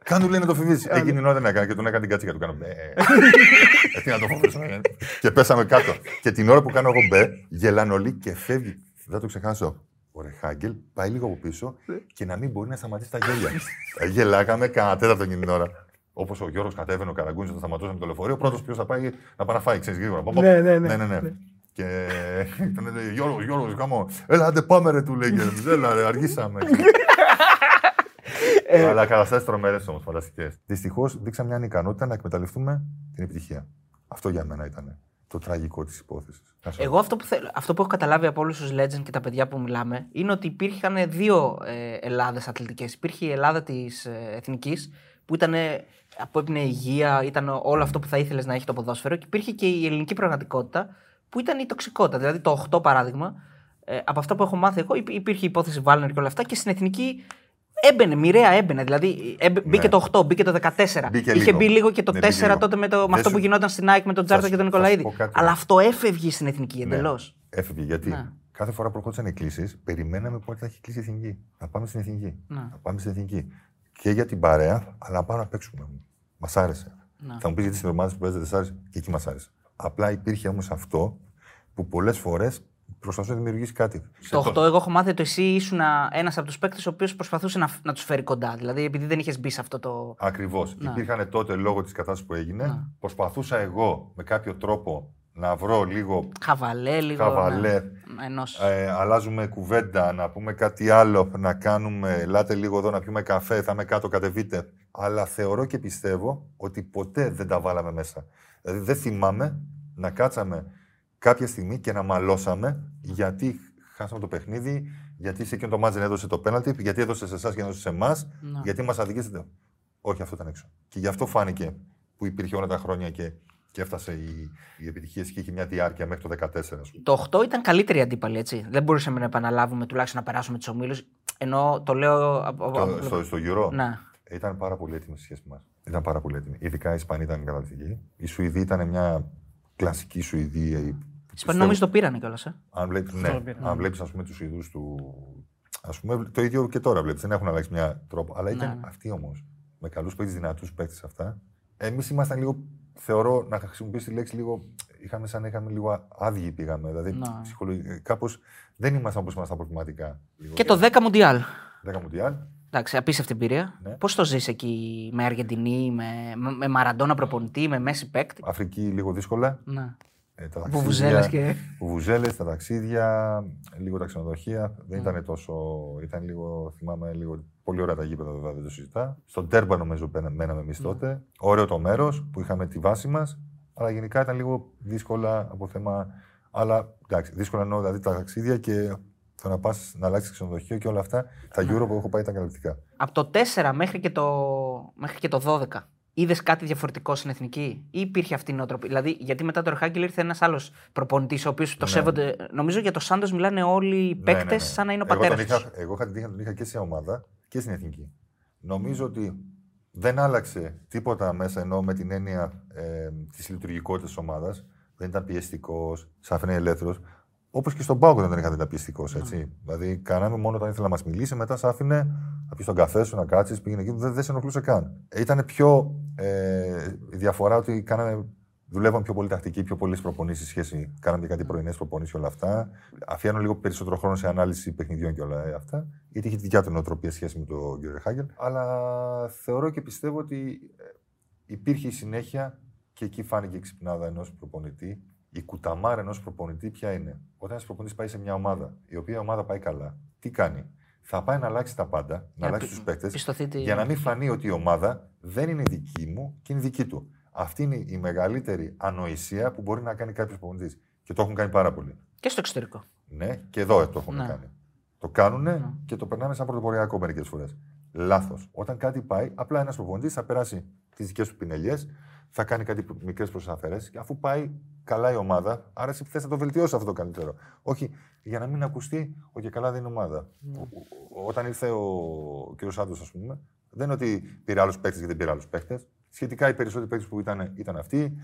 Κάνε λέει να τον φοβήσει. Εκείνη την ώρα δεν έκανε και τον έκανε την κάτσικα του. Κάνω μπε. Ε, Τι να τον φοβήσω. ε. Και πέσαμε κάτω. Και την ώρα που κάνω εγώ μπε, γελάνε όλοι και φεύγει. Δεν το ξεχάσω. Ο Ρεχάγκελ πάει λίγο από πίσω και να μην μπορεί να σταματήσει τα γέλια. Ε, Γελάγαμε κανένα τέταρτο εκείνη την ώρα. Όπως ο Γιώργος κατέβαινε, ο Καραγκούνης θα σταματούσε με το λεωφορείο. Ο πρώτος ποιος θα πάει να παραφάει, ξέρεις γρήγορα. Ποπ, ποπ. Ναι, ναι, ναι. ναι, ναι, ναι. Και τον λέει Γιώργος, Γιώργος, κάμω. Έλα, άντε πάμε ρε, του λέγε. Έλα, ρε, αργήσαμε. Αλλά καταστάσει τρομερές όμως, φανταστικές. Δυστυχώς δείξαμε μια ανικανότητα να εκμεταλλευτούμε την επιτυχία. Αυτό για μένα ήταν το τραγικό της υπόθεσης. Εγώ αυτό που, θέλω, αυτό που έχω καταλάβει από όλους τους legends και τα παιδιά που μιλάμε είναι ότι υπήρχαν δύο ε, Ελλάδες αθλητικές. Υπήρχε η Ελλάδα της ε, εθνικής που ήταν από έπινε υγεία, ήταν όλο αυτό που θα ήθελες να έχει το ποδόσφαιρο. Και υπήρχε και η ελληνική πραγματικότητα που ήταν η τοξικότητα. Δηλαδή το 8 παράδειγμα, ε, από αυτό που έχω μάθει εγώ, υπ- υπήρχε η υπόθεση Βάλνερ και όλα αυτά και στην εθνική έμπαινε, μοιραία έμπαινε. Δηλαδή έμπαι- μπήκε το 8, μπήκε το 14. Ναι. Μπήκε Είχε λίγο. μπει λίγο και το Ναι, 4 μπήκε λίγο. τότε με, το, με Δεν αυτό σου- που γινόταν στην ΑΕΚ με τον Τζάρτα σου- και τον θα σου Νικολαίδη. πω κάτι. Αλλά αυτό έφευγε στην εθνική Ναι. εντελώς. Έφυγε γιατί Ναι. κάθε φορά που ερχόντουσαν οι κλήσει, περιμέναμε πότε θα έχει κλείσει η εθνική. Να πάμε στην εθνική. Ναι. Να πάμε στην εθνική. Και για την παρέα, αλλά να πάμε να παίξουμε. Μας άρεσε. Θα μου πεις γιατί στην ομάδα που παίζετε άρεσε και εκεί μας άρεσε. Απλά υπήρχε όμως αυτό που πολλές φορές προσπαθούσε να δημιουργήσει κάτι. Στο 8, εγώ έχω μάθει ότι εσύ ήσουν ένας από τους παίκτες ο οποίος προσπαθούσε να, να τους φέρει κοντά. Δηλαδή, επειδή δεν είχες μπει σε αυτό το. Ακριβώς. Υπήρχαν τότε λόγω της κατάστασης που έγινε. Να. Προσπαθούσα εγώ με κάποιο τρόπο να βρω λίγο. Χαβαλέ, λίγο. Χαβαλέ. Ναι. Ε, αλλάζουμε κουβέντα, να πούμε κάτι άλλο, να κάνουμε. Ελάτε λίγο εδώ να πιούμε καφέ, θα είμαι κάτω, κατεβείτε. Αλλά θεωρώ και πιστεύω ότι ποτέ δεν τα βάλαμε μέσα. Δηλαδή δεν θυμάμαι να κάτσαμε κάποια στιγμή και να μαλώσαμε γιατί χάσαμε το παιχνίδι, γιατί σε εκείνο το μάτζ δεν έδωσε το πέναλτι, γιατί έδωσε σε εσάς και έδωσε σε εμάς, ναι. γιατί μας αδικήσετε. Όχι, αυτό ήταν έξω. Και γι' αυτό φάνηκε που υπήρχε όλα τα χρόνια και, και έφτασε η, η επιτυχία και είχε μια διάρκεια μέχρι το 2014. Το 8 ήταν καλύτερη αντίπαλη, έτσι. Δεν μπορούσαμε να επαναλάβουμε τουλάχιστον να περάσουμε του ομίλους. Ενώ το λέω. Το, στο, στο Euro. Ναι. Ήταν πάρα πολύ έτοιμη σε σχέση με εμά. Ήταν πάρα πολύ έτοιμη. Ειδικά η Ισπανία ήταν καταπληκτική. Η Σουηδία ήταν μια κλασική Σουηδία. Οι Ισπανοί νομίζω το πήρανε κιόλας. Ε. Αν βλέπεις ναι, αν βλέπεις, ας πούμε, τους Ιδούς του. Ας πούμε, το ίδιο και τώρα βλέπεις. Δεν έχουν αλλάξει μια τρόπο. Αλλά ήταν ναι. ναι. αυτοί όμως. Με καλούς παίκτες, δυνατούς παίκτες αυτά. Εμείς ήμασταν λίγο. Θεωρώ να χρησιμοποιήσω τη λέξη λίγο. Είχαμε σαν να είχαμε λίγο άδειοι πήγαμε. Δηλαδή, ναι. κάπως δεν ήμασταν όπως ήμασταν προβληματικά. Και το 10 Μουντιάλ. 10 Μουντιάλ. Εντάξει, απίστευτη εμπειρία. Ναι. Πώς το ζεις εκεί με Αργεντινή, με, με Μαραντόνα προπονητή, με Μέση παίκτη; Αφρική λίγο δύσκολα. Ναι. Ε, τα Βουβουζέλες και... Βουβουζέλες, τα ταξίδια, λίγο τα ξενοδοχεία. Δεν ήταν τόσο... Ήταν λίγο, θυμάμαι, λίγο... Πολύ ωραία τα γήπεδα βέβαια, δεν το συζητά. Στον Τέρμπα νομίζω μέναμε εμείς τότε. Ωραίο το μέρος που είχαμε τη βάση μας. Αλλά γενικά ήταν λίγο δύσκολα από θέμα. Αλλά εντάξει, δύσκολα εννοώ δηλαδή τα ταξίδια και το να πας να αλλάξεις ξενοδοχείο και όλα αυτά. Τα Euro που έχω πάει ήταν καταπληκτικά. Από το 4 μέχρι και το, μέχρι και το 12 είδες κάτι διαφορετικό στην εθνική, ή υπήρχε αυτή η νοοτροπία; Δηλαδή, γιατί μετά το Ρεχάγκελ ήρθε ένας άλλος προπονητής, ο οποίος το ναι. σέβονται. Νομίζω για το Σάντο μιλάνε όλοι οι παίκτε ναι, ναι, ναι. σαν να είναι ο πατέρας τους. Εγώ είχα, τον είχα και σε ομάδα και στην εθνική. Νομίζω ότι δεν άλλαξε τίποτα μέσα ενώ με την έννοια ε, της λειτουργικότητας της ομάδας. Δεν ήταν πιεστικός, σα άφηνε ελεύθερος. Όπως και στον Πάοκ δεν ήταν πιεστικός. Έτσι. Δηλαδή, κάναμε μόνο όταν ήθελε να μας μιλήσει, μετά σ' άφηνε να πεις στον καφέ σου, να κάτσεις, πήγαινε εκεί. Δεν, δεν σε ενοχλούσε καν. Ήταν πιο ε, η διαφορά ότι κάναμε, δουλεύαμε πιο πολύ τακτική, πιο πολλές προπονήσεις σχέση. Κάναμε και κάτι πρωινές προπονήσεις και όλα αυτά. Αφιάνω λίγο περισσότερο χρόνο σε ανάλυση παιχνιδιών και όλα αυτά. Γιατί είχε τη δικιά του νοοτροπία σχέση με τον κύριο Χάγκελ. Αλλά θεωρώ και πιστεύω ότι ε, υπήρχε η συνέχεια και εκεί φάνηκε η ξυπνάδα ενός προπονητή. Η κουταμάρα ενός προπονητή ποια είναι. Όταν ένας προπονητής πάει σε μια ομάδα, η οποία ομάδα πάει καλά, τι κάνει; Θα πάει να αλλάξει τα πάντα, να αλλάξει τους παίκτες, για να μην φανεί ότι η ομάδα δεν είναι δική μου και είναι δική του. Αυτή είναι η μεγαλύτερη ανοησία που μπορεί να κάνει κάποιος προπονητής. Και το έχουν κάνει πάρα πολύ. Και στο εξωτερικό. Ναι, και εδώ το έχουν ναι. κάνει. Το κάνουν ναι. και το περνάμε σαν πρωτοποριακό μερικές φορές. Λάθος. Όταν κάτι πάει, απλά ένας προπονητής θα περάσει τις δικές του πινελιές, θα κάνει κάτι μικρές και Αφού πάει καλά η ομάδα, άρα εσύ θες να το βελτιώσει αυτό το καλύτερο. Όχι για να μην ακουστεί ότι και καλά δεν είναι ομάδα. Ναι. Όταν ήρθε ο κ. Σάντο, ας πούμε, δεν είναι ότι πήρε άλλους παίκτες και δεν πήρε άλλους παίκτες. Σχετικά οι περισσότεροι παίκτες που ήταν, ήταν αυτοί.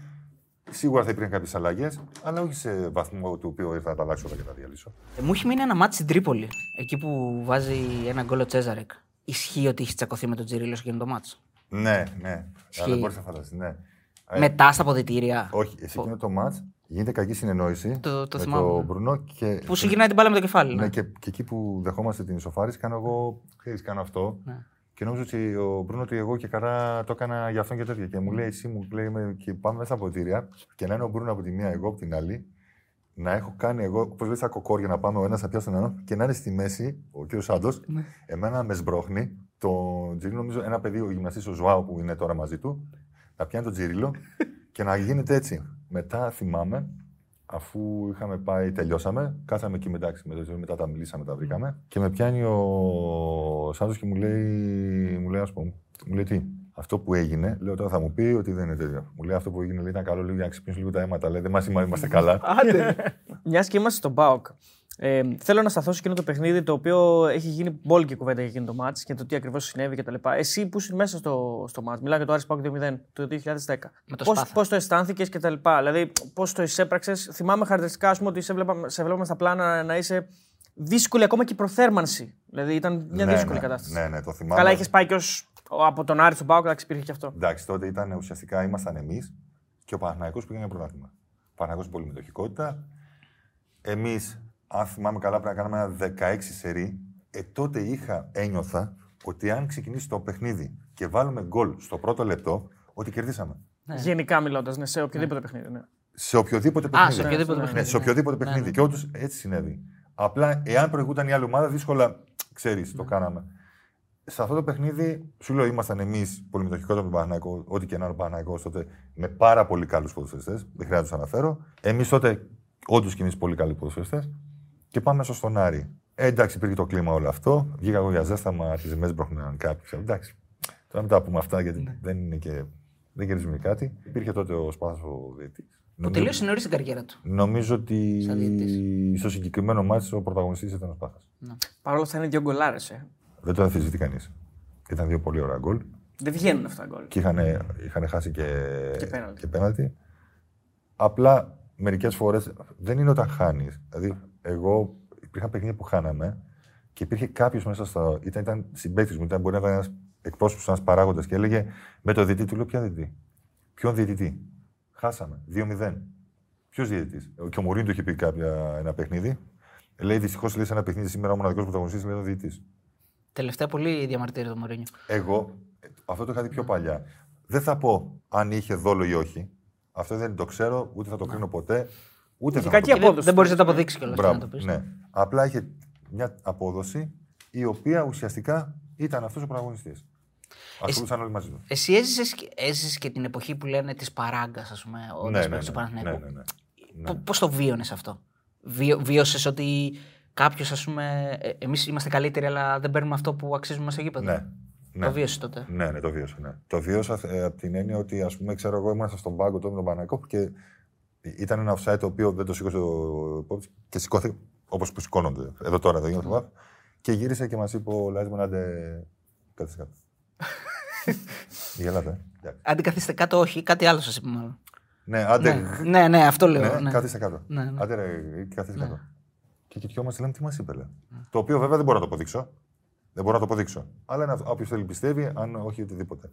Σίγουρα θα υπήρχαν κάποιες αλλαγές, αλλά όχι σε βαθμό του οποίου ήρθα να τα αλλάξω και να τα διαλύσω. Ε, μου έχει μείνει ένα μάτι στην Τρίπολη, εκεί που βάζει ένα γκολ ο Τσέζαρεκ. Ισχύει ότι έχει τσακωθεί με τον Τζιρίλος και το μάτι. Ναι, ναι. Αλλά μπορείς να φανταστείς, ναι. Ε, Μετά στα αποδητήρια. Όχι, εσύ εκείνο το μάτ γίνεται κακή συνεννόηση το, το με τον Μπρουνό. Και... Που σου γυρνάει την μπάλα με το κεφάλι. Ναι, ναι. Και, και, εκεί που δεχόμαστε την ισοφάριση, κάνω εγώ. Ξέρεις, κάνω αυτό. Ναι. Και νόμιζα ότι ο Μπρούνο ότι εγώ και καλά το έκανα για αυτόν και τέτοια. Και μου λέει, εσύ μου λέει, και πάμε μέσα από ποτήρια και να είναι ο Μπρούνο από τη μία, εγώ από την άλλη. Να έχω κάνει εγώ, όπως λέει, τα κοκόρια να πάμε ο ένας να πιάσει τον άλλο και να είναι στη μέση ο κ. Σάντος, ναι. εμένα με σπρώχνει. Το Τζιρί, νομίζω, ένα παιδί, ο γυμναστής ο Ζουάου που είναι τώρα μαζί του, να πιάνει τον Τζιρίλο και να γίνεται έτσι. Μετά θυμάμαι, αφού είχαμε πάει, τελειώσαμε, κάθαμε εκεί μετά, μετά τα μιλήσαμε, τα βρήκαμε και με πιάνει ο Σάντος και μου λέει, μου λέει, ας πούμε, μου λέει τι, αυτό που έγινε, λέω τώρα θα μου πει ότι δεν είναι τέτοιο. Μου λέει αυτό που έγινε, λέει, ήταν καλό λίγο για να ξυπνήσει λίγο τα αίματα. Λέει, δεν μας είμαστε καλά. Μιας και είμαστε στον Μπάουκ. Ε, θέλω να σταθώ σε εκείνο το παιχνίδι το οποίο έχει γίνει πολύ και κουβέντα για εκείνο το μάτς και το τι ακριβώς συνέβη κτλ. Εσύ που είσαι μέσα στο, στο μάτς, μιλάω για το Άρης Πάουκ 2-0 το 2010. Πώς, πώς το αισθάνθηκες και τα λοιπά, δηλαδή πώς το εισέπραξες; Θυμάμαι χαρακτηριστικά πούμε, ότι σε βλέπαμε, σε βλέπαμε στα πλάνα να είσαι δύσκολη ακόμα και η προθέρμανση. Δηλαδή ήταν μια ναι, δύσκολη ναι, κατάσταση. Ναι, ναι, το θυμάμαι. Καλά, είχες πάει και ω Ο- Από τον Άρη στον Πάοκ, εντάξει, υπήρχε και αυτό. Εντάξει, τότε ήταν ουσιαστικά ήμασταν εμείς και ο Παναθηναϊκός πήγαινε για πρωτάθλημα. Ο Παναθηναϊκός πολύ μετοχικότητα. Εμείς, αν θυμάμαι καλά, πρέπει να κάνουμε ένα 16 σερί. Ε, τότε είχα, ένιωθα ότι αν ξεκινήσει το παιχνίδι και βάλουμε γκολ στο πρώτο λεπτό, ότι κερδίσαμε. Γενικά μιλώντας, ναι, σε οποιοδήποτε παιχνίδι. Ναι. Σε οποιοδήποτε Α, παιχνίδι. σε οποιοδήποτε Ναι, Ναι, παιχνίδι. σε οποιοδήποτε ναι. παιχνίδι. Και όντως έτσι συνέβη. Απλά εάν προηγούταν η άλλη ομάδα, δύσκολα ξέρεις, το κάναμε. Σε αυτό το παιχνίδι, σου λέω, ήμασταν εμείς πολυμετοχικότητα από τον Παναγικό, ό,τι και να είναι ο Παναγικό τότε, με πάρα πολύ καλούς ποδοσφαιριστές. Δεν χρειάζεται να του αναφέρω. Εμείς τότε, όντως και εμείς πολύ καλοί ποδοσφαιριστές. Και πάμε στο στον Άρη. Ε, εντάξει, υπήρχε το κλίμα όλο αυτό. Βγήκα εγώ για ζέσταμα, αρχίζει με μπροχνάν κάποιοι. Εντάξει. Τώρα μην τα πούμε αυτά γιατί δεν είναι και. Δεν κερδίζουμε κάτι. Υπήρχε τότε ο Σπάθο ο διαιτητής. Που Νομίζω- τελείωσε νωρίς την καριέρα του. Νομίζω ότι Σαν διαιτητής. στο συγκεκριμένο μάτι ο πρωταγωνιστής ήταν ο Σπάχα. Παρ' όλα αυτά είναι δύο γκολάρες. Ε. Δεν το αμφισβητεί κανείς. Ήταν δύο πολύ ωραία γκολ Δεν βγαίνουν αυτά γκολ. και είχαν, είχαν χάσει και, Και πέναλτι. και πέναλτι. Απλά μερικές φορές δεν είναι όταν χάνεις. Δηλαδή, εγώ υπήρχαν παιχνίδια που χάναμε και υπήρχε κάποιος μέσα στο. ήταν, ήταν συμπαίκτης μου, ήταν, μπορεί να ήταν ένας εκπρόσωπος, ένας παράγοντας και έλεγε με το διαιτητή του λέω: Ποια διαιτητή. Ποιον διαιτητή; Χάσαμε. 2-0. Ποιος διαιτητής. Και ο Μουρίνο το είχε πει κάποια, ένα παιχνίδι. Λέει: Δυστυχώς λέει σε ένα παιχνίδι σήμερα ο μοναδικός πρωταγωνιστής λέει ο διαιτητής. Τελευταία πολύ διαμαρτύρεται το Μωρίνιο. Εγώ, αυτό το είχα δει πιο παλιά. Δεν θα πω αν είχε δόλο ή όχι. Αυτό δεν το ξέρω, ούτε θα το κρίνω ποτέ. Ούτε Είχε θα κακή το πω. απόδοση. Δεν μπορείς να το αποδείξεις κιόλας. Μπράβο, να το πεις. ναι. Απλά είχε μια απόδοση η οποία ουσιαστικά ήταν αυτός ο πρωταγωνιστής. Ασχολούσαν όλοι μαζί τους. Εσύ έζησες έζησες και την εποχή που λένε της παράγκας, ας πούμε, όταν Ναι, ναι, ναι, ναι, ναι, ναι, ναι, ναι. Ναι. Πώς το βίωνες αυτό; Βίω, Βίωσες ότι κάποιος, ας πούμε. Εμείς είμαστε καλύτεροι, αλλά δεν παίρνουμε αυτό που αξίζουμε στο γήπεδο; Ναι. Ναι. Το βίωσες τότε; Ναι, ναι, το βίωσα. Ναι. Το βίωσα ε, από την έννοια ότι, ας πούμε, ξέρω εγώ, ήμουν στον πάγκο τότε με τον Παναγικό και ήταν ένα offside το οποίο δεν το σήκωσε ο υπόπτη και σηκώθηκε όπως που σηκώνονται. Εδώ τώρα, εδώ γίνεται το βάθο. Και γύρισε και μας είπε ο Λάζιμον, άντε. Κάτσε κάτω. Γελάτε. ε. Εντάξει. Αν την καθίστε κάτω, όχι, κάτι άλλο σας είπε μάλλον. Ναι, άντε. Ναι, ναι, ναι, αυτό λέω. Ναι, ναι. κάθισε κάτω. Ναι, ναι. Άντε, ρε, κάθισε κάτω. Και κοιτιόμαστε, λέμε τι μας είπε. Λέει. Το οποίο βέβαια δεν μπορώ να το αποδείξω. Δεν μπορώ να το αποδείξω. Αλλά είναι όποιος θέλει πιστεύει, αν όχι οτιδήποτε.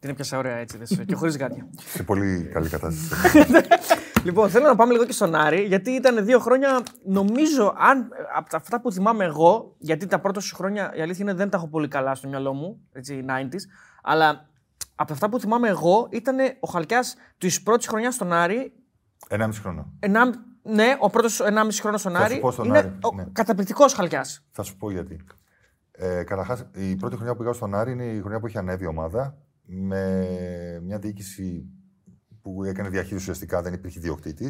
Την έπιασα ωραία έτσι. δες, και χωρίς γάτια. Σε πολύ καλή κατάσταση. λοιπόν, θέλω να πάμε λίγο και στον Άρη, γιατί ήταν δύο χρόνια, νομίζω, αν, από αυτά που θυμάμαι εγώ, γιατί τα πρώτα σου χρόνια η αλήθεια είναι δεν τα έχω πολύ καλά στο μυαλό μου, έτσι, 90s, αλλά από αυτά που θυμάμαι εγώ ήταν ο Χαλκιάς της πρώτης χρονιάς στον Άρη. Ενάμιση χρόνο. Ενάμ, ναι, ο πρώτος 1,5 χρόνος στον Θα σου Άρη. πω στον είναι Άρη, ο ναι. καταπληκτικός Χαλκιάς. Θα σου πω γιατί. Ε, Καταρχάς, η πρώτη χρονιά που πήγα στον Άρη είναι η χρονιά που είχε ανέβει η ομάδα με μια διοίκηση που έκανε διαχείριση ουσιαστικά, δεν υπήρχε διοκτήτη.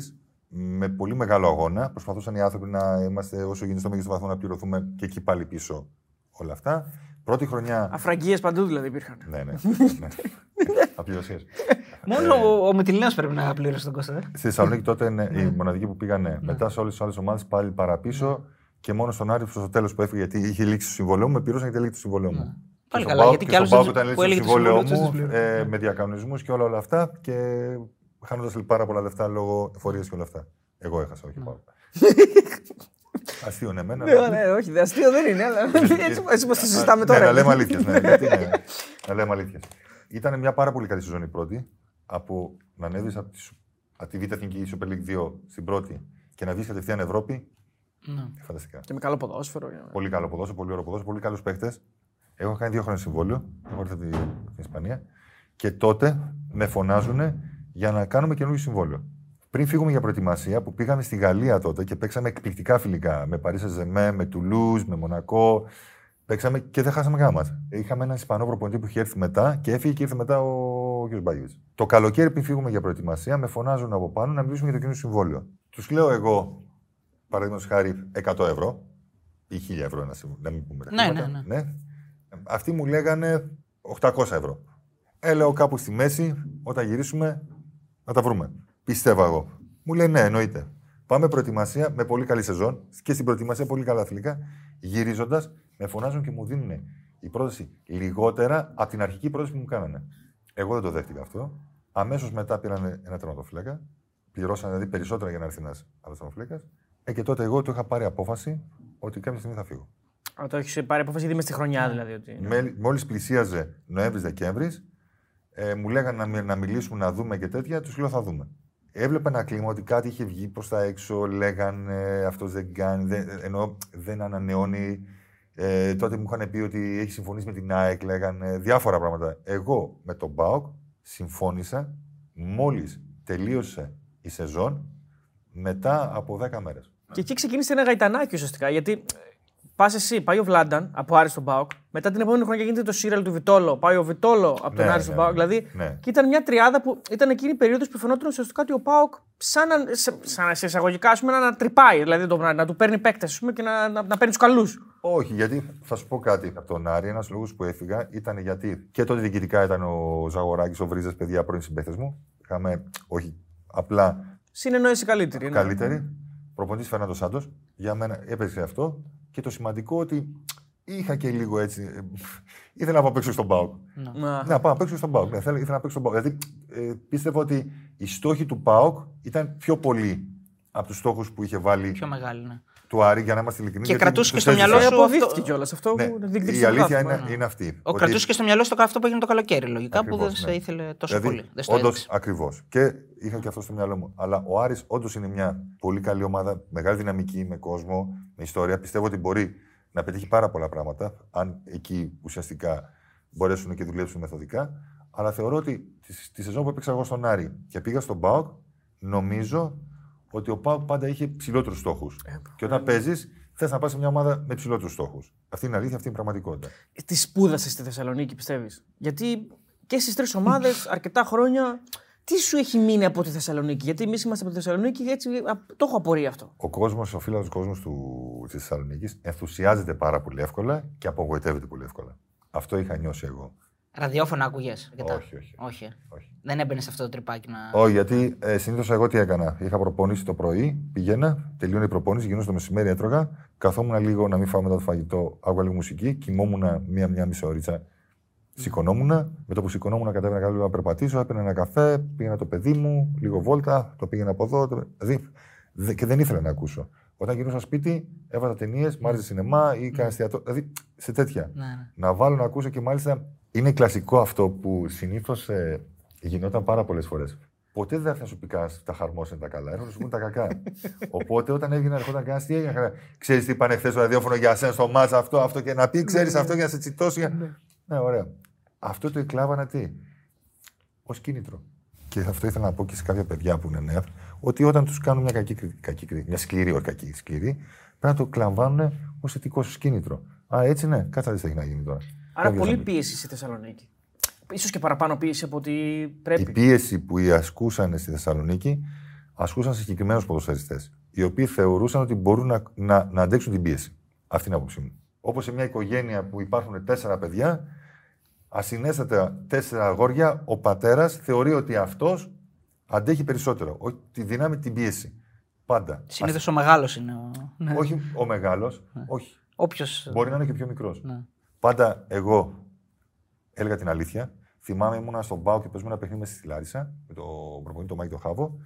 Με πολύ μεγάλο αγώνα. Προσπαθούσαν οι άνθρωποι να είμαστε όσο γίνεται στο μέγιστο βαθμό να πληρωθούμε και εκεί πάλι πίσω όλα αυτά. Πρώτη χρονιά. Αφραγγίε παντού δηλαδή υπήρχαν. ναι, ναι. ναι. Απληρωσίες. Μόνο ο, ο Μητυλινέο πρέπει να πλήρωσε τον Κώστα. ε. Στη Θεσσαλονίκη τότε είναι η μοναδική που πήγανε. Μετά σε όλες τις άλλες ομάδες πάλι παραπίσω. Και μόνο στον Άρη στο τέλος που έφυγε γιατί είχε λήξει το συμβόλαιο μου, με πλήρωσαν και τελείξει το συμβόλαιο μου. Πάλι Και στον καλά, Πάοκ- γιατί και κι άλλος στον δεν- Πάοκ ήταν που λήξει το έλεγε το συμβόλαιό συμβόλαιο του, μου δεν τους ε, με διακανονισμούς και όλα, όλα αυτά. Και χάνοντα πάρα πολλά λεφτά λόγω εφορίας και όλα αυτά. Εγώ έχασα, όχι πάω. Αστείο ναι, εμένα. Ναι, ναι, όχι, δε, αστείο δεν είναι, αλλά έτσι, έτσι όπως το συζητάμε Ναι, τώρα. να λέμε αλήθειες, ναι. Γιατί ναι, να λέμε αλήθειες. Ήταν μια πάρα πολύ καλή σεζόν η πρώτη. Από να ανέβεις από τη, Σου- από τη Β' Εθνική Super League 2 στην πρώτη και να βγεις κατευθείαν Ευρώπη. Ναι. Φανταστικά. Και με καλό ποδόσφαιρο. Πολύ καλό ποδόσφαιρο, πολύ ωραίο ποδόσφαιρο, πολύ καλούς παίχτες. Έχω κάνει δύο χρόνια συμβόλαιο. Έχω έρθει από τη- την Ισπανία. Και τότε με φωνάζουν για να κάνουμε καινούργιο συμβόλαιο. Πριν φύγουμε για προετοιμασία, που πήγαμε στη Γαλλία τότε και παίξαμε εκπληκτικά φιλικά. Με Παρίσι Ζεμέ, με Τουλούζ, με Μονακό. Παίξαμε και δεν χάσαμε γάμα. Είχαμε έναν Ισπανό προπονητή που είχε έρθει μετά και έφυγε και ήρθε μετά ο κ. Μπάγιος. Το καλοκαίρι πριν φύγουμε για προετοιμασία, με φωνάζουν από πάνω να μιλήσουμε για το καινούργιο συμβόλαιο. Τους λέω εγώ, παραδείγματος χάρη, 100 ευρώ ή 1000 ευρώ, να, συμβ- να μην πούμε τα Ναι, χρήματα. ναι, Αυτοί μου λέγανε 800 ευρώ. Ε, λέω κάπου στη μέση, όταν γυρίσουμε, να τα βρούμε. Πιστεύω εγώ. Μου λέει ναι, εννοείται. Πάμε προετοιμασία με πολύ καλή σεζόν και στην προετοιμασία πολύ καλά αθλητικά. Γυρίζοντας, με φωνάζουν και μου δίνουν η πρόταση λιγότερα από την αρχική πρόταση που μου κάνανε. Εγώ δεν το δέχτηκα αυτό. Αμέσως μετά πήραν ένα τερματοφύλακα. Πληρώσανε δηλαδή περισσότερα για να έρθει ένας άλλος τερματοφύλακας. Ε, και τότε εγώ το είχα πάρει απόφαση ότι κάποια στιγμή θα φύγω. Α, το έχεις πάρει απόφαση ήδη μες στη χρονιά δηλαδή. Ότι... Μόλις πλησίαζε Νοέμβρη-Δεκέμβρη, ε, μου λέγανε να, μι- να μιλήσουμε, να δούμε και τέτοια. Τους λέω θα δούμε. Έβλεπα ένα κλίμα ότι κάτι είχε βγει προς τα έξω, λέγανε αυτός δεν κάνει, δεν, ενώ δεν ανανεώνει. Ε, τότε μου είχαν πει ότι έχει συμφωνήσει με την ΑΕΚ, λέγανε διάφορα πράγματα. Εγώ με τον ΠΑΟΚ συμφώνησα μόλις τελείωσε η σεζόν μετά από 10 μέρες. Και εκεί ξεκίνησε ένα γαϊτανάκι ουσιαστικά. Γιατί πας εσύ, πάει ο Βλάνταν από Άρης στον Πάοκ. Μετά την επόμενη χρονιά γίνεται το σύριαλ του Βιτόλο. Πάει ο Βιτόλο από τον Ναι, Άρη στον ναι, Πάοκ. ναι. Δηλαδή Ναι. και ήταν μια τριάδα που ήταν εκείνη η περίοδος που φαινόταν ουσιαστικά ότι ο Πάοκ σαν, να- σε, σαν σε εισαγωγικά ας πούμε, να, να τρυπάει. Δηλαδή το, να, να του παίρνει παίκτες και να, να, να παίρνει τους καλούς. Όχι, γιατί θα σου πω κάτι. Από τον Άρη, ένας λόγος που έφυγα ήταν γιατί και τότε διοικητικά ήταν ο Ζαγοράκης, ο Βρίζας, παιδιά πρώην συμπαίχτε μου. Είχαμε, όχι απλά Συνεννόηση καλύτερη. ναι. καλύτερη. Προπονητής Φέρναντο Σάντος. Για μένα έπαιξε αυτό. Και το σημαντικό ότι είχα και λίγο έτσι. ε, ήθελα να πάω παίξω στον Πάοκ. Να. Να πάω να παίξω στον Πάοκ. Ναι, θέλω- ήθελα να παίξω στον Πάοκ. Δηλαδή ε, πίστευα ότι οι στόχοι του Πάοκ ήταν πιο πολλοί από τους στόχους που είχε βάλει Πιο μεγάλη, ναι. του Άρη για να είμαστε ειλικρινεί. Και γιατί κρατούσε και τους στο έζησα. μυαλό Ε, σου αποδείχθηκε αυτό- κιόλας αυτό Ναι, που διεκδίκησε η το αλήθεια πρωτάθλημα, είναι, ναι. είναι αυτή. Ο ότι- κρατούσε και στο μυαλό σου το αυτό που έγινε το καλοκαίρι. Λογικά που δεν Ακριβώς, σε ναι. ήθελε τόσο Δηλαδή, πολύ. Δεν στο όντως, έδειξε. ακριβώς. Και είχα και αυτό στο μυαλό μου. Αλλά ο Άρης όντως είναι μια πολύ καλή ομάδα, μεγάλη δυναμική, με κόσμο, με ιστορία. Πιστεύω ότι μπορεί να πετύχει πάρα πολλά πράγματα, αν εκεί ουσιαστικά μπορέσουν και δουλέψουν μεθοδικά. Αλλά θεωρώ ότι τη, τη σεζόν που έπαιξα εγώ στον Άρη και πήγα στον ΠΑΟΚ, νομίζω ότι ο ΠΑΟΚ πάντα είχε ψηλότερους στόχους. και όταν παίζεις, θες να πας σε μια ομάδα με ψηλότερους στόχους. Αυτή είναι η αλήθεια, αυτή είναι η πραγματικότητα. Τη σπούδασες στη Θεσσαλονίκη, πιστεύεις; Γιατί και στις τρεις ομάδες αρκετά χρόνια. Τι σου έχει μείνει από τη Θεσσαλονίκη, Γιατί εμείς είμαστε από τη Θεσσαλονίκη και έτσι α, το έχω απορία αυτό. Ο κόσμος, ο φίλος κόσμος της Θεσσαλονίκης ενθουσιάζεται πάρα πολύ εύκολα και απογοητεύεται πολύ εύκολα. Αυτό είχα νιώσει εγώ. Ραδιόφωνα ακούγες. Όχι, όχι. όχι. ε. Όχι. Δεν έμπαινε σε αυτό το τρυπάκι να. Όχι, γιατί ε, συνήθως εγώ τι έκανα. Είχα προπονήσει το πρωί, πηγαίνα, τελείωνε η προπόνηση, γινόταν το μεσημέρι, έτρωγα. Καθόμουν λίγο να μην φάω μετά το φαγητό, άκουγα λίγο μουσική, κοιμόμουν μία-μία μισή ωρίτσα. Σηκωνόμουν, με το που σηκωνόμουν κατέβαινα κάτω λίγο να περπατήσω, έπαιρνα ένα καφέ, πήγαινα το παιδί μου, λίγο βόλτα, το πήγαινα από εδώ. Το... Δηλαδή, δε- και δεν ήθελα να ακούσω. Όταν γυρνούσα σπίτι, έβαζα ταινίες, μ' άρεσε σινεμά ή κάνα εστιατόριο. Δηλαδή, σε τέτοια. Ναι, ναι. Να βάλω να ακούσω και μάλιστα είναι κλασικό αυτό που συνήθως ε, γινόταν πάρα πολλές φορές. Ποτέ δεν θα σου πει κανένας τα χαρμόσυνα τα καλά, έρχονται να σου πούν τα κακά. Οπότε όταν έβγαινε, ερχόταν κανένας τι έγινε. Ξέρεις τι είπανε χθες στο ραδιόφωνο για σένα στο μάτσα αυτό, αυτό και να πει, ξέρεις αυτό για να σε τσιτώσει. για- Ναι, ωραία. Αυτό το εκλάβανα τι; Ω κίνητρο. Και αυτό ήθελα να πω και σε κάποια παιδιά που είναι νέα, ότι όταν τους κάνουν μια κακή, κρι- κακή κρι- μια σκληρή, όχι κακή, σκληρή, πρέπει να το κλαμβάνουν ως θετικός σου κίνητρο. Α, έτσι ναι, κάτσε να δεις τι έχει να γίνει τώρα. Άρα Κάποιος πολύ θα πει. πίεση στη Θεσσαλονίκη. σω και παραπάνω πίεση από ότι Η πρέπει. πίεση που οι ασκούσαν στη Θεσσαλονίκη ασκούσαν σε συγκεκριμένους ποδοσφαιριστές, οι οποίοι θεωρούσαν ότι μπορούν να, να, να αντέξουν την πίεση. Αυτή είναι η άποψή μου. Όπως σε μια οικογένεια που υπάρχουν τέσσερα παιδιά, ασυνέστατα τέσσερα αγόρια, ο πατέρας θεωρεί ότι αυτός αντέχει περισσότερο. Όχι τη δύναμη, την πίεση. Πάντα. Συνήθως ο μεγάλος είναι. Ο... Ναι. Όχι ο μεγάλος, όχι. Όποιο. Μπορεί να είναι και πιο μικρός. Ναι. Πάντα εγώ έλεγα την αλήθεια. Θυμάμαι ήμουνα στον Πάο και παίζουμε ένα παιχνίδι μέσα στη Λάρισα με τον προπονητή τον Μάκη τον Χάβο.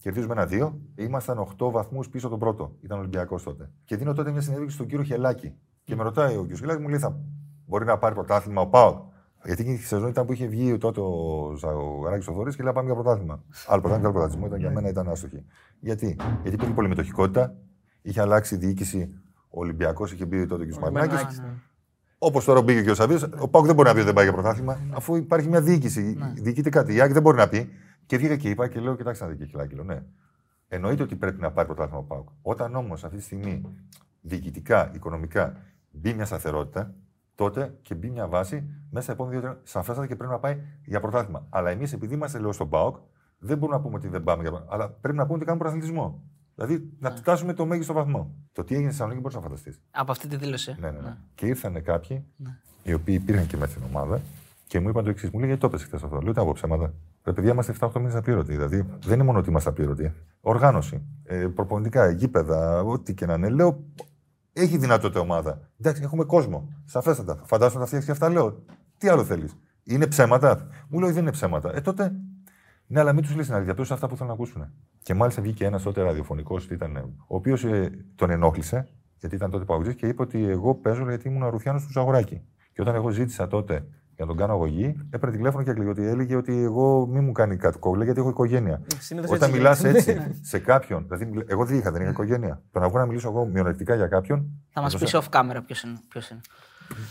Κερδίζουμε ένα-δύο. Ήμασταν 8 βαθμούς πίσω από τον πρώτο. Ήταν Ολυμπιακός τότε. Και δίνω τότε μια συνέντευξη στον κύριο Χελάκη. Και με ρωτάει ο κύριος Χελάκης, μου λέει, θα μπορεί να πάρει πρωτάθλημα ο Πάο. Γιατί εκείνη τη σεζόν ήταν που είχε βγει τότε ο Ζαγοράκη ο Θόρη και λέει πάμε για πρωτάθλημα. Άλλο πρωτάθλημα, άλλο πρωτάθλημα. Ήταν για μένα ήταν άστοχη. Γιατί, Γιατί υπήρχε πολυμετοχικότητα, είχε αλλάξει η διοίκηση. Ο Ολυμπιακός είχε μπει τότε και ο Μαρινάκη. Μαρινάκης, ναι. Όπως τώρα μπήκε και ο Σαββίδη, ο Πάουκ δεν μπορεί να πει ότι δεν πάει για πρωτάθλημα, αφού υπάρχει μια διοίκηση. Διοικείται κάτι. Η Άκη δεν μπορεί να πει. Και βγήκα και είπα και λέω: Κοιτάξτε να δείτε, Χιλάκη, λέω, ναι. Εννοείται ότι πρέπει να πάρει πρωτάθλημα ο Πάουκ. Όταν όμως αυτή τη στιγμή διοικητικά, οικονομικά μπει μια σταθερότητα, τότε και μπει μια βάση μέσα στα επόμενα δύο χρόνια σαφέστατα και πρέπει να πάει για πρωτάθλημα. Αλλά εμείς επειδή είμαστε λέω στον Πάουκ, δεν μπορούμε να πούμε ότι δεν πάμε για πρωτάθλημα. Αλλά πρέπει να πούμε ότι κάνουμε πρωταθλητισμό. Δηλαδή να φτάσουμε το μέγιστο βαθμό. Το τι έγινε στη Θεσσαλονίκη μπορείς να φανταστείς. Από αυτή τη δήλωση. Ναι, ναι, ναι. Και ήρθαν κάποιοι οι οποίοι υπήρχαν και μέσα στην ομάδα και μου είπαν το εξής. Μου λέει γιατί το έπεσε χθες αυτό; Λέω: Τα από ψέματα. Ρε παιδιά, είμαστε 7-8 μήνες απλήρωτοι. Δηλαδή δεν είναι μόνο ότι είμαστε απλήρωτοι. Οργάνωση, ε, προπονητικά, γήπεδα, ό,τι και να είναι. Λέω: Έχει δυνατότητα ομάδα. Εντάξει, έχουμε κόσμο. Σαφέστατα. Φαντάζομαι να φτιάξει και αυτά. Λέω: Τι άλλο θέλεις; Είναι ψέματα; Μου λέει: Δεν είναι ψέματα. Ε, τότε. Ναι, αλλά μην τους λε την αλήθεια. Πες αυτά που θέλουν να ακούσουν. Και μάλιστα βγήκε ένας τότε ραδιοφωνικός, ήταν, ο οποίος ε, τον ενόχλησε γιατί ήταν τότε παγκοτζή και είπε ότι εγώ παίζω γιατί ήμουν Ρουφιάνος του Ζαγοράκη. Και όταν εγώ ζήτησα τότε για να τον κάνω αγωγή, έπαιρνε τηλέφωνο και έκλειγε ότι έλεγε ότι εγώ μη μου κάνει κάτι κόβλε γιατί έχω οικογένεια. Συνήθως Όταν έτσι μιλάς γίνεται. έτσι σε κάποιον, δηλαδή μιλ- εγώ δεν είχα, δεν είχα οικογένεια. Το να βγω να μιλήσω εγώ μειονεκτικά για κάποιον. Θα μας δεν πεις off camera ποιος είναι. Ποιος είναι.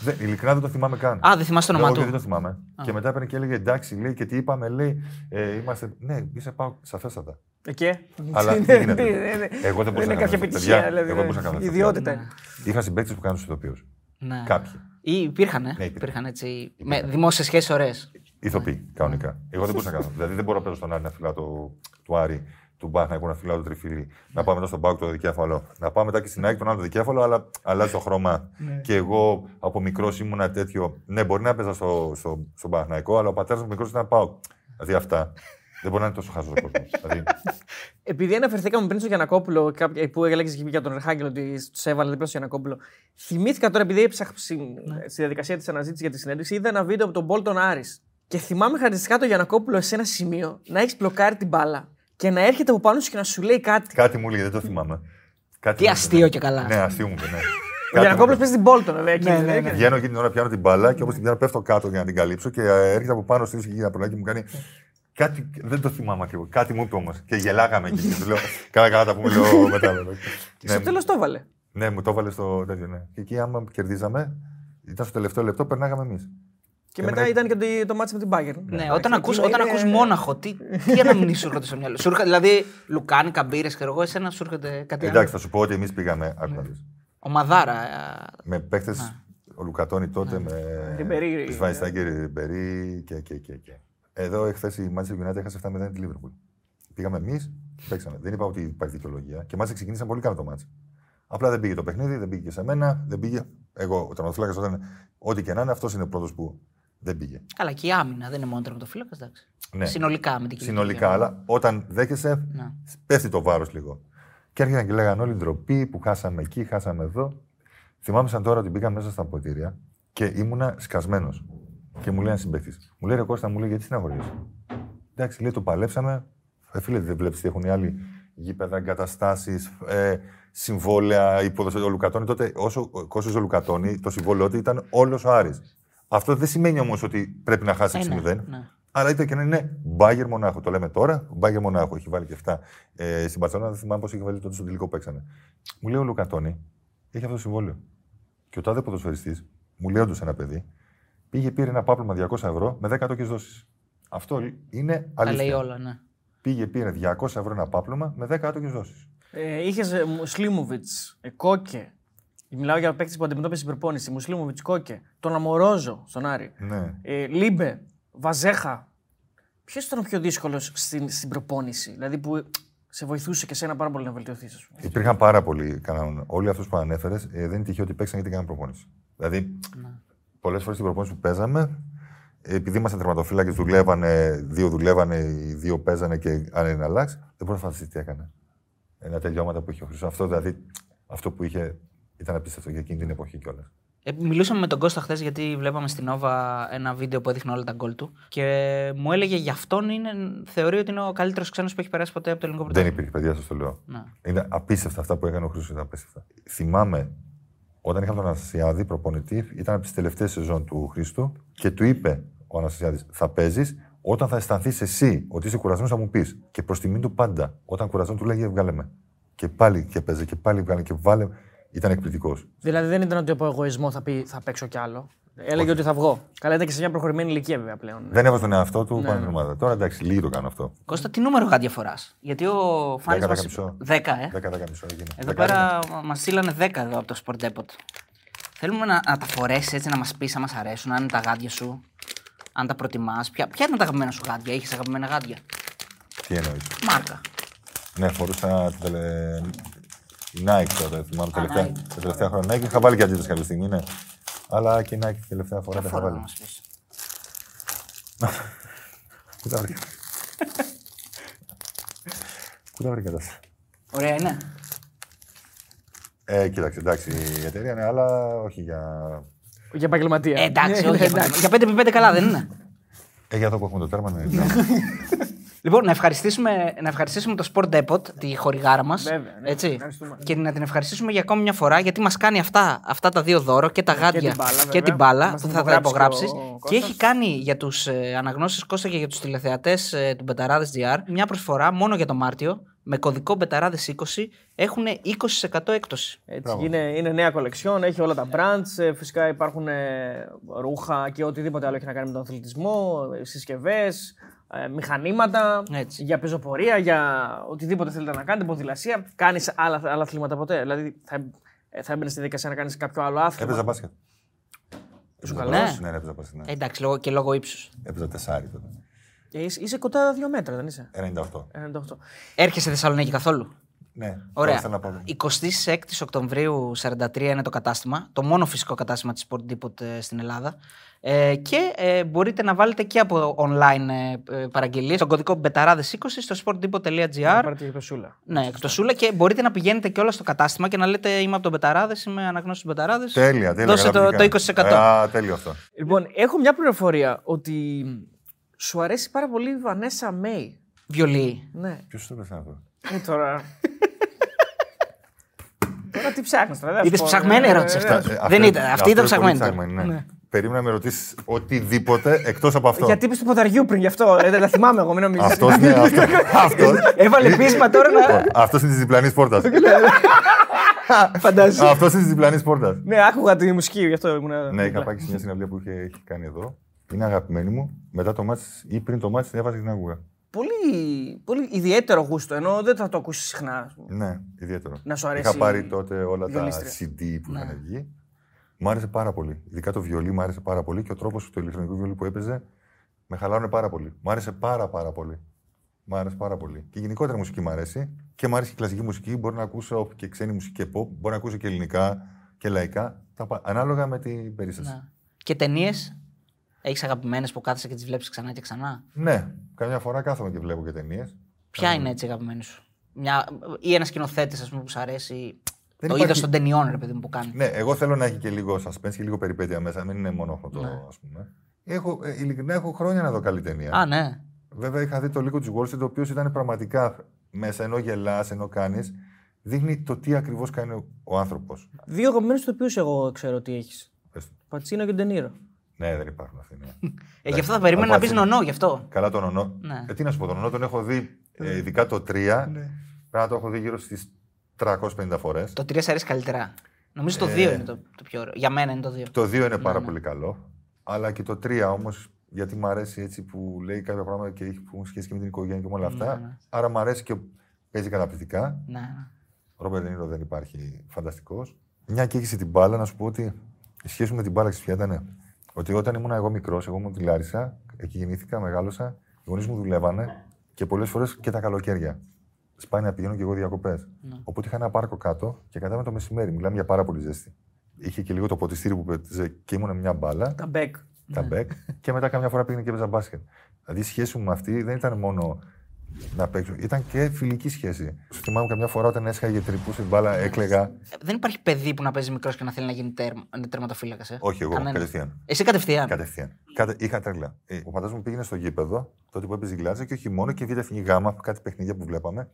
Δεν, ειλικρινά δεν το θυμάμαι καν. Α, δεν θυμάσαι το όνομα Εγώ του. δεν το θυμάμαι. Και μετά έπαιρνε και έλεγε εντάξει, λέει και τι είπαμε, λέει. Ε, είμαστε. Ναι, είσαι πάω σαφέστατα. Ε, Και; Αλλά Ναι, δεν γίνεται; ναι, ναι, ναι. Εγώ δεν μπορούσα είναι να κάποια κάνω αυτό. επιτυχία. Παιδιά, δηλαδή, εγώ δεν μπορούσα να κάνω αυτό. Ιδιότητα. είναι. Είχα συμπαίκτες που κάνουν ηθοποιούς. Ναι. Κάποιοι. Ή υπήρχαν, ε; Ναι, υπήρχαν. υπήρχαν έτσι. Με δημόσιες σχέσεις ωραίες. Ηθοποιοί, κανονικά. Εγώ δεν μπορούσα να κάνω. δηλαδή δεν μπορώ να παίζω στον Άρη να φυλάω το, του Άρη, του Μπάχ να έχω να φυλάω το τριφύλι, να πάω μετά στον Μπάουκ το δικέφαλο, να πάω μετά και στην ΑΕΚ τον άλλο το δικέφαλο, αλλά αλλάζει το χρώμα. και εγώ από μικρός ήμουνα τέτοιο. Ναι, μπορεί να παίζα στο, στο, στον Παναθηναϊκό, αλλά ο πατέρας μου μικρός ήταν πάω. Δηλαδή αυτά. Δεν μπορεί να είναι τόσο χάζο ο κόσμος. δηλαδή, Επειδή αναφερθήκαμε πριν στο Γιανακόπουλο, κάποια- που έλεγες και για τον Ρεχάγκελ ότι τους έβαλε δίπλα στο Γιανακόπουλο. Θυμήθηκα τώρα, επειδή έψαχα στη, στη διαδικασία της αναζήτησης για τη συνέντευξη, είδα ένα βίντεο από τον Μπόλτον Άρης. Και θυμάμαι χαρακτηριστικά τον Γιανακόπουλο σε ένα σημείο να έχεις μπλοκάρει την μπάλα και να έρχεται από πάνω σου και να σου λέει κάτι. κάτι μου λέει, δεν το θυμάμαι. Κάτι Τι μου αστείο είπε. και καλά. Ναι, αστείο μου είπε, ναι. Ο Κάτι μου Γιανακόπουλος είπε. παίζει την Μπόλτον, βέβαια. εκεί, Ναι, δεν ναι, έκανε. ναι. Βγαίνω εκείνη την ώρα, πιάνω την μπάλα και όπως την πιάνω πέφτω κάτω για να την καλύψω και ε, έρχεται από πάνω στη και γύρω από και μου κάνει. Κάτι, δεν το θυμάμαι ακριβώς. Κάτι μου είπε όμως. Και γελάγαμε εκεί. και του λέω: Καλά, καλά, τα πούμε λέω μετά. βέβαια». Και στο ναι, τέλος το έβαλε. ναι, μου το έβαλε στο τέτοιο. Ναι. Και εκεί, άμα κερδίζαμε, ήταν στο τελευταίο λεπτό, περνάγαμε εμείς. Και Και μετά μετά- ήταν και το, το μάτι με την Bayern. Ναι, όταν ακούς, Εκείνο όταν είναι- ακούς μόναχο, τι, τι αναμνήσεις σου έρχονται στο μυαλό. Σου; Έρχεται, δηλαδή, Λουκάνι, Καμπύρε, ξέρω εγώ, εσένα σου έρχεται κάτι άλλο; Εντάξει, θα σου πω ότι εμείς πήγαμε. άκου να δεις. Ομαδάρα. ε, Με παίχτε, ο Λουκατόνη τότε, με. Ριμπερί, Τη Βαϊστάγκερ, Ριμπερί και, και, και, και. Εδώ εχθές η Manchester United έχασε 7-0 τη Liverpool. Πήγαμε εμείς, παίξαμε. Δεν είπα ότι υπάρχει δικαιολογία. Και μάλιστα ξεκινήσαμε πολύ καλά το μάτς. Απλά δεν πήγε το παιχνίδι, δεν πήγε και σε μένα, δεν πήγε. Εγώ, ο τερματοφύλακα όταν. Ό,τι και να είναι, αυτός είναι ο πρώτος που δεν πήγε. Καλά, και η άμυνα δεν είναι μόνο τερματοφύλακα, εντάξει. Ναι. Συνολικά με την κοινωνική Συνολικά, άμυνα. αλλά όταν δέχεσαι, Ναι. πέφτει το βάρος λίγο. Και έρχονταν και λέγανε όλοι ντροπή που χάσαμε εκεί, χάσαμε εδώ. Θυμάμαι σαν τώρα ότι μπήκα μέσα στα ποτήρια και ήμουνα σκασμένος. Και μου λέει ένας συμπαίκτης. Μου λέει ρε Κώστα, μου λέει γιατί συναγωνίζεις; Εντάξει, λέει το παλέψαμε. Ε, φίλε, δεν βλέπεις τι έχουν οι άλλοι γήπεδα, εγκαταστάσεις, ε, συμβόλαια, υποδοσία. Ο Λουκατόνη τότε, όσο κόστο ο Λουκατόνη, το συμβόλαιό του ήταν όλος ο Άρης. Αυτό δεν σημαίνει όμως ότι πρέπει να χάσει Ε, 6-0. ναι, ναι. Αλλά είτε και να είναι Μπάγκερ Μονάχο. Το λέμε τώρα. Μπάγκερ Μονάχο. Έχει βάλει και 7. Ε, στην Παρσελόνα δεν θυμάμαι πώς είχε βάλει τότε στο τελικό που παίξανε. Μου λέει ο Λουκατόνη, έχει αυτό το συμβόλαιο. Και ο τάδε ποδοσφαιριστής, μου λέει όντως ένα παιδί, πήγε πήρε ένα πάπλωμα 200 ευρώ με 10 τόκες δόσεις. Αυτό είναι Τα λέει αλήθεια. όλα, ναι. Πήγε πήρε 200 ευρώ ένα πάπλωμα με 10 τόκες δόσεις. Ε, Είχες Σλίμοβιτ, ε, Κόκε. Μιλάω για παίκτη που αντιμετώπισε την προπόνηση. Μουσλίμοβιτς, Κόκε. Τον Αμορόζο στον Άρη. Ναι. Ε, Λίμπε, Βαζέχα. Ποιος ήταν ο πιο δύσκολος στην, στην προπόνηση, δηλαδή που σε βοηθούσε και σένα πάρα πολύ να βελτιωθείς, ας πούμε. Υπήρχαν πάρα πολλοί κανόνε. Όλοι αυτούς που ανέφερες ε, δεν είναι τυχαίο ότι παίξαν γιατί κάναν προπόνηση. Δηλαδή, Ναι. Πολλές φορές στην προπόνηση που παίζαμε, επειδή ήμασταν τερματοφύλακες, δουλεύανε, δύο δουλεύανε, οι δύο παίζανε και αν είναι να αλλάξει, δεν μπορεί να φανταστείς τι έκανε. Ένα τελειώματα που είχε ο Χρυσός. Αυτό δηλαδή, αυτό που είχε ήταν απίστευτο για εκείνη την εποχή κιόλας. Ε, μιλούσαμε με τον Κώστα χθες γιατί βλέπαμε στην Νόβα ένα βίντεο που έδειχνε όλα τα γκολ του και μου έλεγε για αυτόν είναι, θεωρεί ότι είναι ο καλύτερος ξένος που έχει περάσει ποτέ από το ελληνικό Δεν πρωτάθλημα. υπήρχε, παιδιά, σας το λέω. Ναι. Είναι απίστευτα αυτά που έκανε ο Χρυσός. Ήταν απίστευτα. Θυμάμαι όταν είχαμε τον Αναστασιάδη προπονητή, ήταν από τις τελευταίες σεζόν του Χρήστου και του είπε ο Αναστασιάδης: Θα παίζεις όταν θα αισθανθείς εσύ ότι είσαι κουρασμένος, θα μου πεις. Και προς τιμή του πάντα, όταν κουραζόν του λέγε Βγάλε με. Και πάλι και παίζε και πάλι βγάλε και βάλε. Ήταν εκπληκτικός. Δηλαδή δεν ήταν ότι από εγωισμό θα πει θα παίξω κι άλλο. Έλεγε ότι θα βγω. Καλά, ήταν και σε μια προχωρημένη ηλικία βέβαια πλέον. Δεν έβαζε τον εαυτό του πάνω στην ομάδα. Τώρα εντάξει, λίγοι το κάνω αυτό. Κώστα, τι νούμερο γάντια φοράς; Γιατί ο Φάνη. 10, μας... 10 μισό. 10, ε. 10, 10 μισό έγινε. Εδώ 10 πέρα μας στείλανε 10 εδώ από το Sport Depot. Θέλουμε να, να τα φορέσεις έτσι, να μας πεις αν μας αρέσουν, αν είναι τα γάντια σου, αν τα προτιμάς. Ποια, ποια είναι τα αγαπημένα σου γάντια, έχεις αγαπημένα γάντια; Τι εννοείς; Μάρκα. Ναι, φορούσα τα τελε... η Nike τότε. Θυμάμαι τα Α, τελευταία, Nike. τα τελευταία χρόνια. Nike είχα βάλει και αντίθεση κάποια στιγμή, ναι. Αλλά και η Nike την τελευταία φορά τα είχα Φορά να βάλει. μας πεις. Πού τα βρήκα; Πού τα βρήκα αυτά. Ωραία είναι. Ε, κοίταξε, εντάξει, η εταιρεία είναι, αλλά όχι για. Για επαγγελματία. Ε, εντάξει, Ναι, όχι. εντάξει. Για 5x5 καλά δεν είναι. Ε, για αυτό που έχουμε το τέρμα, ναι. Λοιπόν, να ευχαριστήσουμε, να ευχαριστήσουμε το Sport Depot, τη χορηγάρα μας. Βέβαια, ναι, έτσι, ευχαριστούμε. και να την ευχαριστήσουμε για ακόμη μια φορά γιατί μας κάνει αυτά, αυτά τα δύο δώρο και τα γάντια την μπάλα, και βέβαια. την μπάλα Μας που την θα τα υπογράψει υπογράψεις. και ο Και Κώστας. έχει κάνει για τους ε, αναγνώσεις Κώστα και για τους τηλεθεατές ε, του Μπεταράδες GR μια προσφορά μόνο για το Μάρτιο. Με κωδικό Μπεταράδες 20 έχουν 20% έκπτωση. Έτσι, Μπράβο. είναι, είναι νέα κολεξιόν, έχει όλα τα brands. ε, Φυσικά υπάρχουν ε, ρούχα και οτιδήποτε άλλο έχει να κάνει με τον αθλητισμό, συσκευές, μηχανήματα, Έτσι. για πεζοπορία, για οτιδήποτε θέλετε να κάνετε, ποδηλασία. Κάνεις άλλα, άλλα αθλήματα ποτέ. Δηλαδή θα, ε, θα έμπαινες στη δικασία να κάνεις κάποιο άλλο άθλημα. Έπαιζα μπάσκετ. Ήσουν Έπαιζα καλός. μπάσκετ. Ναι, ναι, έπαιζα μπάσκετ. ναι. Ε, εντάξει, λόγω, και λόγω ύψους. Έπαιζα τεσσάρι τότε. Ε, είσαι, είσαι κοντά δύο μέτρα, δεν είσαι; 98. 98. Έρχεσαι Θεσσαλονίκη καθόλου; Ναι, τώρα Ωραία. θέλω να πάω. 26 Οκτωβρίου 43 είναι το κατάστημα. Το μόνο φυσικό κατάστημα της Sport Depot ε, στην Ελλάδα. Ε, και ε, μπορείτε να βάλετε και από online ε, ε, παραγγελίες στον κωδικό μπεταράδες 20 στο sportdepot.gr Πάρτε και πεσούλα. Ναι, εκτοσούλα και μπορείτε να πηγαίνετε και όλα στο κατάστημα και να λέτε Είμαι από τον Μπεταράδες, είμαι αναγνώστης του Μπεταράδες. Τέλεια, τέλεια. Δώσε το, το 20%. καταπληκτικά. Α, τέλειο αυτό. Λοιπόν, έχω μια πληροφορία ότι σου αρέσει πάρα πολύ η Βανέσα Μέη. Βιολί. Ναι. Ποιος το έπεσε αυτό; Ε, τώρα. τώρα τι ψάχνεις τώρα. δεν θα Είδες σου πω, ψαγμένη ε, ερώτηση ε, αυτή. ε, Ε, Δεν αυτό- ήταν, αυτή αυτό ήταν είναι πολύ ψαγμένη τώρα. ναι. Ναι. Περίμενα να με ρωτήσεις οτιδήποτε εκτός από αυτό. Γιατί είπε του ποταριού πριν γι' αυτό. Ε, δεν τα θυμάμαι εγώ, μην νομίζεις. Αυτός είναι. Αυτό, αυτός, Έβαλε πείσμα τώρα να. αυτός είναι της διπλανής πόρτας. Φαντάζεσαι. Αυτός είναι της διπλανής πόρτας. Ναι, άκουγα τη μουσική, γι' αυτό ήμουν. Ναι, είχα πάει και σε μια συναυλία που είχε, είχε κάνει εδώ. Είναι αγαπημένη μου. Μετά το μάτς ή πριν το μάτς την έβαζα και την άκουγα. Πολύ, πολύ ιδιαίτερο γούστο, ενώ δεν θα το ακούσεις συχνά. ας πούμε. Ναι, ιδιαίτερο. Να σου αρέσει Είχα πάρει τότε όλα τα βιολίστρια. CD που Ναι. είχαν βγει. Μ' άρεσε πάρα πολύ. Ειδικά το βιολί μου άρεσε πάρα πολύ και ο τρόπος του ηλεκτρονικού βιολί που έπαιζε με χαλάρωνε πάρα πολύ. Μ' άρεσε πάρα πάρα πολύ. Μ' άρεσε πάρα πολύ. Και γενικότερα η μουσική μου αρέσει. Και μ' αρέσει και η κλασική μουσική. Μπορώ να ακούσω και ξένη μουσική και pop. Μπορώ να ακούσω και ελληνικά και λαϊκά. Τα πα- Ανάλογα με την περίσταση. Ναι. Και ταινίες; Έχεις αγαπημένες που κάθεσαι και τις βλέπεις ξανά και ξανά; Ναι, καμιά φορά κάθομαι και βλέπω και ταινίες. Ποια είναι έτσι η αγαπημένη σου; Μια... Ή ένας σκηνοθέτης, ας πούμε, που σου αρέσει. Δεν το υπάρχει- είδο των ταινιών, ρε παιδί μου, που κάνει. Ναι, εγώ θέλω να έχει και λίγο suspense και λίγο περιπέτεια μέσα. Μην είναι μόνο αυτό το Ναι. ας πούμε. Έχω, ε, ειλικρινά έχω χρόνια να δω καλή ταινία. Α, ναι. Βέβαια, είχα δει το λίγο τη Wall Street, το οποίος ήταν πραγματικά μέσα, ενώ γελάς, ενώ κάνεις. Δείχνει το τι ακριβώς κάνει ο, ο άνθρωπος. Δύο αγαπημένου τοπίου εγώ ξέρω τι έχεις. Πατσίνο και Ντενίρο. Ναι, δεν υπάρχουν αυτοί. Ναι. Ε, γι' αυτό θα περίμενα να πεις Απάτσι. νονό, γι' αυτό. Καλά τον ονό. Ναι. Ε, τι να σου πω, τον ονό τον έχω δει, ε, ειδικά το 3. Πρέπει να το έχω δει γύρω στις 350 φορές. Το 3 σε αρέσει καλύτερα. Νομίζω το 2 Ε, είναι το, το πιο ωραίο. Για μένα είναι το 2. Το 2 είναι πάρα ναι. πολύ καλό. Αλλά και το 3 όμως, γιατί μου αρέσει έτσι που λέει κάποια πράγματα και έχει που έχουν σχέση και με την οικογένεια και με όλα αυτά. ναι. Άρα μου αρέσει και παίζει καταπληκτικά. Ναι. Ο Ρόμπερτ Ντενίρο δεν υπάρχει φανταστικός. Μια και έχεις την μπάλα, να σου πω ότι η σχέση μου με την μπάλα ξέρεις ποια ήταν. Ότι όταν ήμουν εγώ μικρός, εγώ ήμουν στη Λάρισα, εκεί γεννήθηκα, μεγάλωσα, οι γονείς μου δουλεύανε και πολλές φορές και τα καλοκαίρια. Σπάνια πηγαίνω και εγώ διακοπές. Οπότε είχα ένα πάρκο κάτω και κατάμε το μεσημέρι. Μιλάμε για πάρα πολύ ζέστη. Είχε και λίγο το ποτιστήρι που πέτυζε και ήμουν μια μπάλα, Τα μπεκ. τα μπεκ, και μετά καμιά φορά πήγαινε και έπαιζα μπάσκετ. Δηλαδή η σχέση μου με αυτή δεν ήταν μόνο να παίξω, ήταν και φιλική σχέση. Σου θυμάμαι καμιά φορά όταν έσχαγε τρυπούσε μπάλα, έκλεγα. Ε, Δεν υπάρχει παιδί που να παίζει μικρός και να θέλει να γίνει τέρμα, τερματοφύλακας. Ε; Όχι, εγώ, Κανένας. κατευθείαν. Εσύ κατευθείαν. Κατευθείαν. Κατε... Είχα τρέλα. Ε, ο πατέρας μου πήγαινε στο γήπεδο, τότε που έπαιζε η Γκλάτσα και όχι μόνο και βγήκε εθνική γάμα, κάτι παιχνίδια που βλέπαμε.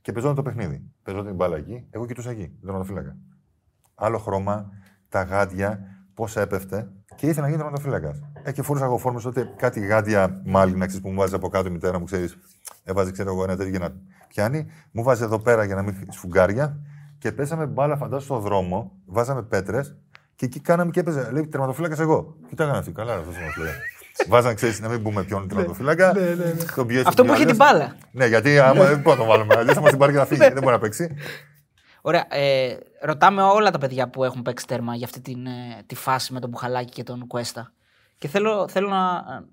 Και παίζονταν το παιχνίδι. Παίζονταν την μπάλα εκεί, εγώ κοιτούσα εκεί, τον τερματοφύλακα. Άλλο χρώμα, τα γάντια, πώ έπεφτε και ήθελα να γίνει τερματοφύλακα. Ε, και φορούσα εγώ φόρμες τότε κάτι γάντια μάλι να ξέρεις που μου βάζει από κάτω η μητέρα μου, ξέρεις. Έβαζε, ξέρω εγώ, ένα τέτοιο για να πιάνει. Μου βάζει εδώ πέρα για να μην σφουγγάρια. Και πέσαμε μπάλα, φαντάζομαι, στο δρόμο, βάζαμε πέτρες και εκεί κάναμε και έπαιζε. Λέει τερματοφύλακας εγώ. Κοιτάγανε αυτοί. Καλά, αυτό τερματοφύλακα. Βάζαν, ξέρεις, να μην μπούμε ποιον τερματοφύλακα. Τον πιέσει Αυτό ο που είχε την άλλος. μπάλα. Ναι, γιατί άμα δεν μπορούμε να το βάλουμε. Αλλιώς θα μας την πάρει και θα φύγει. Δεν μπορεί να παίξει. Ωραία. Ε, ρωτάμε όλα τα παιδιά που έχουν παίξει τέρμα για αυτή την, ε, τη φάση με τον Μπουχαλάκη και τον Κουέστα. Και θέλω, θέλω να. ε,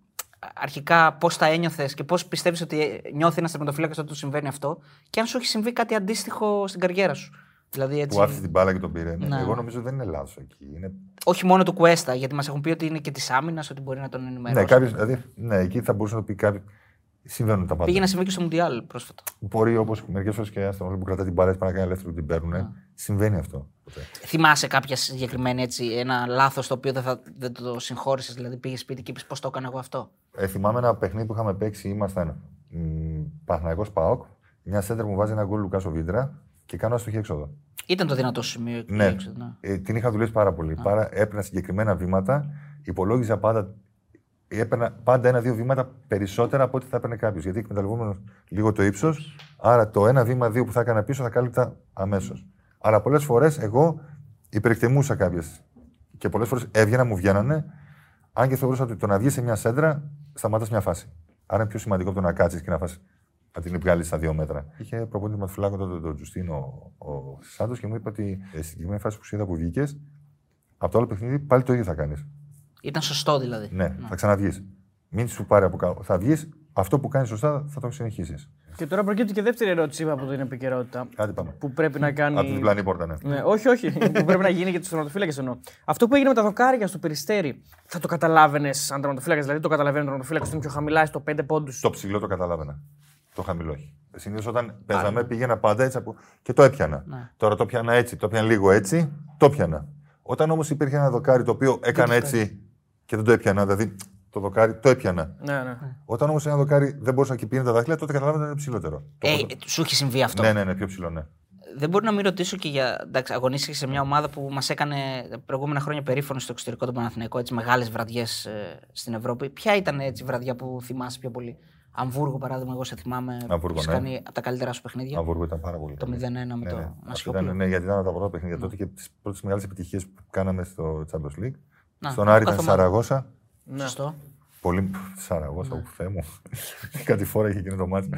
Αρχικά, πώς τα ένιωθες και πώς πιστεύεις ότι ε, νιώθει ένας τερματοφύλακας όταν του συμβαίνει αυτό, και αν σου έχει συμβεί κάτι αντίστοιχο στην καριέρα σου. Δηλαδή έτσι. Που άφησε την μπάλα και τον πήρε. Ναι. Εγώ νομίζω δεν είναι λάθος εκεί. Είναι... Όχι μόνο του Κουέστα, γιατί μας έχουν πει ότι είναι και της άμυνας, ότι μπορεί να τον ενημερώσει. Ναι, κάποιος, δηλαδή, ναι, εκεί θα μπορούσε να το πει κάποιο. Συμβαίνουν τα πάντα. Πήγε να συμβεί και στο Μουντιάλ πρόσφατα. Μπορεί όπως μερικές φορές και στον Όλυμπο που κρατάει την μπάλα, έτσι, πάει να κάνει ελεύθερο την παίρνουν. Συμβαίνει αυτό. ποτέ. Θυμάσαι κάποια συγκεκριμένη έτσι, ένα λάθος το οποίο δεν, θα, δεν το συγχώρησε, δηλαδή πήγες σπίτι και είπες πώς το έκανα εγώ αυτό. Ε, θυμάμαι ένα παιχνίδι που είχαμε παίξει, ήμασταν μ, Παναγικό Πάοκ, μια σέντρα μου βάζει ένα γκολ Λουκάσο Βίντρα και κάνω αστοχή έξοδο. Ήταν το δυνατό σου σημείο εκεί Ναι. έξω, ναι. Ε, την είχα δουλέψει πάρα πολύ. Πάρα, έπαιρνα συγκεκριμένα βήματα, υπολόγιζα πάντα. Έπαιρνα πάντα ένα-δύο βήματα περισσότερα από ό,τι θα έπαιρνε κάποιος. Γιατί εκμεταλλευόμενος λίγο το ύψος, άρα το ένα βήμα-δύο που θα έκανα πίσω θα κάλυπτα αμέσως. Αλλά πολλές φορές εγώ υπερεκτιμούσα κάποιες. Και πολλές φορές έβγαινα, μου βγαίνανε, αν και θεωρούσα ότι το να βγεις σε μια σέντρα σταματάς μια φάση. Άρα είναι πιο σημαντικό από το να κάτσεις και να φας να την βγάλεις στα δύο μέτρα. Είχε προπονητή ματοφυλάκο τότε τον Τζουστίνο ο, ο Σάντος και μου είπε ότι ε, στην συγκεκριμένη φάση που σου είδα που βγήκες, από το άλλο παιχνίδι πάλι το ίδιο θα κάνεις. Ήταν σωστό δηλαδή. Ναι, θα ξαναβγείς. Μην σου πάρει από κάτω. Θα βγεις, αυτό που κάνεις σωστά θα το συνεχίσεις. Και τώρα προκύπτει και δεύτερη ερώτηση από την επικαιρότητα. Κάτι πάμε. Που πρέπει να κάνει. Από την διπλανή πόρτα, ναι. Ναι, όχι, όχι. που πρέπει να γίνει για τους τερματοφύλακε εννοώ. Αυτό που έγινε με τα δοκάρια στο περιστέρι, θα το καταλάβαινες σαν τερματοφύλακα. Δηλαδή το καταλαβαίνει ο τερματοφύλακα ότι είναι πιο χαμηλά στο 5 πόντους. Το ψηλό το καταλάβαινα. Το χαμηλό όχι. Συνήθως όταν παίζαμε πήγαινα πάντα έτσι από... και το έπιανα. Ναι. Τώρα το πιάνα έτσι, το πιάνα λίγο έτσι, το πιάνα. Όταν όμως υπήρχε ένα δοκάρι το οποίο έκανα έτσι και δεν το έπιανα, δηλαδή το δοκάρι το έπιανα. Ναι, ναι. Όταν όμως ένα δοκάρι δεν μπορούσα να κυπήνει τα δάχτυλα, τότε καταλάβαινα ότι είναι ψηλότερο. Το Ε, πρώτο- σου έχει συμβεί αυτό; Ναι, ναι, ναι, πιο ψηλό, ναι. Δεν μπορεί να μην ρωτήσω και για. Εντάξει, αγωνίστηκε σε μια ομάδα που μας έκανε τα προηγούμενα χρόνια περήφανο στο εξωτερικό τον Παναθηναϊκό, έτσι μεγάλες βραδιές στην Ευρώπη. Ποια ήταν έτσι η βραδιά που θυμάσαι πιο πολύ; Αμβούργο, παράδειγμα, εγώ σε θυμάμαι. Αμβούργο, έχεις ναι. κάνει από τα καλύτερα σου παιχνίδια. Αμβούργο ήταν πάρα πολύ. Το καλή. 0-1 με Ναι, το ναι. Αυτό Νασιόπουλο. ήταν, ναι, γιατί ήταν τα πρώτα παιχνίδια τότε και τις πρώτες μεγάλες επιτυχίες που κάναμε στο Champions League. Να, Στον Άρη ήταν κάθε ομάδα. Σαραγώσα. Σωστό. Πολύ Σαραγώσα, ναι. Θεέ μου. Κάτι φορά είχε γίνει το μάτι.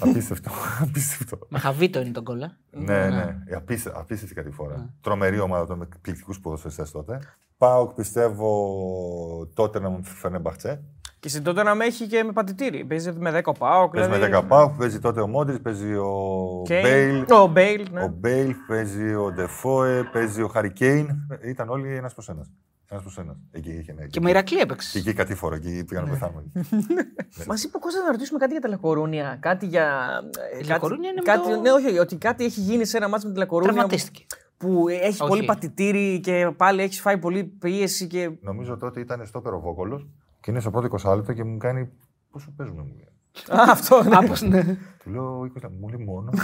Απίστευτο. Απίστευτο. Με χαβίτο είναι τον κόλλα. ναι, ναι. Ε, Απίστε, απίστευτη κάτι φορά. Τρομερή ομάδα τότε με εκπληκτικούς ποδοσφαιριστές τότε. Πάω, πιστεύω, τότε να μου φέρνε μπαχτσέ. Και στην τότε να με έχει και με πατητήρι. Παίζει με 10 πάω. Παίζει με 10 πάω, παίζει τότε ο Μόντρι, παίζει ο Μπέιλ. Ο Μπέιλ, ναι. Ο Μπέιλ, παίζει ο Ντεφόε, παίζει ο Χαρικέιν. Ήταν όλοι ένας προς ένας. Ένας προς ένας. Εκεί είχε ναι. Και με Ηρακλή Και έπαιξε. εκεί κάτι φορά, εκεί πήγαν να πεθάνουμε. Μα είπε ο Κώστας να ρωτήσουμε κάτι για τα Λακορούνια. Κάτι για. ε, κάτι- Λακορούνια είναι με κάτι, το- Ναι, όχι, ότι κάτι έχει γίνει σε ένα μάτσο με τη Λακορούνια. Τραυματίστηκε. Που έχει Όχι. πολύ πατητήρι και πάλι έχεις φάει πολύ πίεση. Και... Νομίζω τότε ήταν στο Περοβόκολος και είναι στο πρώτο 20 λεπτό και μου κάνει. Πόσο παίζουμε, μου λέει. Α, αυτό ναι. Άπως, ναι. Του λέω 20 λεπτά, μου λέει μόνο.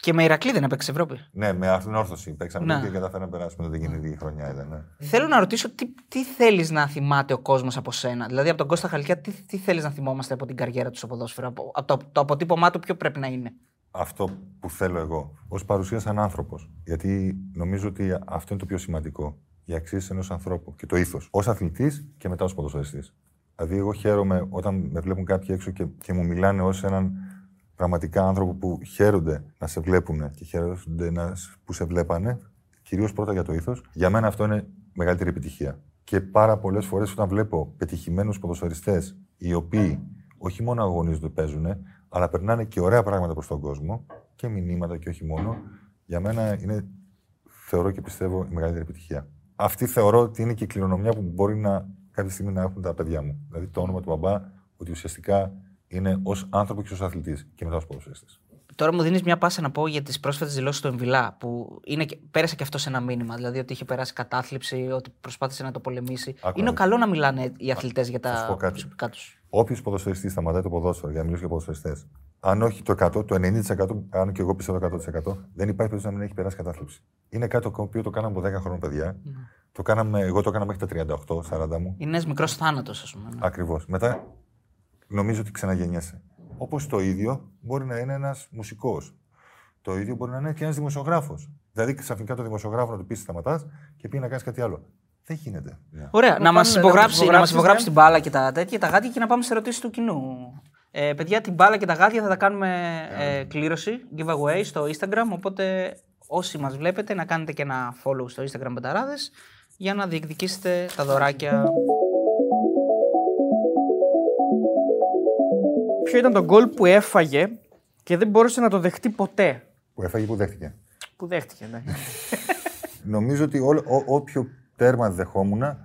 Και με Ηρακλή δεν έπαιξε Ευρώπη. ναι, με αυτήν την όρθωση. Παίξαμε Ναι. και καταφέραμε να περάσουμε. Δεν γίνει η χρονιά, ήταν. Ναι. Θέλω να ρωτήσω τι, τι θέλεις να θυμάται ο κόσμος από σένα. Δηλαδή από τον Κώστα Χαλκιά, τι, τι θέλεις να θυμόμαστε από την καριέρα του στο ποδόσφαιρο; Από, από το, το αποτύπωμά του, ποιο πρέπει να είναι; Αυτό που θέλω εγώ, ως παρουσία σαν άνθρωπος. Γιατί νομίζω ότι αυτό είναι το πιο σημαντικό. Οι αξίε ενός ανθρώπου και το ήθος. Ω αθλητής και μετά ως ποδοσφαιριστής. Δηλαδή, εγώ χαίρομαι όταν με βλέπουν κάποιοι έξω και, και μου μιλάνε ως έναν πραγματικά άνθρωπο που χαίρονται να σε βλέπουν και χαίρονται να, που σε βλέπανε. Κυρίως πρώτα για το ήθος. Για μένα αυτό είναι μεγαλύτερη επιτυχία. Και πάρα πολλές φορές όταν βλέπω πετυχημένους ποδοσφαιριστές οι οποίοι όχι μόνο αγωνίζονται, παίζουν, αλλά περνάνε και ωραία πράγματα προς τον κόσμο και μηνύματα και όχι μόνο, για μένα είναι, θεωρώ και πιστεύω, η μεγαλύτερη επιτυχία. Αυτή θεωρώ ότι είναι και η κληρονομιά που μπορεί να κάποια στιγμή να έχουν τα παιδιά μου. Δηλαδή το όνομα του μπαμπά, ότι ουσιαστικά είναι ως άνθρωπο και ως αθλητής και μετά ως ποδοσφαιριστής. Τώρα μου δίνεις μια πάσα να πω για τις πρόσφατες δηλώσεις του Εμβιλά, που είναι, και- πέρασε και αυτός σε ένα μήνυμα. Δηλαδή ότι είχε περάσει κατάθλιψη, ότι προσπάθησε να το πολεμήσει. Άκου είναι να καλό να μιλάνε οι αθλητές για θα σου τα πω κάτι. προσωπικά του. Όποιος ποδοσφαιριστής σταματάει το ποδόσφαιρο, για να μιλήσω για ποδοσφαιριστές, αν όχι το 100, το 90%, αν και εγώ πιστεύω το 100%, δεν υπάρχει περίπτωση να μην έχει περάσει κατάθλιψη. Είναι κάτι το οποίο το κάναμε από 10 χρόνια παιδιά. Το κάναμε, εγώ το έκανα μέχρι τα 38-40 μου. Είναι ένα μικρός θάνατος, ας πούμε. ναι. Ακριβώς. Μετά νομίζω ότι ξαναγεννιέσαι. Όπως το ίδιο μπορεί να είναι ένας μουσικός. Το ίδιο μπορεί να είναι και ένας δημοσιογράφος. Δηλαδή ξαφνικά το δημοσιογράφο να του πεις σταματάς και πει να κάνεις κάτι άλλο. Δεν γίνεται. Ναι. Ωραία, να μα πάμε, να υπογράψει, μας να μας υπογράψεις, υπογράψεις ναι. την μπάλα και τα τέτοια, τα γάτια και να πάμε σε ερωτήσεις του κοινού. Ε, παιδιά, την μπάλα και τα γάτια θα τα κάνουμε ε, κλήρωση, giveaway στο Instagram. Οπότε όσοι μας βλέπετε, να κάνετε και ένα follow στο Instagram Μπεταράδες για να διεκδικήσετε τα δωράκια. Ποιο ήταν το γκολ που έφαγε και δεν μπόρεσε να το δεχτεί ποτέ. Που έφαγε που δέχτηκε. Που δέχτηκε, ναι. Νομίζω ότι όλο, ό, όποιο τέρμα δεχόμουν με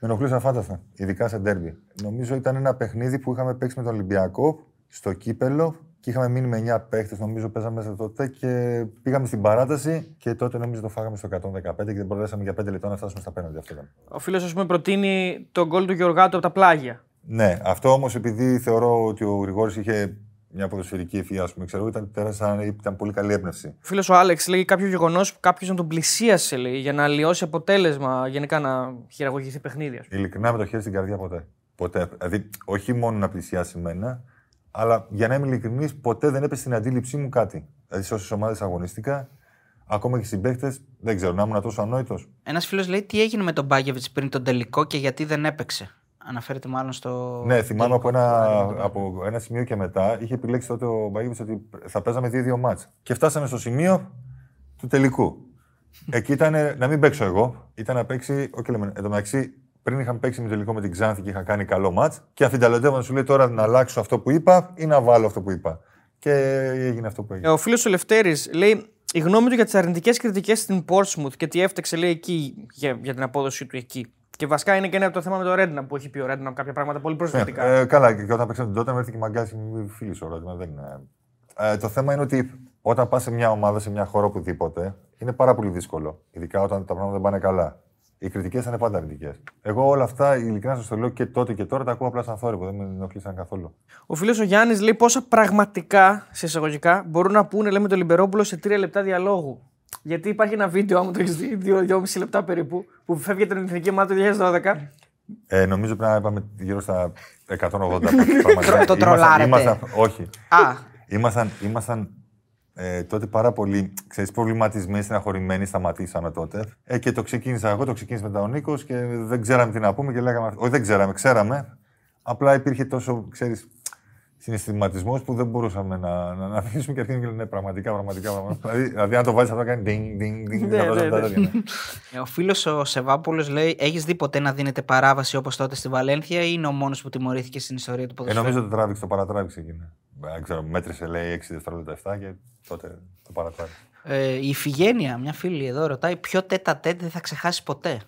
ενοχλούσε αφάνταστα. Ειδικά σε ντέρμπι. Νομίζω ήταν ένα παιχνίδι που είχαμε παίξει με τον Ολυμπιακό στο κύπελο και είχαμε μείνει με 9 παίχτες. Νομίζω παίζαμε μέσα τότε και πήγαμε στην παράταση και τότε νομίζω το φάγαμε στο 115 και δεν μπορέσαμε για 5 λεπτά να φτάσουμε στα πέναντι. Αυτό ήταν. Ο φίλος, ας πούμε, προτείνει το γκολ του Γεωργάτου από τα πλάγια. Ναι, αυτό όμως επειδή θεωρώ ότι ο Γρηγόρης είχε μια ποδοσφαιρική ευφυα, ας πούμε, ξέρω, ήταν, ήταν, ήταν πολύ καλή έμπνευση. Φίλος ο Άλεξ λέει κάποιο γεγονός που κάποιος να τον πλησίασε λέει, για να αλλοιώσει αποτέλεσμα, γενικά να χειραγωγηθεί παιχνίδι. ας πούμε. Ειλικρινά με το χέρι στην καρδιά ποτέ. Ποτέ. Δηλαδή, όχι μόνο να πλησιάσει εμένα, αλλά για να είμαι ειλικρινής, ποτέ δεν έπεσε στην αντίληψή μου κάτι. Δηλαδή, σε όσες ομάδες αγωνίστηκα, ακόμα και συμπαίκτες, δεν ξέρω, να ήμουν τόσο ανόητος. Ένας φίλος λέει τι έγινε με τον Μπάγεβιτς πριν τον τελικό και γιατί δεν έπαιξε; Αναφέρεται μάλλον στο. Ναι, θυμάμαι από ένα, από ένα σημείο και μετά είχε επιλέξει τότε ο Μπαγίβιτ ότι θα παίζαμε δύο-δύο μάτς. Και φτάσαμε στο σημείο του τελικού. Εκεί ήταν να μην παίξω εγώ, ήταν να παίξει. Όχι, λέμε, εν τω μεταξύ, πριν είχαμε παίξει με τελικό με την Ξάνθη και είχα κάνει καλό μάτς. Και αφινταλωτεύω να σου λέει τώρα να αλλάξω αυτό που είπα ή να βάλω αυτό που είπα. Και έγινε αυτό που έγινε. Ε, Ο φίλος ο Λευτέρης λέει η γνώμη του για τις αρνητικές κριτικές στην Portsmouth και τι έφταξε λέει εκεί για, για την απόδοση του εκεί. Και βασικά είναι και ένα από το θέμα με το Ρέντνα που έχει πει ο Ρέντνα κάποια πράγματα πολύ προσβλητικά. Ε, ε, καλά, και όταν παίξαμε την τότε, μου έρθει και μαγκάζει μη φίλη ο ερώτημα. Δεν είναι. Ε, το θέμα είναι ότι όταν πας σε μια ομάδα, σε μια χώρα οπουδήποτε, είναι πάρα πολύ δύσκολο. Ειδικά όταν τα πράγματα δεν πάνε καλά. Οι κριτικές θα είναι πάντα αρνητικές. Εγώ όλα αυτά, ειλικρινά σας το λέω και τότε και τώρα, τα ακούω απλά σαν θόρυβο. Δεν με ενοχλήσαν καθόλου. Ο φίλος ο Γιάννης λέει πόσα πραγματικά, σε εισαγωγικά, μπορούν να πούνε λέμε το Λιμπερόπουλο σε τρία λεπτά διαλόγου. Γιατί υπάρχει ένα βίντεο, άμα το έχεις δει, δύο-δυόμιση λεπτά περίπου, που φεύγει από την εθνική ομάδα το 2012. Ε, νομίζω πρέπει να είπαμε γύρω στα 180 πραγματικά. Το τρολάρετε. Ήμασταν, όχι. Α, Ήμασταν, ήμασταν ε, τότε πάρα πολύ ξέρεις, προβληματισμένοι, στεναχωρημένοι, σταματήσαμε τότε. Ε, και το ξεκίνησα εγώ, το ξεκίνησε μετά ο Νίκος και δεν ξέραμε τι να πούμε και λέγαμε. Όχι, δεν ξέραμε, ξέραμε. Απλά υπήρχε τόσο, ξέρεις, συναισθηματισμός που δεν μπορούσαμε να, να, να αφήσουμε και αρχίσουμε και λέμε ναι, πραγματικά, πραγματικά. πραγματικά. δηλαδή, δηλαδή, αν το βάλει αυτό, κάνει ding, ding, ding. Ναι, να ναι, βάζει ναι. αυτά, ναι. ε, ο φίλος ο Σεβάπολο λέει: Έχεις δει ποτέ να δίνεται παράβαση όπως τότε στη Βαλένθια ή είναι ο μόνος που τιμωρήθηκε στην ιστορία του Ε, ποδοσφαίρου; νομίζω το τράβηξε, το παρατράβηξε εκείνο. Ε, Δεν ξέρω, μέτρησε λέει 6 δευτερόλεπτα 7 και τότε το παρατράβηξε. Ε, η Ιφηγένεια, μια φίλη εδώ, ρωτάει: Ποιο τέτα τέτ δεν θα ξεχάσει ποτέ;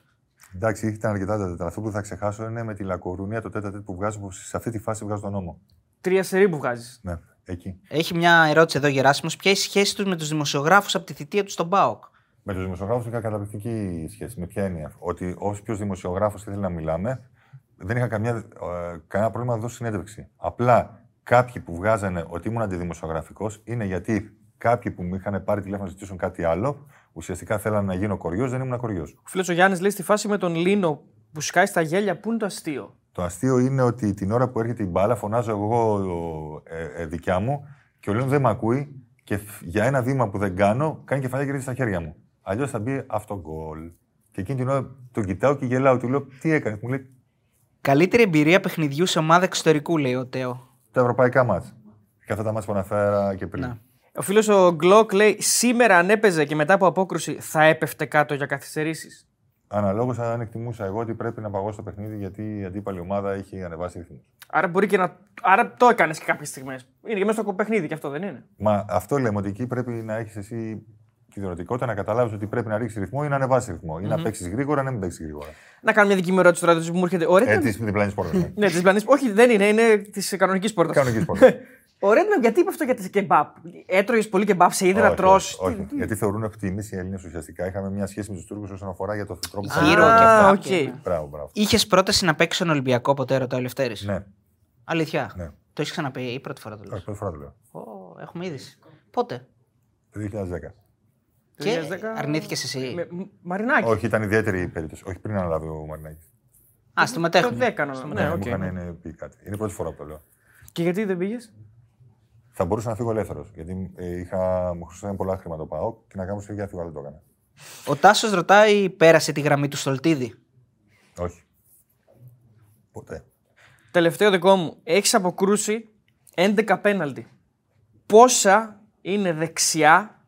Εντάξει, ήταν αρκετά τα τέτα. Αυτό που θα ξεχάσω είναι με τη Λακορούνια το τέτα τέτ που βγάζω, που σε αυτή τη φάση βγάζω τον νόμο. Τρία σερή που βγάζεις. Ναι, εκεί. Έχει μια ερώτηση εδώ, Γεράσιμος. Ποια είναι η σχέση τους με τους δημοσιογράφους από τη θητεία τους στον ΠΑΟΚ; Με τους δημοσιογράφους είχα καταπληκτική σχέση. Με ποια έννοια; Ότι όποιο δημοσιογράφος ήθελε να μιλάμε, δεν είχα καμιά, ε, κανένα πρόβλημα να δώσω συνέντευξη. Απλά κάποιοι που βγάζανε ότι ήμουν αντιδημοσιογραφικός είναι γιατί κάποιοι που μου είχαν πάρει τηλέφωνο να ζητήσουν κάτι άλλο, ουσιαστικά θέλανε να γίνω κοριός, δεν ήμουν κοριός. Ο φίλος ο Γιάννης λέει στη φάση με τον Λίνο που σκάει στα γέλια, πού είναι το αστείο; Το αστείο είναι ότι την ώρα που έρχεται η μπάλα, φωνάζω εγώ ε, ε, δικιά μου και ο Λέων δεν με ακούει και φ- για ένα βήμα που δεν κάνω, κάνει κεφαλιά και ρίχνει στα χέρια μου. Αλλιώς θα μπει αυτό γκολ. Και εκείνη την ώρα τον κοιτάω και γελάω. Του λέω τι έκανες; Μου λέει Καλύτερη εμπειρία παιχνιδιού σε ομάδα εξωτερικού, λέει ο Τέο. τα ευρωπαϊκά μάτς. Και αυτά τα μάτς που αναφέρα και πριν. Ναι. Ο φίλος ο Γκλοκ λέει σήμερα αν έπαιζε και μετά από απόκρουση θα έπεφτε κάτω για καθυστερήσεις. Αναλόγως αν εκτιμούσα εγώ ότι πρέπει να παγώσω το παιχνίδι γιατί η αντίπαλη ομάδα έχει ανεβάσει ρυθμούς. Άρα μπορεί και να. Άρα το έκανες και κάποιες στιγμές. Είναι και μέσα στο παιχνίδι και αυτό δεν είναι; Μα αυτό λέμε ότι εκεί πρέπει να έχεις εσύ τη δυνατικότητα να καταλάβεις ότι πρέπει να ρίξεις ρυθμό ή να ανεβάσεις ρυθμό. Ή να παίξεις γρήγορα ή να μην παίξεις γρήγορα. Να κάνω μια δική μου ερώτηση τώρα που μου έρχεται. Ο Ε, Ρέντναπ. της διπλανής πόρτας. ναι. Ναι, της διπλανής. Όχι, δεν είναι, είναι της κανονικής πόρτας. Κανονικής πόρτας. Ο Ρέντναπ γιατί είπε αυτό για τα κεμπάπ. Έτρωγες πολύ κεμπάπ σε ύδρα, Όχι, τρώ. όχι, όχι. Γιατί θεωρούν ότι εμείς οι Έλληνες ουσιαστικά είχαμε μια σχέση με τους Τούρκους όσον αφορά για το τρόπο που Γύρω θα- και αυτά. οκ. Και- Μπράβο, μπράβο. Είχες πρόταση να παίξεις στον Ολυμπιακό ποτέ, ρωτάει ο Λευτέρης; Ναι, Αλήθεια; ναι. Το έχεις ξαναπεί ή πρώτη φορά το λέω. Όχι, πρώτη φορά το λέω. Ω, έχουμε είδηση. Πότε; Το 2010. Και 2010. αρνήθηκες εσύ; Με- μ- Μαρινάκι. Όχι, ήταν ιδιαίτερη η περίπτωση. Όχι πριν αναλάβει ο Μαρινάκης. Α, στο Το μετέχουμε. 10 νομίζω. Ναι, Ναι, μου οκ. είχαν είναι, πει κάτι. Είναι η πρώτη φορά που το λέω. Και γιατί δεν πήγες; Θα μπορούσα να φύγω ελεύθερος. Γιατί ε, είχα, μου χρωστάγαν πολλά χρήματα το ΠΑΟΚ και να κάνω φύγει να φύγω, αλλά δεν το έκανα. Ο Τάσος ρωτάει, πέρασε τη γραμμή του Στολτίδη; Όχι. Ποτέ. Τελευταίο δικό μου. Έχεις αποκρούσει 11 πέναλτι. Πόσα είναι δεξιά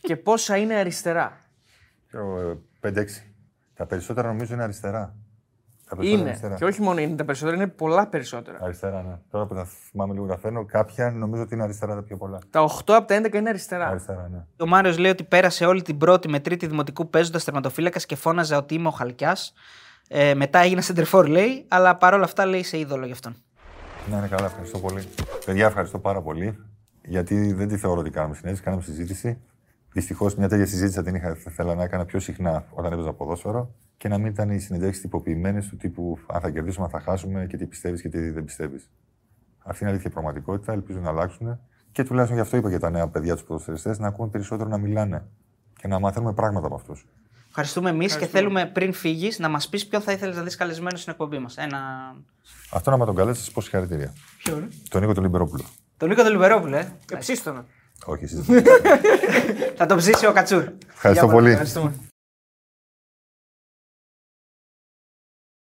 και πόσα είναι αριστερά; Ξέρω, ε, 5-6. Τα περισσότερα νομίζω είναι αριστερά. Τα περισσότερα Είναι. αριστερά. Και όχι μόνο είναι τα περισσότερα, είναι πολλά περισσότερα. Αριστερά, ναι. Τώρα που τα θυμάμαι λίγο τα φέρνω, κάποια νομίζω ότι είναι αριστερά τα πιο πολλά. Τα 8 από τα 11 είναι αριστερά. Αριστερά, ναι. Ο Μάριος λέει ότι πέρασε όλη την πρώτη με τρίτη δημοτικού παίζοντας τερματοφύλακας και φώναζε ότι είμαι ο Χαλκιάς. Ε, μετά έγινα σεντερφόρ, λέει, αλλά παρόλα αυτά λέει σε είδωλο γι' αυτόν. Να είναι καλά, ευχαριστώ πολύ. Παιδιά, ευχαριστώ πάρα πολύ. Γιατί δεν τη θεωρώ ότι κάναμε συνέντευξη, κάναμε συζήτηση. Δυστυχώς μια τέτοια συζήτηση θα την είχα, θα ήθελα να έκανα πιο συχνά όταν έπαιζα ποδόσφαιρο. Και να μην ήταν οι συνεντεύξεις τυποποιημένες του τύπου αν θα κερδίσουμε, αν θα χάσουμε και τι πιστεύεις και τι δεν πιστεύεις. Αυτή είναι αλήθεια η πραγματικότητα. Ελπίζω να αλλάξουν. Και τουλάχιστον γι' αυτό είπα για τα νέα παιδιά τους ποδοσφαιριστές να ακούμε περισσότερο να μιλάνε και να μαθαίνουμε πράγματα από αυτούς. Ευχαριστούμε εμείς και θέλουμε πριν φύγεις να μας πεις ποιο θα ήθελες να δεις καλεσμένο στην εκπομπή μας. Ένα. Αυτό να με τον καλέσει, σας πω συγχαρητήρια. Ποιο Τον Νίκο τον Λιμπερόπουλο. Τον Νίκο Δελιβερόπουλο, ε; Εψίστονα. Όχι, εσείς. θα τον ψήσει ο Κατσούρ. Ευχαριστώ πολύ. Ευχαριστούμε.